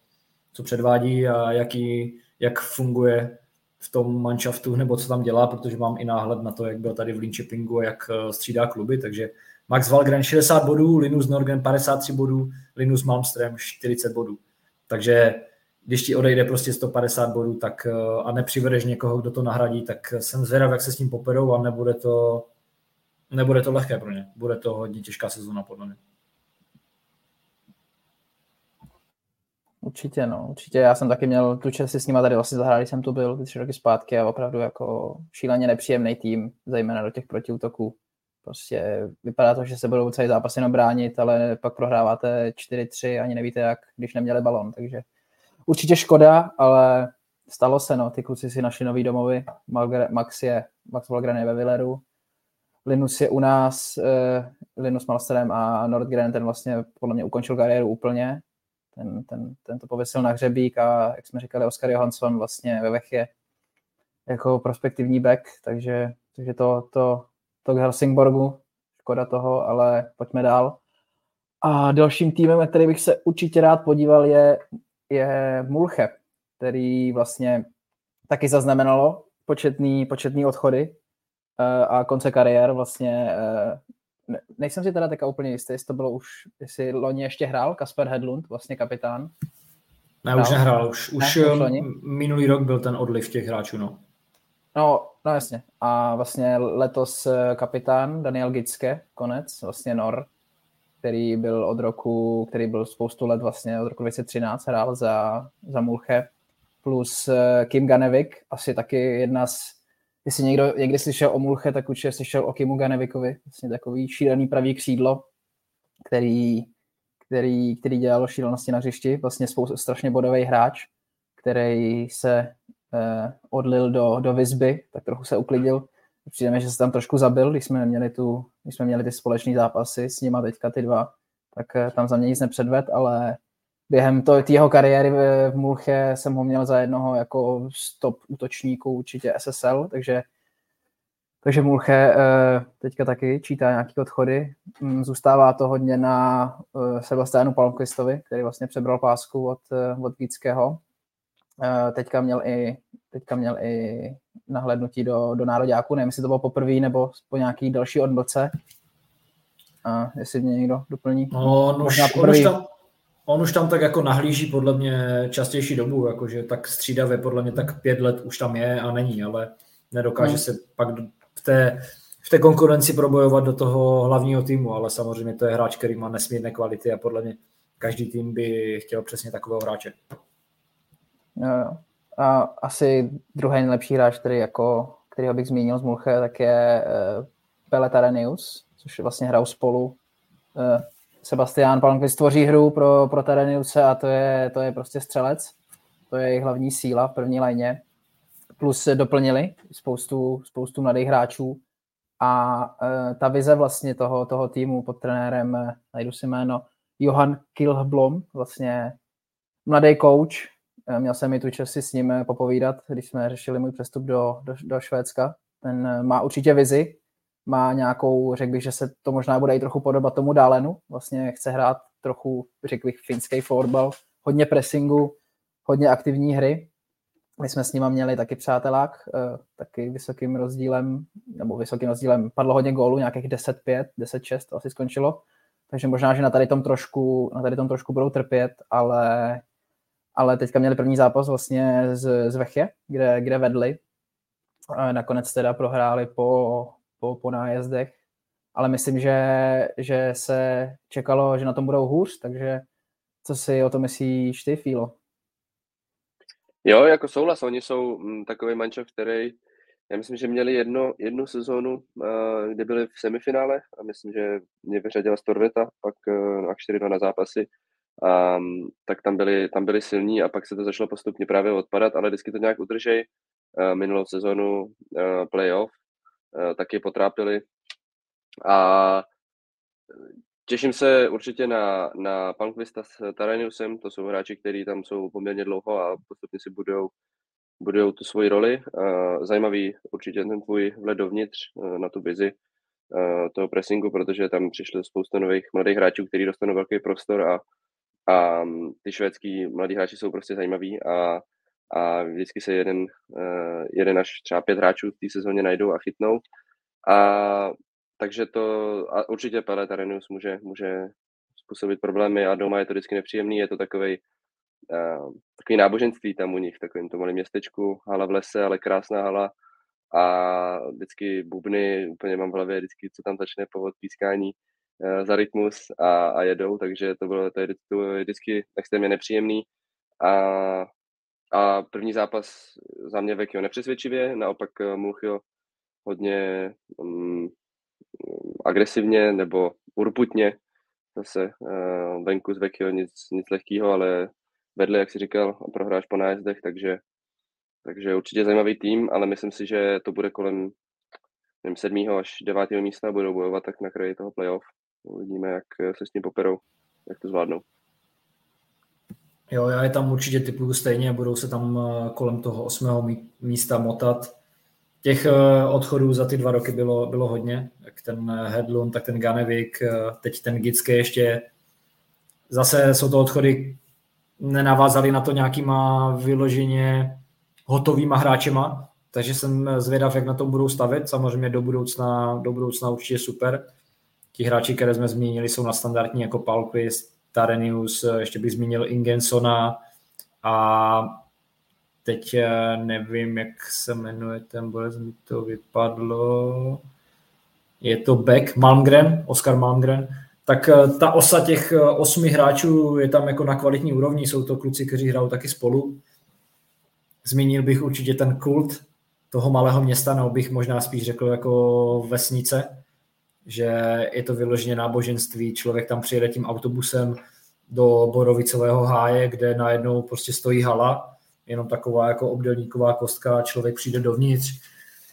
co předvádí a jaký, jak funguje v tom manšaftu nebo co tam dělá, protože mám i náhled na to, jak byl tady v Linköpingu a jak eh, střídá kluby, takže Max Valgren 60 bodů, Linus Norgren 53 bodů, Linus Malmström 40 bodů. Takže když ti odejde prostě 150 bodů tak, eh, a nepřivedeš někoho, kdo to nahradí, tak jsem zvědav, jak se s ním poperou a nebude to, nebude to lehké pro ně. Bude to hodně těžká sezóna podle mě. Určitě, no, určitě. Já jsem taky měl tu čest si s nimi tady vlastně zahrát, jsem tu byl tři roky zpátky a opravdu jako šíleně nepříjemný tým, zejména do těch protiútoků. Prostě vypadá to, že se budou celý zápas jenom bránit, ale pak prohráváte 4-3, ani nevíte jak, když neměli balon, takže určitě škoda, ale stalo se, no, ty kluci si našli nový domovy, Max je, Max Volgren je ve Villeru, Linus je u nás, eh, Linus Malsterem a Nordgren, ten vlastně podle mě ukončil kariéru úplně, ten, ten, ten to pověsil na hřebík a jak jsme říkali, Oskar Johansson vlastně ve Vechě jako prospektivní back, takže, takže to, to, to k Helsingborgu, škoda toho, ale pojďme dál. A dalším týmem, který bych se určitě rád podíval, je, je Mulche, který vlastně taky zaznamenalo početný, početný odchody uh, a konce kariér vlastně uh, ne, nejsem si teda teďka úplně jistý, jestli to bylo už, jestli loni ještě hrál Kasper Hedlund, vlastně kapitán. Ne, hrál? už nehrál, už, ne, už um, minulý rok byl ten odliv těch hráčů, no. No, no jasně. A vlastně letos eh, kapitán Daniel Gitske, konec, vlastně Nor, který byl od roku, který byl spoustu let vlastně od roku 2013 hrál za, za Mulche, plus eh, Kim Ganevik, asi taky jedna z Jestli někdo někdy slyšel o Mulche, tak určitě slyšel o Kimu Ganevikovi, vlastně takový šílený pravý křídlo, který, který, který dělal šílenosti na hřišti, vlastně spoustu, strašně bodový hráč, který se eh, odlil do, do Vizby, tak trochu se uklidil. Přijde že se tam trošku zabil, když jsme měli, tu, když jsme měli ty společné zápasy s nima teďka ty dva, tak eh, tam za mě nic nepředved, ale během to, jeho kariéry v, v Mulche jsem ho měl za jednoho jako stop útočníků určitě SSL, takže takže Mulche eh, teďka taky čítá nějaké odchody. Mm, zůstává to hodně na eh, Sebastianu Palmquistovi, který vlastně přebral pásku od, eh, od Gického. Teďka měl i, teďka měl i nahlédnutí do, do nároďáku, nevím, jestli to bylo poprvé nebo po nějaký další odmlce. A jestli mě někdo doplní. No, on už, on, už tam, on už tam tak jako nahlíží podle mě častější dobu, jakože tak střídavě podle mě tak pět let už tam je a není, ale nedokáže hmm. se pak v té, v té konkurenci probojovat do toho hlavního týmu, ale samozřejmě to je hráč, který má nesmírné kvality a podle mě každý tým by chtěl přesně takového hráče. Jo, jo. A asi druhý nejlepší hráč, který jako, kterýho bych zmínil z Mulche, tak je uh, Pele Tarenius, což je vlastně hrajou spolu. Sebastián Palmqvist tvoří hru pro, pro Tareniuse a to je, to je prostě střelec. To je jejich hlavní síla v první lajně plus doplnili spoustu, spoustu mladých hráčů a uh, ta vize vlastně toho, toho týmu pod trenérem, uh, najdu si jméno, Johan Kilblom, vlastně mladý coach, uh, měl jsem mi tu čas si s ním popovídat, když jsme řešili můj přestup do, do, do Švédska. Ten má určitě vizi, má nějakou, řekl bych, že se to možná bude i trochu podobat tomu Dálenu, vlastně chce hrát trochu, řekl bych, finský florbal, hodně pressingu, hodně aktivní hry. My jsme s nima měli taky přátelák, eh, taky vysokým rozdílem, nebo vysokým rozdílem, padlo hodně gólů, nějakých 10-5, 10-6 to asi skončilo, takže možná, že na tady tom trošku, na tady tom trošku budou trpět, ale, ale teďka měli první zápas vlastně z, z Vechě, kde, kde vedli. Nakonec teda prohráli po, po, po nájezdech, ale myslím, že, že se čekalo, že na tom budou hůř, takže co si o to myslíš ty, Fílo? Jo, jako souhlas, oni jsou mm, takový mančov, který, já myslím, že měli jedno, jednu sezónu, uh, kde byli v semifinále a myslím, že mě vyřadila Storveta, pak na 4 na zápasy, um, tak tam byli, tam byli silní a pak se to začalo postupně právě odpadat, ale vždycky to nějak udržej. Uh, minulou sezónu playoff taky potrápili a Těším se určitě na, na Punkvista s Taraniusem, to jsou hráči, kteří tam jsou poměrně dlouho a postupně si budou budou tu svoji roli. Zajímavý určitě ten tvůj vhled dovnitř na tu vizi e, toho pressingu, protože tam přišlo spousta nových mladých hráčů, kteří dostanou velký prostor a, a ty švédský mladí hráči jsou prostě zajímaví a, a vždycky se jeden, e, jeden až třeba pět hráčů v té sezóně najdou a chytnou. A takže to a určitě Pele Tarenius může, může způsobit problémy a doma je to vždycky nepříjemný, je to takový uh, takový náboženství tam u nich, v takovém tom malém městečku, hala v lese, ale krásná hala. A vždycky bubny, úplně mám v hlavě vždycky, co tam začne povod pískání uh, za rytmus a, a jedou, takže to bylo to to je vždycky extrémně nepříjemný. A, a první zápas za mě Vekio nepřesvědčivě, naopak eh, Mulchio hodně um, agresivně nebo urputně. Zase uh, venku z Vekio nic, nic lehkého, ale vedle, jak si říkal, a prohráš po nájezdech, takže, takže určitě zajímavý tým, ale myslím si, že to bude kolem nevím, sedmého až devátého místa budou bojovat tak na kraji toho playoff. Uvidíme, jak se s tím poperou, jak to zvládnou. Jo, já je tam určitě typuju stejně, budou se tam eh, kolem toho osmého místa motat. Těch eh, odchodů za ty dva roky bylo, bylo hodně, jak ten eh, Hedlund, tak ten Ganevik, teď ten Gické ještě. Zase jsou to odchody, nenavázali na to nějakýma vyloženě hotovýma hráčema, takže jsem zvědav, jak na tom budou stavit. Samozřejmě do budoucna, do budoucna určitě super. Ti hráči, které jsme zmínili, jsou na standardní jako Palquist, Tarenius, ještě bych zmínil Ingensona a teď nevím, jak se jmenuje ten borec, mi to vypadlo. Je to Beck, Malmgren, Oscar Malmgren. Tak eh, ta osa těch eh, osmi hráčů je tam jako na kvalitní úrovni, jsou to kluci, kteří hrajou taky spolu. Zmínil bych určitě ten kult toho malého města, nebo bych možná spíš řekl jako vesnice, že je to vyloženě náboženství, člověk tam přijede tím autobusem do Borovicového háje, kde najednou prostě stojí hala jenom taková jako obdelníková kostka, člověk přijde dovnitř,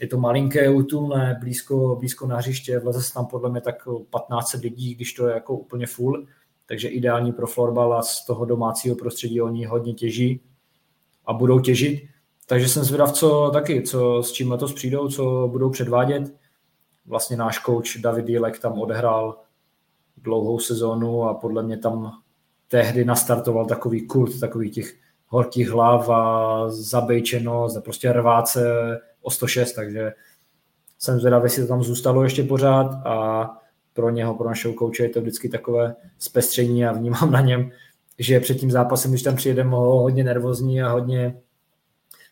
je to malinké, útulné, blízko, blízko na hřiště, vleze se tam podle mě tak 15 lidí, když to je jako úplně full takže ideální pro florbal a z toho domácího prostředí oni hodně těží a budou těžit. Takže jsem zvědav, co taky, co, s čím letos přijdou, co budou předvádět. Vlastně náš coach David Dílek tam odehrál dlouhou sezónu a podle mě tam tehdy nastartoval takový kult takových těch horkých hlav a zabejčenost a prostě rváce o 106, takže jsem zvědavý, jestli to tam zůstalo ještě pořád a pro něho, pro našeho kouče je to vždycky takové zpestření a vnímám na něm, že před tím zápasem, když tam přijede, hodně nervózní a hodně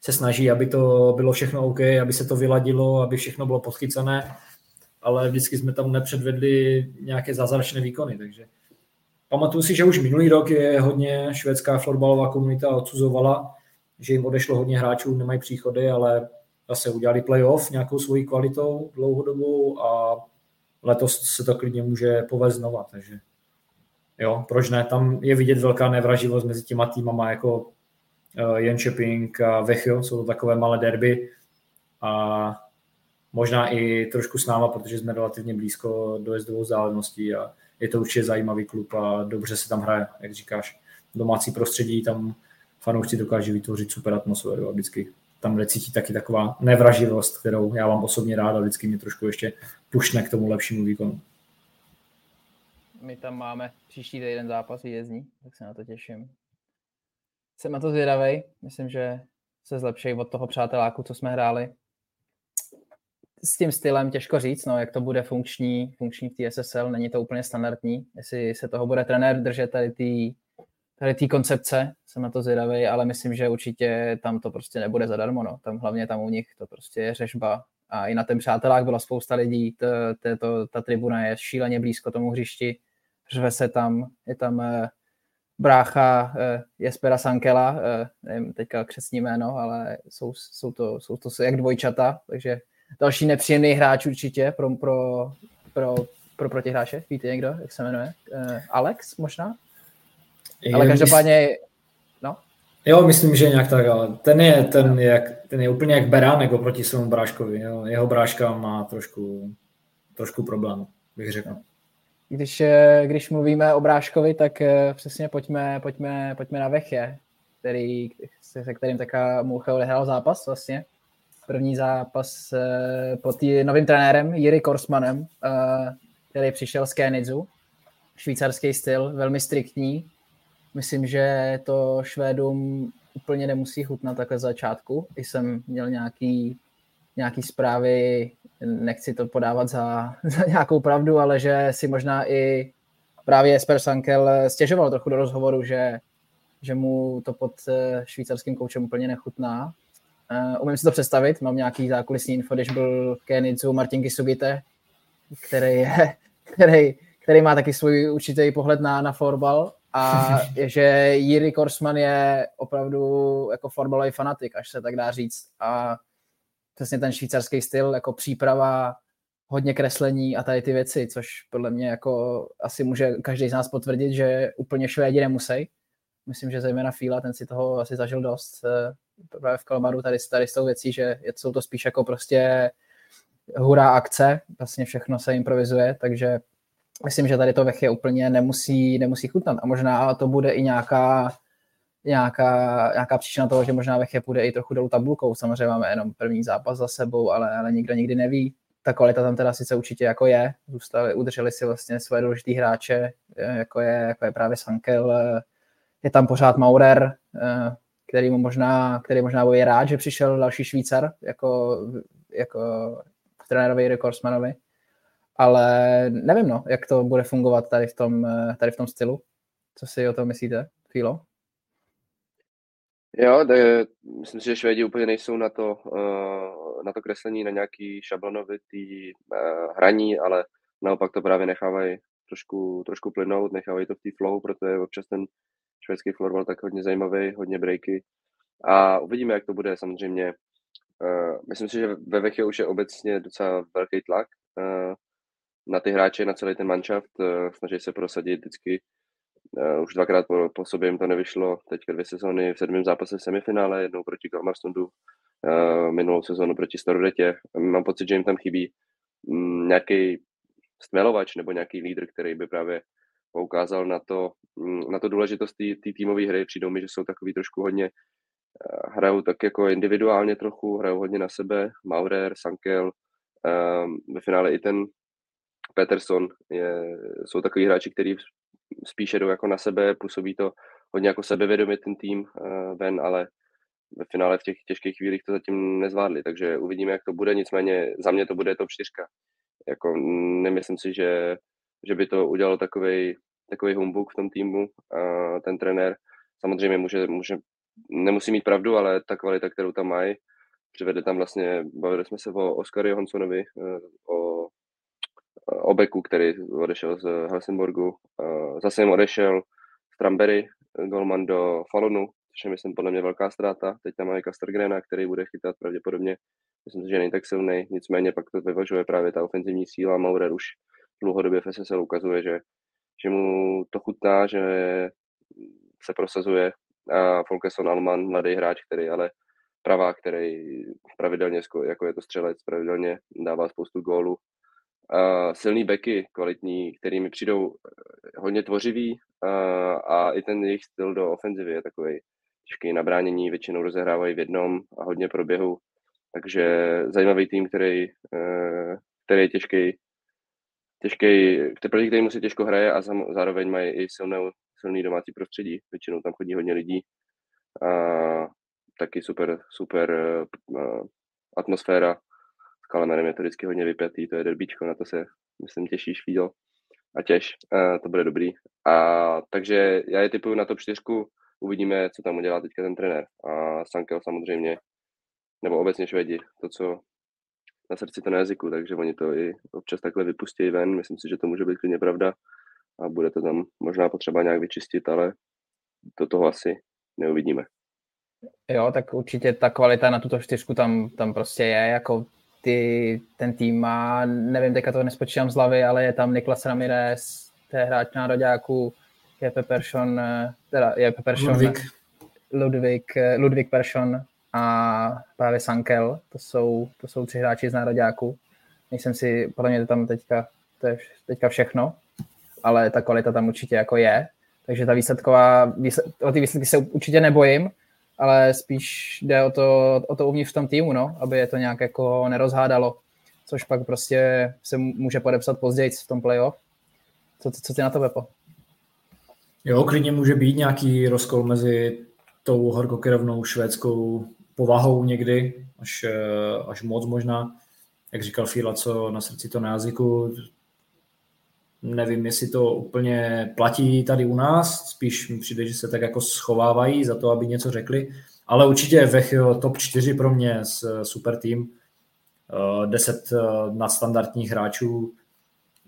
se snaží, aby to bylo všechno OK, aby se to vyladilo, aby všechno bylo podchycené, ale vždycky jsme tam nepředvedli nějaké zázračné výkony, takže pamatuju si, že už minulý rok je hodně švédská florbalová komunita odsuzovala, že jim odešlo hodně hráčů, nemají příchody, ale zase udělali playoff nějakou svojí kvalitou dlouhodobou a letos se to klidně může povést znova, takže jo, proč ne, tam je vidět velká nevraživost mezi těma týmama jako uh, Jönköping a Vechio, jsou to takové malé derby a možná i trošku s náma, protože jsme relativně blízko dojezdovou vzdáleností a je to určitě zajímavý klub a dobře se tam hraje, jak říkáš. Domácí prostředí, tam fanoušci dokáže vytvořit super atmosféru a vždycky tam jde cítit taky taková nevraživost, kterou já mám osobně rád a vždycky mě trošku ještě pušne k tomu lepšímu výkonu. My tam máme příští týden zápas výjezdní, tak se na to těším. Jsem na to zvědavý, myslím, že se zlepší od toho přáteláku, co jsme hráli. S tím stylem těžko říct, no, jak to bude funkční, funkční v TSSL, není to úplně standardní, jestli se toho bude trenér držet tady ty tady té koncepce, jsem na to zvědavý, ale myslím, že určitě tam to prostě nebude zadarmo, no. Tam hlavně tam u nich to prostě je řežba a i na ten přátelách byla spousta lidí, to, to, to, ta tribuna je šíleně blízko tomu hřišti, řve se tam, je tam eh, brácha eh, Jespera Sankela, eh, nevím teďka křesní jméno, ale jsou, jsou, to, jsou to jak dvojčata, takže další nepříjemný hráč určitě pro, pro, pro, pro protihráče. Víte někdo, jak se jmenuje? Eh, Alex možná? Ale každopádně, no. Jo, myslím, že nějak tak, ale ten je, ten je, jak, ten je úplně jak beránek oproti svému bráškovi. Jo. Jeho bráška má trošku, trošku problém, bych řekl. Když, eh, když mluvíme o Bráškovi, tak eh, přesně pojďme, pojďme, pojďme na Vechě, který, se kterým taká Moucha odehrál zápas vlastně. První zápas eh, pod novým trenérem Jiry Korsmanem, který přišel z Kenidzu. Švýcarský styl, velmi striktní, Myslím, že to Švédům úplně nemusí chutnat takhle z začátku. I jsem měl nějaký, nějaký zprávy, nechci to podávat za, za nějakou pravdu, ale že si možná i právě Esper Sankel stěžoval trochu do rozhovoru, že, že mu to pod eh, švýcarským koučem úplně nechutná. Uh, umím si to představit, mám nějaký zákulisní info, když byl v Kenidzu Martin Kisugite, který, je, který, který má taky svůj určitý pohled na, na florbal a že Jiří Korsman je opravdu jako fotbalový fanatik, až se tak dá říct. A přesně ten švýcarský styl, jako příprava, hodně kreslení a tady ty věci, což podle mě jako asi může každý z nás potvrdit, že úplně Švédi nemusí. Myslím, že zejména Fíla, ten si toho asi zažil dost eh, právě v Kalmaru tady, tady s tou věcí, že jsou to spíš jako prostě hurá akce, vlastně všechno se improvizuje, takže myslím, že tady to Vechy úplně nemusí, nemusí chutnat. A možná to bude i nějaká, nějaká, nějaká příčina toho, že možná Vechy půjde i trochu dolů tabulkou. Samozřejmě máme jenom první zápas za sebou, ale, ale nikdo nikdy neví. Ta kvalita tam teda sice určitě jako je. Zůstali, udrželi si vlastně své důležitý hráče, jako je, jako je právě Sankel. Je tam pořád Maurer, který mu možná, který možná bude rád, že přišel další Švýcar jako, jako trenérovi Rekordsmanovi ale nevím, no, jak to bude fungovat tady v tom, eh, tady v tom stylu. Co si o tom myslíte, Filo? Jo, je, myslím si, že Švédi úplně nejsou na to, uh, na to kreslení, na nějaký šablonovitý uh, hraní, ale naopak to právě nechávají trošku, trošku plynout, nechávají to v té flow, protože občas ten švédský florbal tak hodně zajímavý, hodně breaky. A uvidíme, jak to bude samozřejmě. Uh, myslím si, že ve Vechě už je obecně docela velký tlak. Uh, na ty hráče, na celý ten manšaft, eh, snaží se prosadit vždycky. Eh, už dvakrát po, po sobě jim to nevyšlo, teďka dvě sezóny v sedmém zápase semifinále, jednou proti Kalmarstundu, eh, minulou sezónu proti Starodetě. Mám pocit, že jim tam chybí mm, nějaký stmelovač nebo nějaký lídr, který by právě poukázal na to, mm, na to důležitost té týmové hry. Přijdou mi, že jsou takový trošku hodně, eh, hrajou tak jako individuálně trochu, hrajou hodně na sebe. Maurer, Sankel, um, ve finále i ten Peterson je, jsou takový hráči, kteří spíše jdou jako na sebe, působí to hodně jako sebevědomě ten tým uh, ven, ale ve finále v těch těžkých chvílích to zatím nezvládli, takže uvidíme, jak to bude, nicméně za mě to bude top 4. Jako nemyslím si, že, že by to udělalo takový takový humbuk v tom týmu, uh, ten trenér. Samozřejmě může, může, nemusí mít pravdu, ale ta kvalita, kterou tam mají, přivedli tam vlastně, bavili jsme se o Oskary Johanssonovi, uh, o o Beku, který odešel z Helsingborgu. Zase jim odešel Stramberry, golman do Falonu, což je myslím podle mě velká ztráta. Teď tam mají Kastergrena, který bude chytat pravděpodobně. Myslím si, že není tak silný, nicméně pak to vyvažuje právě ta ofenzivní síla. Maurer už dlouhodobě v SSL ukazuje, že, že mu to chutná, že se prosazuje. A Folkeson Alman, mladý hráč, který ale pravá, který pravidelně, jako je to střelec, pravidelně dává spoustu gólů, uh, silný beky, kvalitní, kterými přijdou eh, hodně tvořivý uh, a i ten jejich styl do ofenzivy je takový těžký nabránění, většinou rozehrávají v jednom a hodně proběhu, takže zajímavý tým, který, uh, který je těžký, těžký, proti kterému se těžko hraje a zároveň mají i silnou, silný domácí prostředí. Většinou tam chodí hodně lidí. A taky super, super uh, atmosféra Kalamerem je to vždycky hodně vypjatý, to je derbíčko, na to se, myslím, těšíš, viděl. A těž, uh, to bude dobrý. A takže já je typuju na top 4, uvidíme, co tam udělá teďka ten trenér. A Sankel samozřejmě, nebo obecně Švedi, to, co na srdci to na jazyku, takže oni to i občas takhle vypustí ven, myslím si, že to může být klidně pravda a bude to tam možná potřeba nějak vyčistit, ale do toho asi neuvidíme. Jo, tak určitě ta kvalita na tuto čtyřku tam, tam prostě je, jako ty, ten tým má, nevím, teďka to nespočítám z hlavy, ale je tam Niklas Ramirez, to je hráč nároďáků, je Peperšon, teda je Peperšon, Ludvík. Ludvík, Ludvík Peršon a právě Sankel, to jsou, to jsou tři hráči z nároďáků. Nejsem si, podle mě tam teďka, to je teďka všechno, ale ta kvalita tam určitě jako je. Takže ta výsledková, výsled, o ty výsledky se určitě nebojím, ale spíš jde o to, o to uvnitř v tom týmu, no, aby je to nějak jako nerozhádalo, což pak prostě se může podepsat později v tom playoff. Co, co ty na to, Pepo? Jo, klidně může být nějaký rozkol mezi tou horkokrevnou švédskou povahou někdy, až, eh, až moc možná. Jak říkal Fila, co na srdci to na jazyku, nevím, jestli to úplně platí tady u nás, spíš mi přijde, že se tak jako schovávají za to, aby něco řekli, ale určitě Vech top 4 pro mě s super tým, 10 eh, eh, nadstandardních hráčů,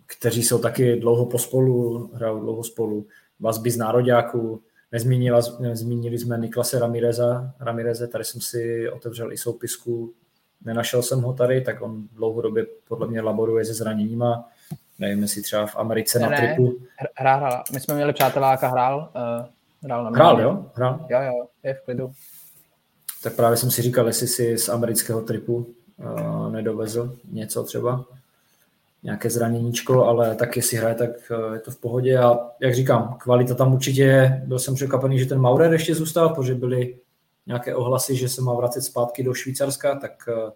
kteří jsou taky dlouho pospolu, hrajou dlouho spolu, vazby z nároďáků, nezmínili, nezmínili jsme Niklase Ramireza, Ramireze, tady jsem si otevřel i soupisku, nenašel jsem ho tady, tak on dlouhodobě podle mě laboruje se zraněníma, nevím, jestli třeba v Americe ne, na tripu. Hrál, hrál. My jsme měli přáteláka, hrál. Uh, hrál, na hrál, jo? Hrál? Jo, jo, je v klidu. Tak právě jsem si říkal, jestli si z amerického tripu uh, nedovezl něco třeba, nějaké zraněníčko, ale tak jestli hraje, tak uh, je to v pohodě a jak říkám, kvalita tam určitě je. Byl jsem překvapený, že ten Maurer ještě zůstal, protože byly nějaké ohlasy, že se má vracet zpátky do Švýcarska, tak uh,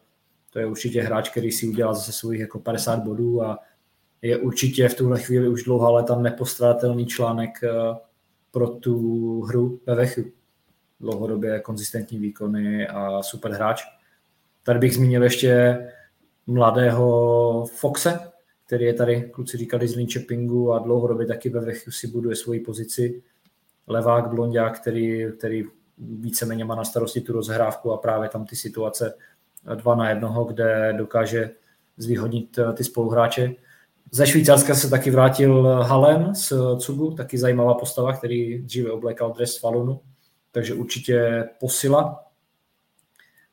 to je určitě hráč, který si udělal zase svých jako 50 bodů a je určitě v tuhle chvíli už dlouhá léta nepostradatelný článek eh, pro tu hru ve Vechu. Dlouhodobě konzistentní výkony a super hráč. Tady bych zmínil ještě mladého Foxe, který je tady, kluci říkali, z Linköpingu a dlouhodobě taky ve Vechu si buduje svoji pozici. Levák, blondák, který, který víceméně má na starosti tu rozhrávku a právě tam ty situace dva na jednoho, kde dokáže zvýhodnit eh, ty spoluhráče. Ze Švýcarska se taky vrátil Halen z Cugu, taky zajímavá postava, který dříve oblékal dres Falunu, takže určitě posila,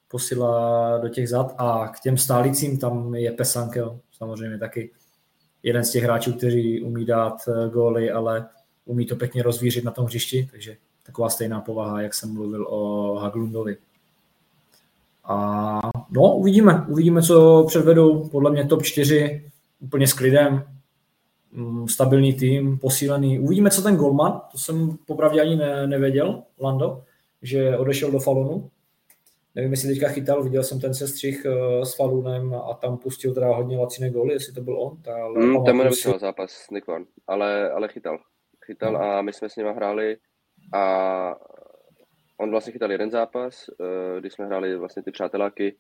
posila do těch zad a k těm stálicím tam je Pesankel, samozřejmě taky jeden z těch hráčů, kteří umí dát eh, góly, ale umí to pěkně rozvířit na tom hřišti, takže taková stejná povaha, jak jsem mluvil o Haglundovi. A no, uvidíme, uvidíme, co předvedou. Podle mě top 4 úplně s klidem. mm, stabilní tým, posílený. Uvidíme, co ten golman, to jsem popravdě ani ne, nevěděl, Lando, že odešel do Falunu. Nevím, jestli teďka chytal, viděl jsem ten sestřih uh, s Falunem a tam pustil teda hodně laciné góly, jestli to byl on. Ta, ale mm, ten si... zápas Van, ale, ale chytal. Chytal mm. a my jsme s ním hráli a on vlastně chytal jeden zápas, uh, když jsme hráli vlastně ty přáteláky,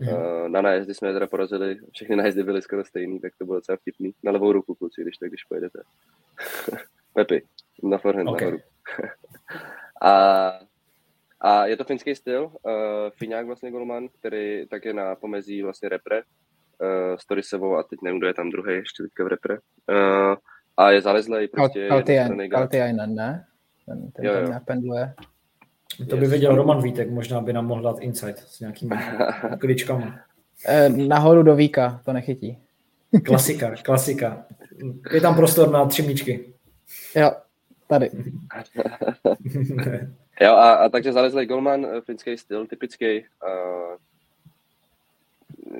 Mm. Na nájezdy jsme teda porazili, všechny nájezdy byly skoro stejný, tak to bylo docela vtipný. Na levou ruku, kluci, když tak, když pojedete. Pepi, na forehand okay. nahoru. a, a je to finský styl, uh, Fiňák vlastně golman, který tak je na pomezí vlastně repre, uh, s Torisevou a teď nevím, kdo je tam druhý ještě teďka v repre. Uh, a je zalezlej prostě Kaltiainen, ne? Ten, ten jo, jo. tam pendluje. To by věděl Roman Vítek, možná by nám mohl dát insight s nějakými kličkami. Eh, nahoru do víka, to nechytí. Klasika, klasika. Je tam prostor na tři míčky. Jo, tady. jo, a, a takže zalezlý golman, eh, finský styl, typický. Uh,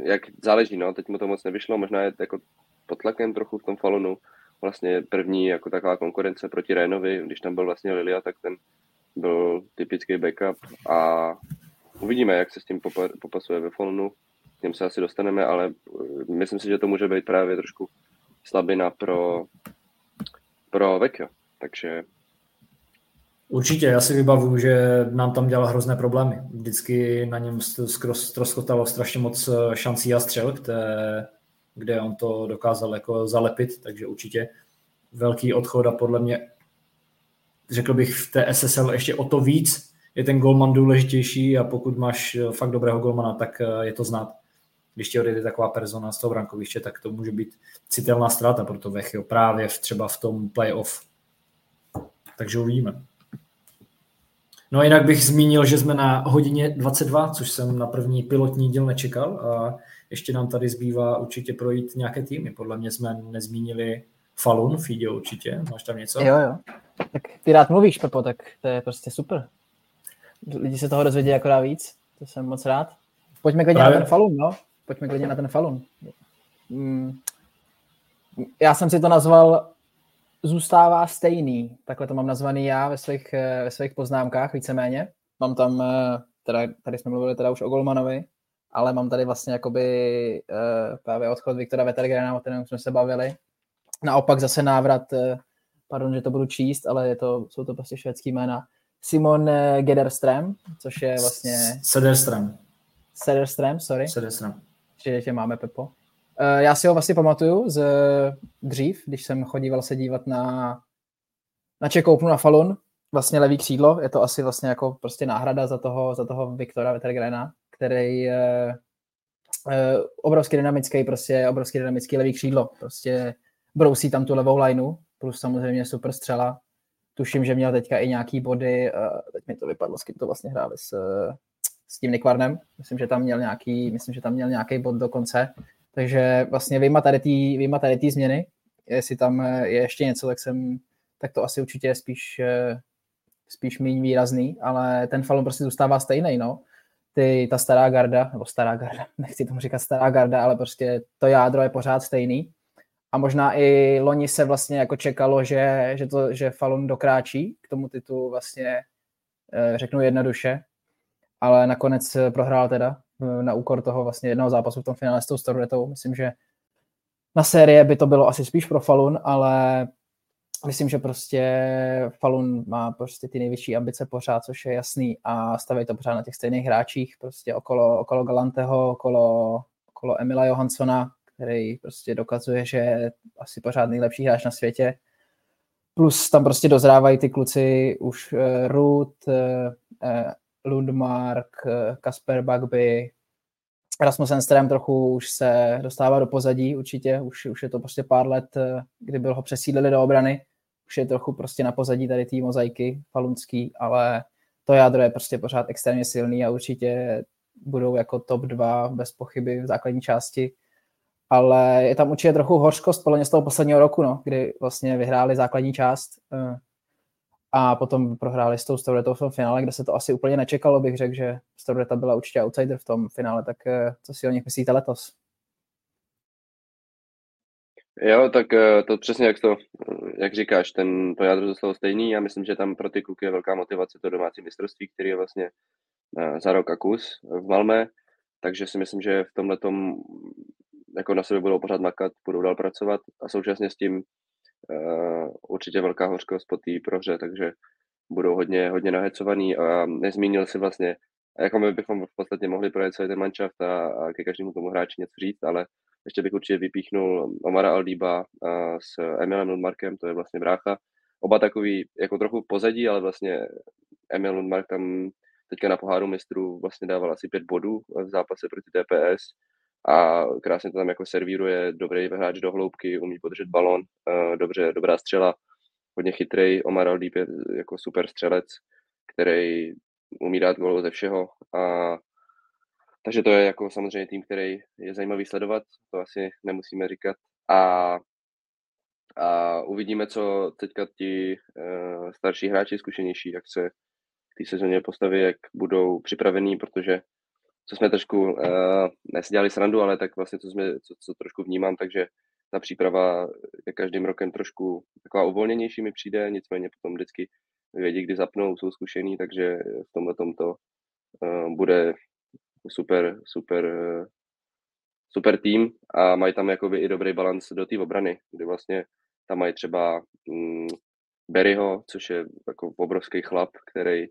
jak záleží, no, teď mu to moc nevyšlo, možná je jako pod tlakem trochu v tom Falunu. Vlastně první jako taková konkurence proti Rénovi, když tam byl vlastně Lilia, tak ten byl typický backup a uvidíme, jak se s tím popasuje ve Falunu. K něm se asi dostaneme, ale eh, myslím si, že to může být právě trošku slabina pro, pro Vekio. Takže Určitě, já si vybavuju, že nám tam dělal hrozné problémy. Vždycky na něm ztroskotalo strašně moc eh, šancí a střel, kde, kde on to dokázal jako zalepit, takže určitě velký odchod a podle mě řekl bych v té SSL ještě o to víc je ten golman důležitější a pokud máš eh, fakt dobrého golmana, tak eh, je to znát. Když ti odejde taková persona z toho brankoviště, tak to může být citelná ztráta pro to Vechio právě v, třeba v tom playoff. Takže uvidíme. No a jinak bych zmínil, že jsme na hodině 22, což jsem na první pilotní díl nečekal a ještě nám tady zbývá určitě projít nějaké týmy. Podle mě jsme nezmínili Falun, Fidě určitě. Máš tam něco? Jo, jo. Tak ty rád mluvíš, Pepo, tak to je prostě super. Lidi se toho dozvědí akorát víc, to jsem moc rád. Pojďme klidně Právě. na ten Falun, no. Pojďme klidně na ten Falun. Mm. Já jsem si to nazval zůstává stejný. Takhle to mám nazvaný já ve svých, eh, ve svých poznámkách víceméně. Mám tam, eh, teda, tady jsme mluvili teda už o Golmanovi, ale mám tady vlastně jakoby uh, právě odchod Viktora Vetergrena, o kterém jsme se bavili. Naopak zase návrat pardon, že to budu číst, ale je to, jsou to prostě švédský jména. Simon Gederström, což je vlastně... Sederström. Sederström, sorry. Sederström. Že, že máme Pepo. Eh, já si ho vlastně pamatuju z dřív, když jsem chodíval se dívat na, na Čekoupnu na Falun, vlastně levý křídlo, je to asi vlastně jako prostě náhrada za toho, za toho Viktora Vetergrena, který je uh, obrovský dynamický, prostě obrovský dynamický levý křídlo, prostě brousí tam tu levou lineu, plus samozřejmě super střela. Tuším, že měl teďka i nějaký body, teď mi to vypadlo, s kým to vlastně hráli, s, s tím Nikvarnem. Myslím, že tam měl nějaký, myslím, že tam měl nějaký bod dokonce. Takže vlastně vyjma tady tý, vyjma tady tý změny, jestli tam je ještě něco, tak jsem, tak to asi určitě je spíš, spíš méně výrazný, ale ten Falun prostě zůstává stejný, no. Ty, ta stará garda, nebo stará garda, nechci tomu říkat stará garda, ale prostě to jádro je pořád stejný. A možná i loni se vlastně jako čekalo, že, že, to, že Falun dokráčí k tomu titulu vlastně, eh, řeknu jednoduše, ale nakonec prohrál teda. eh, na úkor toho vlastně jednoho zápasu v tom finále s tou Storudetou. Myslím, že na série by to bylo asi spíš pro Falun, ale myslím, že prostě Falun má prostě ty nejvyšší ambice pořád, což je jasný a staví to pořád na těch stejných hráčích, prostě okolo, okolo Galanteho, okolo, okolo Emila Johanssona, který prostě dokazuje, že je asi pořád nejlepší hráč na světě. Plus tam prostě dozrávají ty kluci už uh, Ruth, uh, Lundmark, uh, Kasper Bagby, Rasmus Enström trochu už se dostává do pozadí určitě, už, už je to prostě pár let, kdy byl ho přesídlili do obrany, už je trochu prostě na pozadí tady té mozaiky falunský, ale to jádro je prostě pořád extrémně silný a určitě budou jako top 2 bez pochyby v základní části. Ale je tam určitě trochu hořkost podle mě z toho posledního roku, no, kdy vlastně vyhráli základní část uh, a potom prohráli s tou Stouretou v tom finále, kde se to asi úplně nečekalo, bych řekl, že Stoureta byla určitě outsider v tom finále, tak uh, co si o nich myslíte letos? Jo, tak eh, to přesně jak to, jak říkáš, ten, to jádro zůstalo stejný. Já myslím, že tam pro ty kluky je velká motivace to domácí mistrovství, který je vlastně eh, za rok a kus v Malmé, takže si myslím, že v tomhle tom jako na sebe budou pořád makat, budou dál pracovat a současně s tím určitě velká hořkost po té prohře, takže budou hodně, hodně nahecovaný a nezmínil si vlastně, jako my bychom v podstatě mohli projet celý ten manšaft a, a ke každému tomu hráči něco říct, ale ještě bych určitě vypíchnul Omara Aldíba s Emilem Lundmarkem, to je vlastně brácha. Oba takový jako trochu pozadí, ale vlastně Emil Lundmark tam teďka na poháru mistrů vlastně dával asi pět bodů v zápase proti TPS a krásně to tam jako servíruje, dobrý hráč do hloubky, umí podržet balon, dobře, dobrá střela, hodně chytrý. Omar Aldíb je jako super střelec, který umí dát gol ze všeho a takže to je jako samozřejmě tým, který je zajímavý sledovat, to asi nemusíme říkat. A, a uvidíme, co teďka ti uh, starší hráči, zkušenější, jak se k té sezóně postaví, jak budou připravení, protože co jsme trošku, uh, nesdělali srandu, ale tak vlastně co, jsme, co, co trošku vnímám, takže ta příprava je každým rokem trošku taková uvolněnější mi přijde, nicméně potom vždycky vědí, kdy zapnou, jsou zkušení, takže v tomhle tomto uh, bude super, super, super tým a mají tam jakoby i dobrý balans do té obrany, kdy vlastně tam mají třeba mm, Berryho, což je jako obrovský chlap, který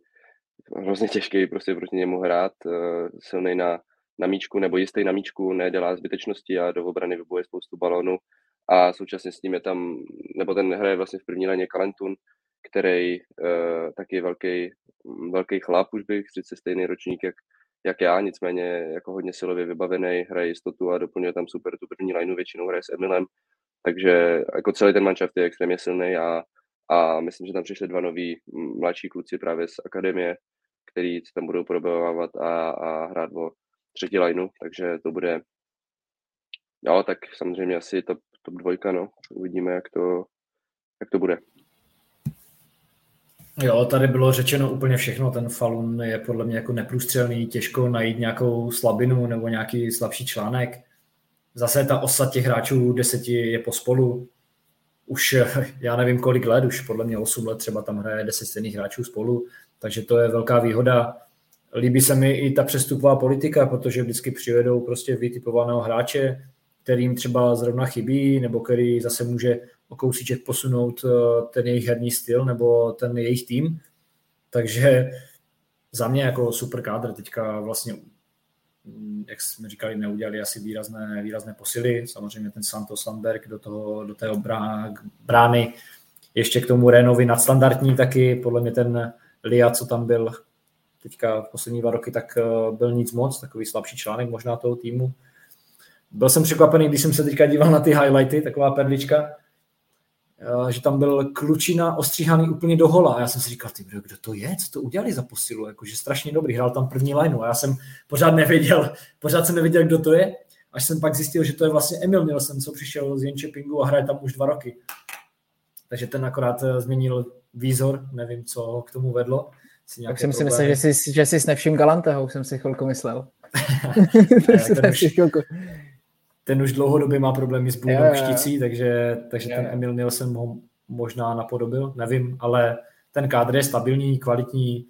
hrozně těžký prostě proti němu hrát, uh, silný na, na míčku nebo jistý na míčku, nedělá zbytečnosti a do obrany vybuje spoustu balónů a současně s ním je tam, nebo ten hraje vlastně v první léně Kalentun, který uh, taky je velký, velký chlap, už bych říct, stejný ročník jak, jak já, nicméně jako hodně silově vybavený, hraje jistotu a doplňuje tam super tu první lineu, většinou hraje s Emilem, takže jako celý ten manšaft je extrémně silný a, a myslím, že tam přišli dva noví mladší kluci právě z akademie, který se tam budou probavávat a, a hrát o třetí lineu, takže to bude, jo, tak samozřejmě asi top, top dvojka, no, uvidíme, jak to, jak to bude. Jo, tady bylo řečeno úplně všechno. Ten Falun je podle mě jako neprůstřelný, těžko najít nějakou slabinu nebo nějaký slabší článek. Zase ta osa těch hráčů deseti je pospolu. Už já nevím kolik let, už podle mě 8 let třeba tam hraje deset stejných hráčů spolu, takže to je velká výhoda. Líbí se mi i ta přestupová politika, protože vždycky přivedou prostě vytipovaného hráče, kterým třeba zrovna chybí, nebo který zase může o kousíček posunout eh, ten jejich herní styl nebo ten jejich tým. Takže za mě jako super kádr teďka vlastně, mm, jak jsme říkali, neudělali asi výrazné, výrazné posily. Samozřejmě ten Santos Sandberg do, toho, do té brány. Ještě k tomu Renovi nadstandardní taky. Podle mě ten Lia, co tam byl teďka poslední dva roky, tak eh, byl nic moc, takový slabší článek možná toho týmu. Byl jsem překvapený, když jsem se teďka díval na ty highlighty, taková perlička, Eh, že tam byl Klučina ostříhaný úplně do hola. A já jsem si říkal, ty kdo to je, co to udělali za posilu, jakože strašně dobrý, hrál tam první lineu a já jsem pořád nevěděl, pořád jsem nevěděl, kdo to je, až jsem pak zjistil, že to je vlastně Emil Nielsen, co přišel z Jenčepingu a hraje tam už dva roky. Takže ten akorát eh, změnil výzor, nevím, co k tomu vedlo. Tak jsem si myslel, že jsi, že jsi s nevším Galanteho, jsem si chvilku myslel. ten, už, ten už dlouhodobě má problémy s bůhou štící, takže, takže ten Emil Nielsen ho možná napodobil, nevím, ale ten kádr je stabilní, kvalitní,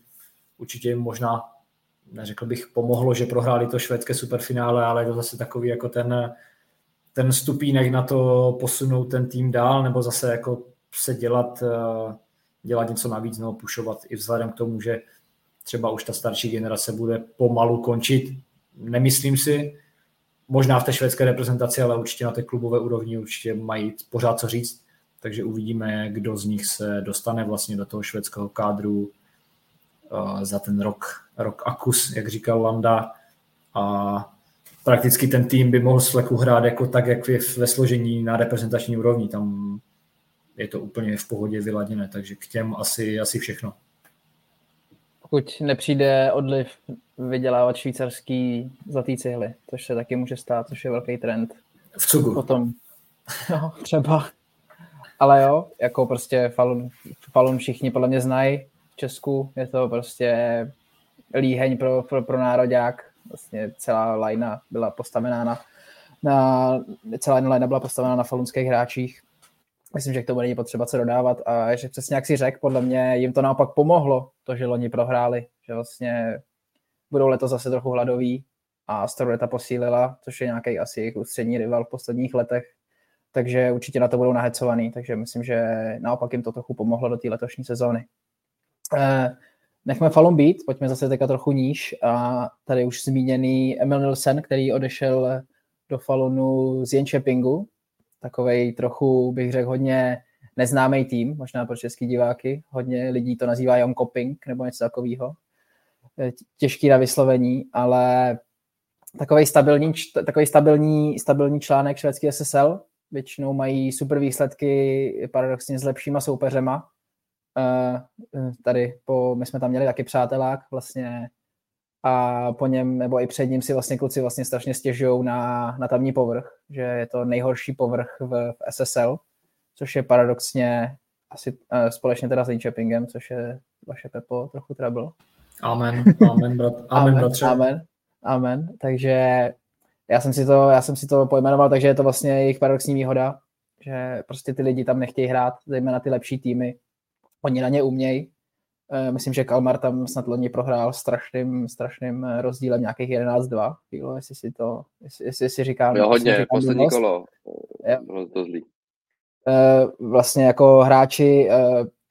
určitě jim možná, neřekl bych, pomohlo, že prohráli to švédské superfinále, ale je to zase takový jako ten, ten stupínek na to posunout ten tým dál, nebo zase jako se dělat, eh, dělat něco navíc, nebo pušovat i vzhledem k tomu, že třeba už ta starší generace bude pomalu končit. Nemyslím si, možná v té švédské reprezentaci, ale určitě na té klubové úrovni určitě mají pořád co říct, takže uvidíme, kdo z nich se dostane vlastně do toho švédského kádru uh, za ten rok, rok a kus, jak říkal Landa a prakticky ten tým by mohl s fleku hrát jako tak, jak je ve složení na reprezentační úrovni, tam je to úplně v pohodě vyladěné, takže k těm asi, asi všechno. Pokud nepřijde odliv vydělávat švýcarský zlatý cihly, což se taky může stát, což je velký trend. V cugu. Potom, no, třeba. Ale jo, jako prostě Falun, Falun všichni podle mě znají v Česku, je to prostě líheň pro, pro, pro nároďák, vlastně celá lajna byla postavená na, na, celá jedna byla postavena na falunských hráčích. Myslím, že k tomu není potřeba co dodávat. A že přesně jak si řekl, podle mě jim to naopak pomohlo, to, že loni prohráli, že vlastně budou letos zase trochu hladoví a Starleta posílila, což je nějaký asi jejich ústřední rival v posledních letech, takže určitě na to budou nahecovaný, takže myslím, že naopak jim to trochu pomohlo do té letošní sezóny. Eh, nechme Falun být, pojďme zase teďka trochu níž a tady už zmíněný Emil Nilsen, který odešel do Falunu z Jenčepingu, takovej trochu, bych řekl, hodně neznámý tým, možná pro český diváky. Hodně lidí to nazývá Jon Koping nebo něco takového. Těžký na vyslovení, ale takový stabilní, takový stabilní, stabilní článek švédský SSL. Většinou mají super výsledky paradoxně s lepšíma soupeřema. Eh, tady po, my jsme tam měli taky přátelák, vlastně a po něm, nebo i před ním si vlastně kluci vlastně strašně stěžují na, na tamní povrch, že je to nejhorší povrch v, v SSL, což je paradoxně asi uh, společně teda s Linköpingem, což je vaše Pepo trochu trouble. Amen, amen, brat, amen, amen, bratře. amen, amen, takže já jsem si to, já jsem si to pojmenoval, takže je to vlastně jejich paradoxní výhoda, že prostě ty lidi tam nechtějí hrát, zejména ty lepší týmy. Oni na ně umějí, myslím, že Kalmar tam snad loni prohrál strašným, strašným eh, rozdílem nějakých 11-2. Chvílo, jestli si to, jestli, jestli si říkám. Jo, hodně, říkám poslední dost. kolo. Bylo to zlý. Eh, vlastně jako hráči,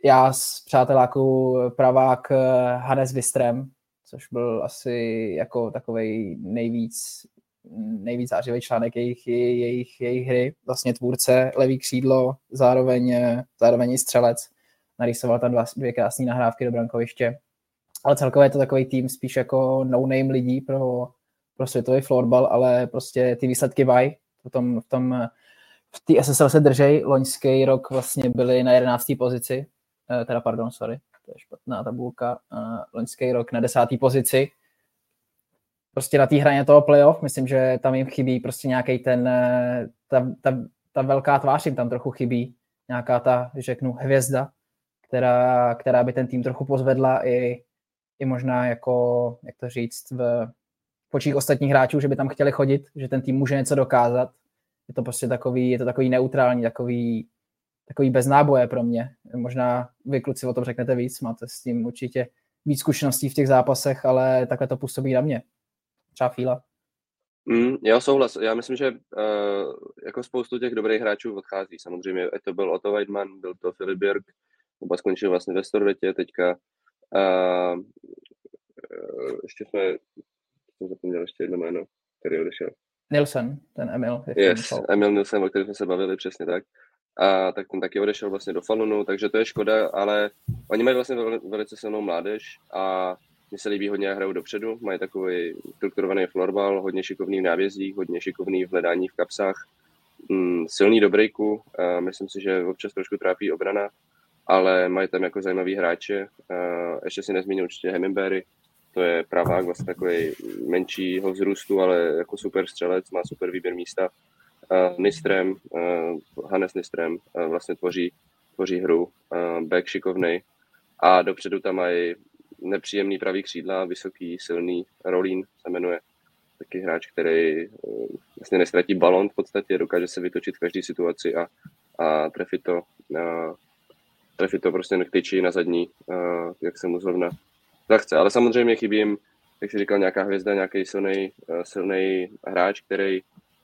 já z přáteláků pravák Hannes Vistrem, což byl asi jako takový nejvíc, nejvíc zářivý článek jejich, jejich, jejich hry. Vlastně tvůrce, levý křídlo, zároveň, zároveň i střelec narýsoval tam dva, dvě krásné nahrávky do brankoviště. Ale celkově je to takový tým spíš jako no-name lidí pro, pro světový florbal, ale prostě ty výsledky vaj. V tom, v tom v té SSL se držej. Loňský rok vlastně byli na 11. pozici, eh, teda pardon, sorry, to je špatná tabulka. Eh, loňský rok na 10. pozici. Prostě na té hraně toho playoff, myslím, že tam jim chybí prostě nějaký ten, eh, ta, ta, ta velká tvář jim tam trochu chybí, nějaká ta, řeknu, hvězda, která, která by ten tým trochu pozvedla i, i možná jako, jak to říct, v počích ostatních hráčů, že by tam chtěli chodit, že ten tým může něco dokázat. Je to prostě takový, je to takový neutrální, takový, takový bez náboje pro mě. Možná vy kluci o tom řeknete víc, máte s tím určitě víc zkušeností v těch zápasech, ale takhle to působí na mě. Třeba Fíla. Mm, já souhlas. Já myslím, že uh, jako spoustu těch dobrých hráčů odchází. Samozřejmě to byl Otto Weidman, byl to Filip Björk, oba skončil vlastně ve Storvetě teďka. A, ještě jsme, jsem zapomněl ještě jedno jméno, který odešel. Nilsen, ten Emil. Yes, Emil Nilsen, o kterém jsme se bavili přesně tak. A tak ten taky odešel vlastně do Falunu, takže to je škoda, ale oni mají vlastně velice silnou mládež a mně se líbí hodně, jak hrajou dopředu, mají takový strukturovaný florbal, hodně šikovný v návězdích, hodně šikovný v hledání v kapsách, mm, silný do breaku, a myslím si, že občas trošku trápí obrana, ale mají tam jako zajímavý hráče. Ještě si nezmínil určitě Hemingberry, to je pravák, vlastně takový menšího vzrůstu, ale jako super střelec, má super výběr místa. Nistrem, Hannes Nistrem vlastně tvoří, tvoří hru, back šikovnej a dopředu tam mají nepříjemný pravý křídla, vysoký, silný, Rolín se jmenuje, taky hráč, který e, vlastně nestratí balon v podstatě, dokáže se vytočit v každé situaci a, a trefit to trefit to prostě nechtyčí na zadní, uh, jak se mu zrovna zachce. Ale samozřejmě chybí jim, jak jsi říkal, nějaká hvězda, nějaký silný, uh, silný hráč, který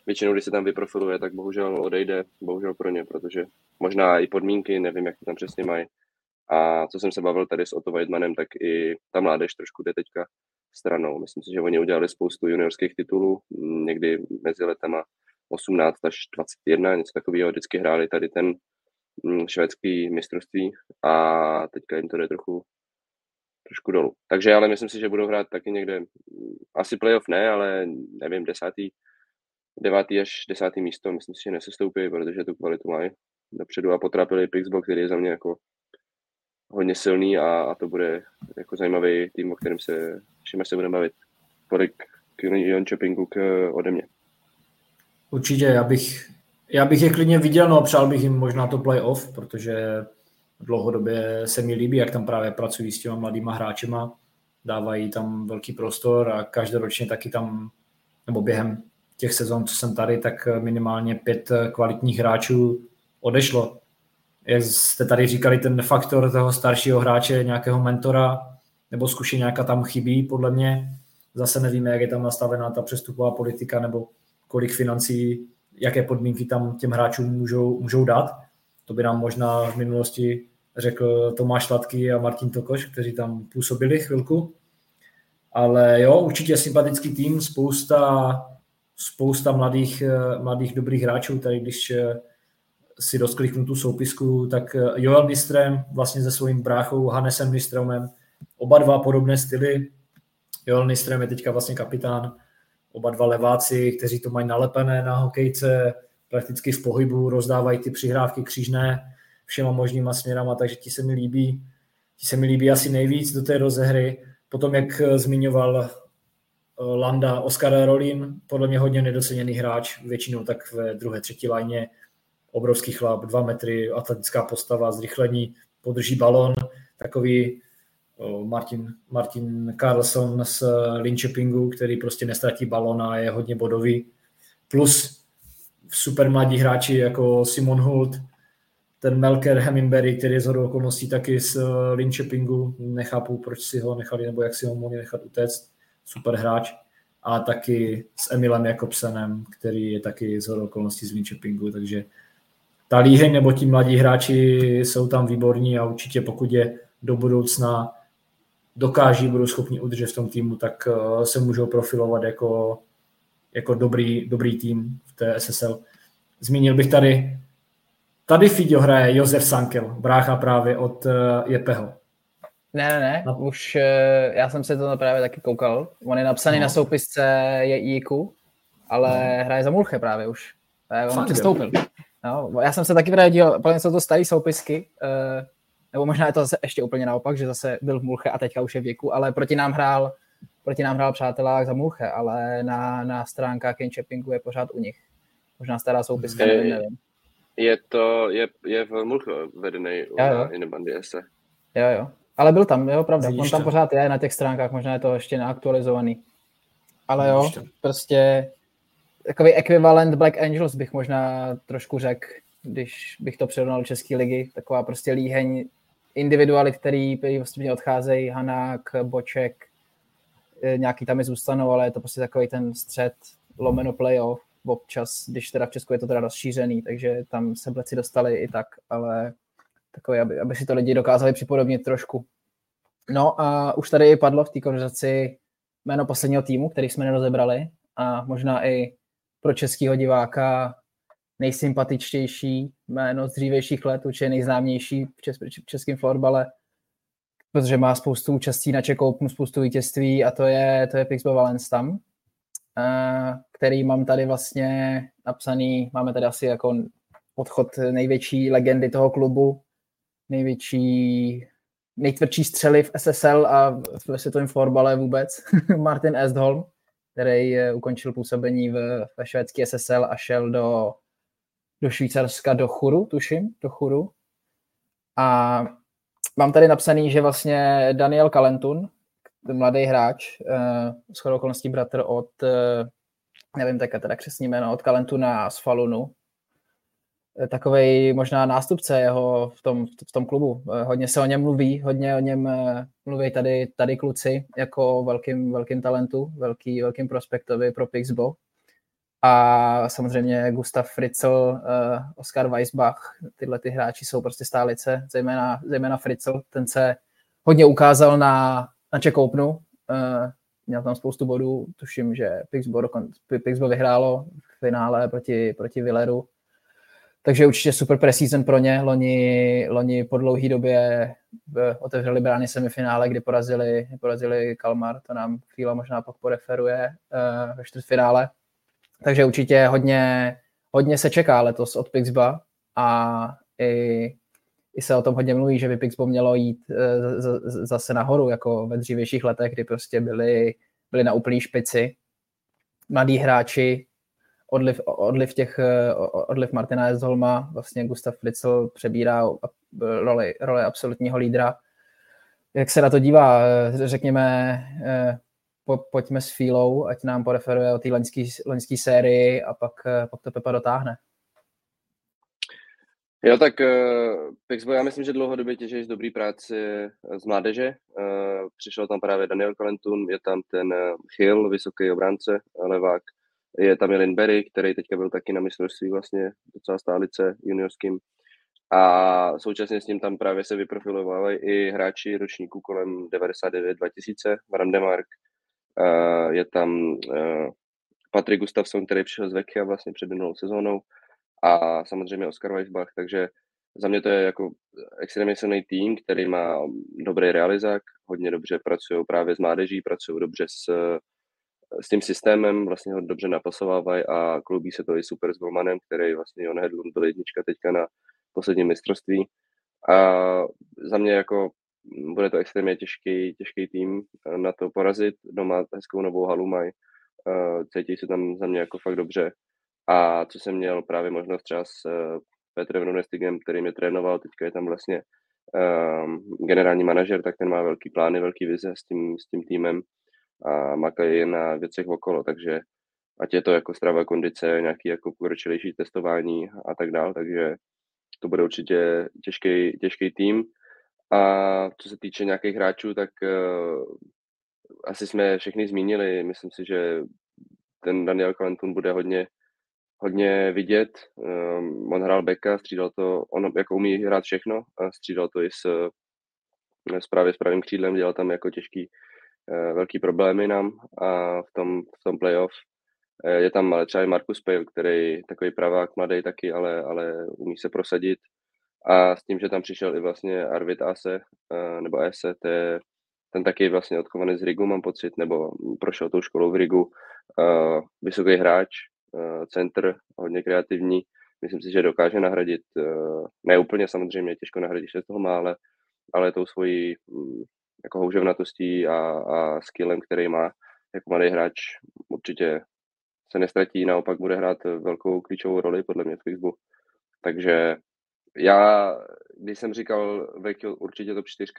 většinou, když se tam vyprofiluje, tak bohužel odejde, bohužel pro ně, protože možná i podmínky, nevím, jak to tam přesně mají. A co jsem se bavil tady s Otto Weidmanem, tak i ta mládež trošku jde teďka stranou. Myslím si, že oni udělali spoustu juniorských titulů, někdy mezi letama 18 až 21, něco takového, vždycky hráli tady ten švédský mistrovství a teďka jim to jde trochu, trošku dolů. Takže ale myslím si, že budou hrát taky někde, mm, asi playoff ne, ale nevím, desátý, devátý až desátý místo, myslím si, že nesestoupí, protože tu kvalitu mají dopředu a potrápili Pixbo, který je za mě jako hodně silný a, a to bude jako zajímavý tým, o kterém se, všem se budeme bavit. Tolik k Jon Chopingu k, ode mě. Určitě, já bych já bych je klidně viděl, no přál bych jim možná to playoff, protože dlouhodobě se mi líbí, jak tam právě pracují s těma mladýma hráčema, dávají tam velký prostor a každoročně taky tam, nebo během těch sezon, co jsem tady, tak minimálně pět kvalitních hráčů odešlo. Jak jste tady říkali, ten faktor toho staršího hráče, nějakého mentora nebo zkušeňáka tam chybí, podle mě. Zase nevíme, jak je tam nastavená ta přestupová politika nebo kolik financí, jaké podmínky tam těm hráčům můžou, můžou dát. To by nám možná v minulosti řekl Tomáš Sladký a Martin Tokoš, kteří tam působili chvilku. Ale jo, určitě sympatický tým, spousta, spousta mladých, mladých dobrých hráčů. Tady když si rozkliknu tu soupisku, tak Joel Nistrem vlastně se svým bráchou Hannesem Nistromem, oba dva podobné styly. Joel Nistrem je teďka vlastně kapitán, oba dva leváci, kteří to mají nalepené na hokejce, prakticky v pohybu, rozdávají ty přihrávky křížné, všema možnýma směrama, takže ti se mi líbí, ti se mi líbí asi nejvíc do té rozehry. Potom, jak zmiňoval eh, Landa, Oscar Rolin, podle mě hodně nedoceněný hráč, většinou tak ve druhé, třetí lajně, obrovský chlap, dva metry, atletická postava, zrychlení, podrží balon, takový eh, Martin, Martin Carlson z Linköpingu, který prostě nestratí balon a je hodně bodový. Plus super mladí hráči jako Simon Hult, ten Melker Hemingberry, který je z okolností taky z eh, Linköpingu, nechápu, proč si ho nechali, nebo jak si ho mohli nechat utéct, super hráč. A taky s Emilem Jakobsenem, který je taky z okolností z Linköpingu, takže ta líheň nebo ti mladí hráči jsou tam výborní a určitě pokud je do budoucna dokáží, budou schopni udržet v tom týmu, tak eh, se můžou profilovat jako, jako dobrý, dobrý tým v té SSL. Zmínil bych tady Tady Fidio hraje Josef Sankel, brácha právě od uh, Jepeho. Ne, ne, ne, už uh, já jsem se to právě taky koukal. On je napsaný no. na soupisce je ale no. hraje za Mulche právě už. On přestoupil. No, já jsem se taky právě díval, plně jsou to staré soupisky, nebo možná je to zase ještě úplně naopak, že zase byl v Mulche a teďka už je v Jíku, ale proti nám hrál proti nám hrál přátelák za Mulche, ale na, na stránkách Kenchepingu je pořád u nich. Možná stará soupiska, nevím, nevím. Je to, je, je v Mulch vedený jo, jo. se. Jo, jo. Ale byl tam, jo, pravda. On tam to. pořád je na těch stránkách, možná je to ještě neaktualizovaný. Ale jo, prostě takový ekvivalent Black Angels bych možná trošku řekl, když bych to přirovnal do České ligy. Taková prostě líheň individualit, který, vlastně odcházejí, Hanák, Boček, e, nějaký tam je zůstanou, ale je to prostě takový ten střed lomeno playoff občas, když teda v Česku je to teda rozšířený, takže tam se bleci dostali i tak, ale takový, aby, aby si to lidi dokázali připodobnit trošku. No a už tady padlo v té konverzaci jméno posledního týmu, který jsme nerozebrali a možná i pro českého diváka nejsympatičtější jméno z dřívějších let, určitě nejznámější v, čes, v českém florbale, protože má spoustu účastí na Czech Openu, spoustu vítězství a to je, to je Pixbo Valence tam který mám tady vlastně napsaný, máme tady asi jako odchod největší legendy toho klubu, největší, nejtvrdší střely v SSL a v světovém florbale vůbec, Martin Estholm, který ukončil působení v, ve švédské SSL a šel do, do Švýcarska, do Churu, tuším, do Churu. A mám tady napsaný, že vlastně Daniel Kalentun, mladý hráč, uh, shodou okolností bratr od, uh, nevím tak teda křesní jméno, od Kalentuna z Falunu, eh, takový možná nástupce jeho v tom, v tom klubu. Hodně se o něm mluví, hodně o něm mluví tady, tady kluci jako velkým, velkým talentu, velký, velkým prospektovi pro Pixbo. A samozřejmě Gustav Fritzl, Oscar Weisbach, tyhle ty hráči jsou prostě stálice, zejména, zejména Fritzl, ten se hodně ukázal na, na Czech Openu. Uh, měl tam spoustu bodů, tuším, že Pixbo, Pixbo vyhrálo v finále proti, proti Villeru. Takže určitě super preseason pro ně. Loni, loni po dlouhé době otevřeli brány semifinále, kdy porazili, porazili Kalmar, to nám chvíle možná pak poreferuje ve čtvrtfinále. Takže určitě hodně, hodně se čeká letos od Pixba a i i se o tom hodně mluví, že by Pixbo mělo jít eh, zase nahoru, jako ve dřívějších letech, kdy prostě byli, byli na úplný špici. Mladí hráči, odliv, odliv, těch, eh, odliv Martina Esholma, vlastně Gustav Fritzl přebírá roli, roli absolutního lídra. Jak se na to dívá, eh, řekněme, po, pojďme s Fílou, ať nám poreferuje o té loňské sérii a pak, pak to Pepa dotáhne. Jo, tak uh, Pixbo, já myslím, že dlouhodobě těží z dobrý práci z mládeže. Přišel tam právě Daniel Kalentun, je tam ten Hill, vysoký obránce, levák, je tam Jelin Berry, který teďka byl taky na mistrovství vlastně docela stálice juniorským. A současně s ním tam právě se vyprofilovali i hráči ročníků kolem 99-2000, Brandemark, uh, je tam uh, Patrik Gustafsson, který přišel z Vekia vlastně před minulou sezónou a samozřejmě Oscar Weisbach, takže za mě to je jako extrémně silný tým, který má dobrý realizák, hodně dobře pracují právě s mládeží, pracují dobře s, s tím systémem, vlastně ho dobře napasovávají a klubí se to i super s Golmanem, který vlastně on Hedlund byl jednička teďka na posledním mistrovství. A za mě jako bude to extrémně těžký, těžký tým na to porazit. Doma hezkou novou halu mají, cítí se tam za mě jako fakt dobře. A co jsem měl právě možnost třeba s eh, Petrem Runestigem, který mě trénoval, teďka je tam vlastně um, generální manažer, tak ten má velký plány, velký vize s tím, s tím týmem a makají na věcech okolo, takže ať je to jako strava kondice, nějaký jako pokročilejší testování a tak dál, takže to bude určitě těžký, těžký tým. A co se týče nějakých hráčů, tak uh, asi jsme všechny zmínili. Myslím si, že ten Daniel Kalentun bude hodně hodně vidět. Um, on hrál beka, střídal to, on jako umí hrát všechno a střídal to i s, eh, s právě s pravým křídlem, dělal tam jako těžký, uh, velký problémy nám a v tom, v tom playoff. Je tam ale třeba i Markus Pale, který takový pravák, mladý taky, ale, ale umí se prosadit. A s tím, že tam přišel i vlastně Arvid Ase, uh, nebo Ase, to je, ten taky vlastně odchovaný z Rigu, mám pocit, nebo prošel tou školou v Rigu. Uh, vysoký hráč, Eh, centr, hodně kreativní. Myslím si, že dokáže nahradit, eh, ne úplně samozřejmě, těžko nahradit, že toho má, ale, ale tou svojí mm, jako houževnatostí a, a skillem, který má jako mladý hráč, určitě se nestratí, naopak bude hrát velkou klíčovou roli podle mě v Xboxu. Takže já, když jsem říkal Vekil určitě top 4,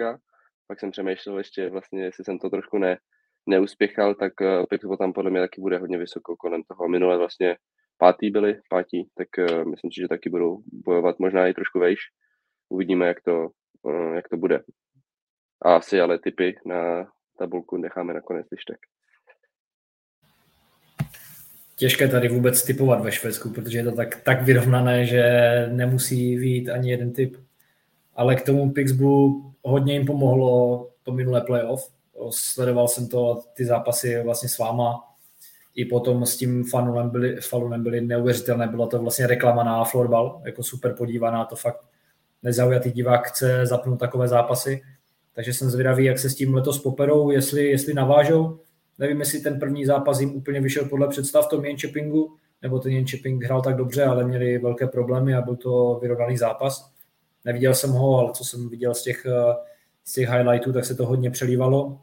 pak jsem přemýšlel ještě vlastně, jestli jsem to trošku ne, neuspěchal, tak uh, Pickford tam podle mě taky bude hodně vysoko kolem toho. Minule vlastně pátý byli, pátí, tak uh, myslím si, že taky budou bojovat možná i trošku vejš. Uvidíme, jak to, uh, jak to bude. A asi ale typy na tabulku necháme nakonec, když tak. Těžké tady vůbec typovat ve Švédsku, protože je to tak, tak vyrovnané, že nemusí být ani jeden typ. Ale k tomu Pixbu hodně jim pomohlo to minulé playoff, sledoval jsem to, ty zápasy vlastně s váma, i potom s tím Falunem byly, Falunem byly neuvěřitelné, byla to vlastně reklama na florbal, jako super podívaná, to fakt nezaujatý divák chce zapnout takové zápasy, takže jsem zvědavý, jak se s tím letos poperou, jestli, jestli navážou, nevím, jestli ten první zápas jim úplně vyšel podle představ tom Jenčepingu, nebo ten Jenčeping hrál tak dobře, ale měli velké problémy a byl to vyrovnaný zápas. Neviděl jsem ho, ale co jsem viděl z těch, z těch highlightů, tak se to hodně přelívalo.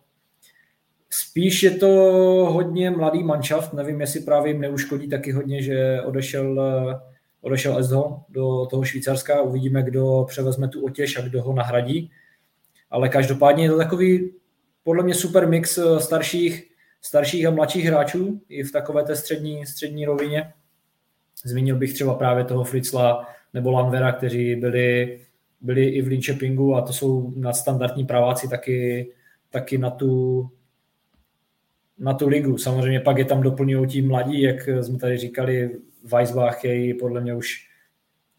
Spíš je to hodně mladý manšaft, nevím, jestli právě jim neuškodí taky hodně, že odešel, odešel Esdo do toho Švýcarska, uvidíme, kdo převezme tu otěž a kdo ho nahradí. Ale každopádně je to takový podle mě super mix starších, starších a mladších hráčů i v takové té střední, střední rovině. Zmínil bych třeba právě toho Fritzla nebo Lanvera, kteří byli, byli i v Linköpingu a to jsou nadstandardní praváci taky, taky na tu, na tu ligu. Samozřejmě pak je tam doplňují tím mladí, jak jsme tady říkali, Weisbach je podle mě už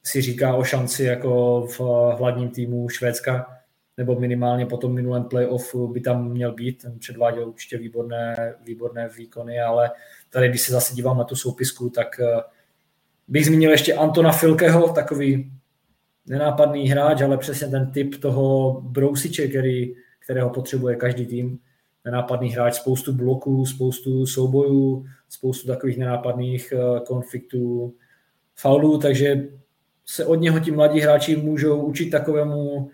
si říká o šanci jako v hlavním týmu Švédska, nebo minimálně po tom minulém playoff by tam měl být, ten předváděl určitě výborné, výborné výkony, ale tady, když se zase dívám na tu soupisku, tak eh, bych zmínil ještě Antona Filkeho, takový nenápadný hráč, ale přesně ten typ toho brousiče, který, kterého potřebuje každý tým. Nenápadný hráč, spoustu bloků, spoustu soubojů, spoustu takových nenápadných eh, konfliktů, faulů, takže se od něho ti mladí hráči můžou učit takovému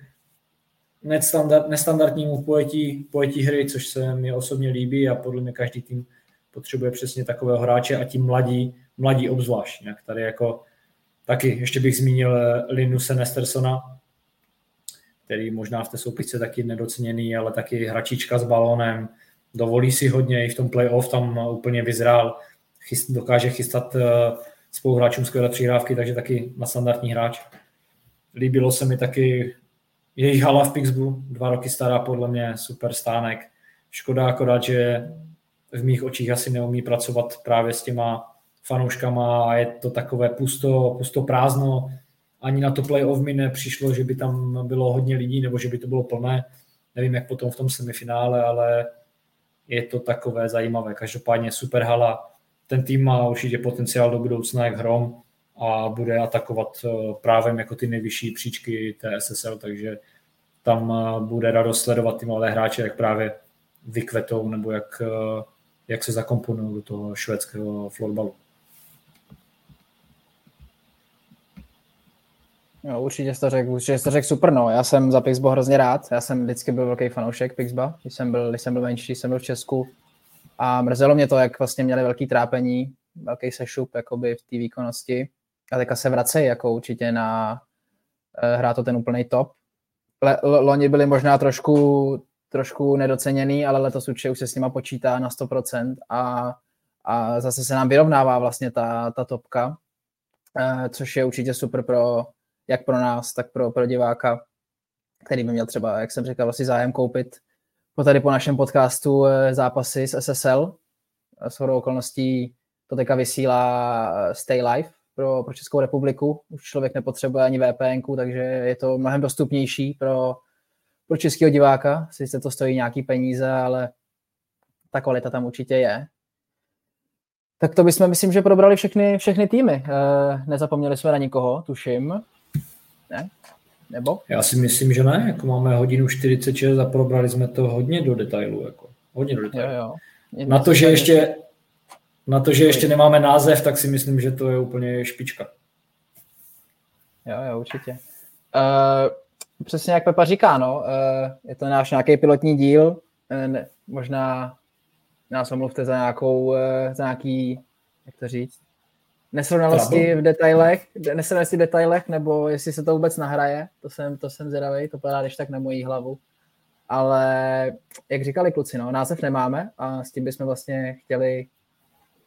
nestandard, nestandardnímu pojetí, pojetí hry, což se mi osobně líbí a podle mě každý tým potřebuje přesně takového hráče a ti mladí, mladí obzvlášť. Jak tady jako taky ještě bych zmínil eh, Linuse Nestersona, který možná v té soupisce taky nedoceněný, ale taky hračička s balónem, dovolí si hodně, i v tom playoff tam úplně vyzrál, chyst, dokáže chystat uh, spoluhráčům skvělé přihrávky, takže taky na standardní hráč. Líbilo se mi taky jejich hala v Pixbu, dva roky stará podle mě, super stánek. Škoda akorát, že v mých očích asi neumí pracovat právě s těma fanouškama a je to takové pusto, pusto prázdno. Ani na to playoff mi nepřišlo, že by tam bylo hodně lidí nebo že by to bylo plné. Nevím, jak potom v tom semifinále, ale je to takové zajímavé. Každopádně super hala. Ten tým má určitě potenciál do budoucna jak hrom a bude atakovat eh, právě jako ty nejvyšší příčky té SSL, takže tam eh, bude radost sledovat ty mladé hráče, jak právě vykvetou nebo jak, eh, jak se zakomponují do toho švédského florbalu. Jo, určitě jsi to řekl, určitě jsi to řekl super, no. Já jsem za Pixbo hrozně rád, já jsem vždycky byl velký fanoušek Pixba, když jsem byl, když jsem byl menší, jsem byl v Česku a mrzelo mě to, jak vlastně měli velký trápení, velký sešup jakoby v té výkonnosti a teďka se vracejí jako určitě na uh, hrát to ten úplný top. Le, loni byli možná trošku, trošku nedoceněný, ale letos určitě už se s nima počítá na 100% a, a zase se nám vyrovnává vlastně ta, ta topka, uh, což je určitě super pro, jak pro nás, tak pro, pro diváka, který by měl třeba, jak jsem říkal, vlastně zájem koupit po tady po našem podcastu eh, zápasy z SSL. S hodou okolností to teďka vysílá Stay Live, pro, pro Českou republiku. Už člověk nepotřebuje ani VPN, takže je to mnohem dostupnější pro, pro českého diváka. Sice to stojí nějaký peníze, ale ta kvalita tam určitě je. Tak to bychom, myslím, že probrali všechny, všechny týmy. E, nezapomněli jsme na nikoho, tuším. Ne? Nebo? Já si myslím, že ne. Jako máme hodinu 46 a probrali jsme to hodně do detailu. Jako. Hodně do detailu. Jo, jo. Na to, že ještě na to, že ještě nemáme název, tak si myslím, že to je úplně špička. Jo, jo, určitě. Uh, přesně jak Pepa říká, no, uh, je to náš nějaký pilotní díl, uh, ne, možná nás omluvte za nějakou, uh, za nějaký, jak to říct, nesrovnalosti v detailech, nesrovnalosti v detailech, nebo jestli se to vůbec nahraje, to jsem, to jsem zvědavý, to padá když tak na mojí hlavu. Ale jak říkali kluci, no, název nemáme a s tím bychom vlastně chtěli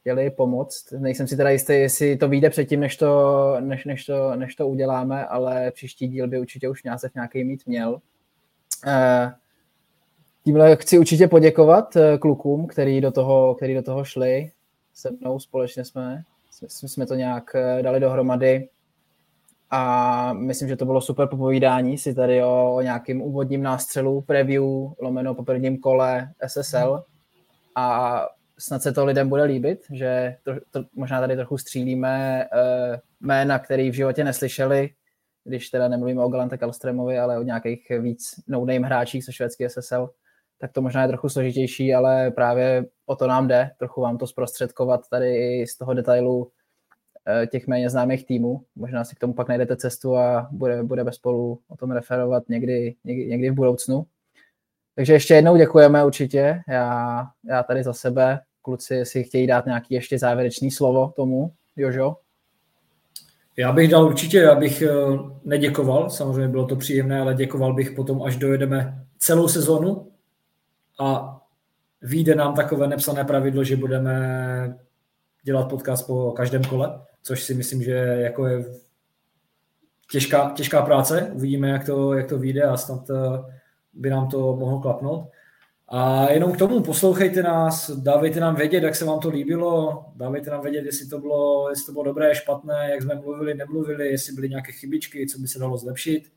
chtěli pomoct. Nejsem si teda jistý, jestli to vyjde předtím, než to, než, než, to, než to uděláme, ale příští díl by určitě už název nějaký mít měl. Eh, tímhle chci určitě poděkovat eh, klukům, který do toho, který do toho šli. Se mnou společně jsme, jsme to nějak eh, dali dohromady a myslím, že to bylo super popovídání si tady o, o nějakým úvodním nástřelu, preview, lomeno po prvním kole SSL a snad se to lidem bude líbit, že to, to možná tady trochu střílíme uh, jména, který v životě neslyšeli, když teda nemluvíme o Galante Kalstremovi, ale o nějakých víc no-name hráčích se švédský SSL, tak to možná je trochu složitější, ale právě o to nám jde, trochu vám to zprostředkovat tady i z toho detailu uh, těch méně známých týmů. Možná si k tomu pak najdete cestu a bude, budeme spolu o tom referovat někdy, někdy, někdy v budoucnu. Takže ještě jednou děkujeme určitě. Já, já tady za sebe, kluci, si chtějí dát nějaký ještě závěrečný slovo tomu, Jožo? Já bych dal určitě, já bych eh, neděkoval, samozřejmě bylo to příjemné, ale děkoval bych potom, až dojedeme celou sezonu a vyjde nám takové nepsané pravidlo, že budeme dělat podcast po každém kole, což si myslím, že jako je těžká, těžká práce. Uvidíme, jak to, jak to vyjde a snad eh, by nám to mohlo klapnout. A jenom k tomu poslouchejte nás, dávejte nám vědět, jak se vám to líbilo, dávejte nám vědět, jestli to bylo, jestli to bylo dobré, špatné, jak jsme mluvili, nemluvili, jestli byly nějaké chybičky, co by se dalo zlepšit.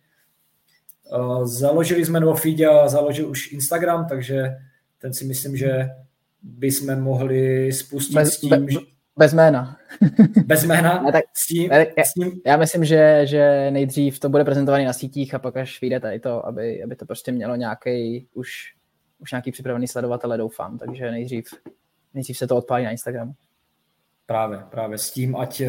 Založili jsme nový feed a založil už Instagram, takže ten si myslím, že bychom mohli spustit bez, s tím, be, bez jména. Bez jména? Ne, tak, s tím, já, s tím... já myslím, že, že nejdřív to bude prezentovaný na sítích a pak až vyjde tady to, aby, aby to prostě mělo nějaký už, už nějaký připravený sledovatele, doufám. Takže nejdřív, nejdřív se to odpálí na Instagramu. Právě, právě s tím, ať uh,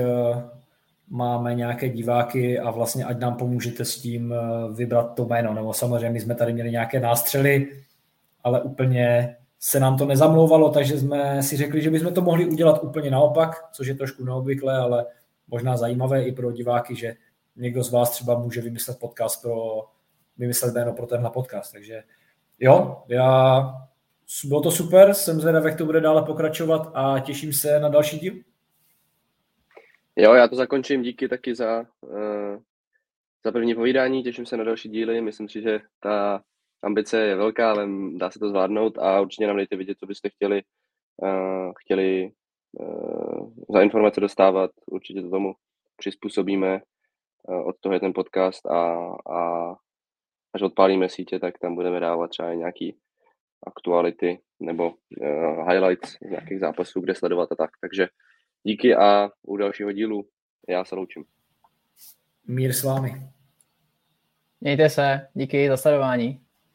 máme nějaké diváky a vlastně ať nám pomůžete s tím uh, vybrat to jméno. Nebo samozřejmě my jsme tady měli nějaké nástřely, ale úplně se nám to nezamlouvalo, takže jsme si řekli, že bychom to mohli udělat úplně naopak, což je trošku neobvyklé, ale možná zajímavé i pro diváky, že někdo z vás třeba může vymyslet podcast pro, vymyslet jméno pro tenhle podcast. Takže jo, já Bylo to super, jsem zvědav, jak to bude dále pokračovat a těším se na další díl. Jo, já to zakončím, díky taky za, uh, za první povídání, těším se na další díly, myslím si, že ta ambice je velká, ale dá se to zvládnout a určitě nám dejte vidět, co byste chtěli, uh, chtěli uh, za informace dostávat, určitě to tomu přizpůsobíme, uh, od toho je ten podcast a, a až odpálíme sítě, tak tam budeme dávat třeba nějaký aktuality nebo uh, highlights z nějakých zápasů, kde sledovat a tak. Takže díky a u dalšího dílu já se loučím. Mír s vámi. Mějte se, díky za sledování.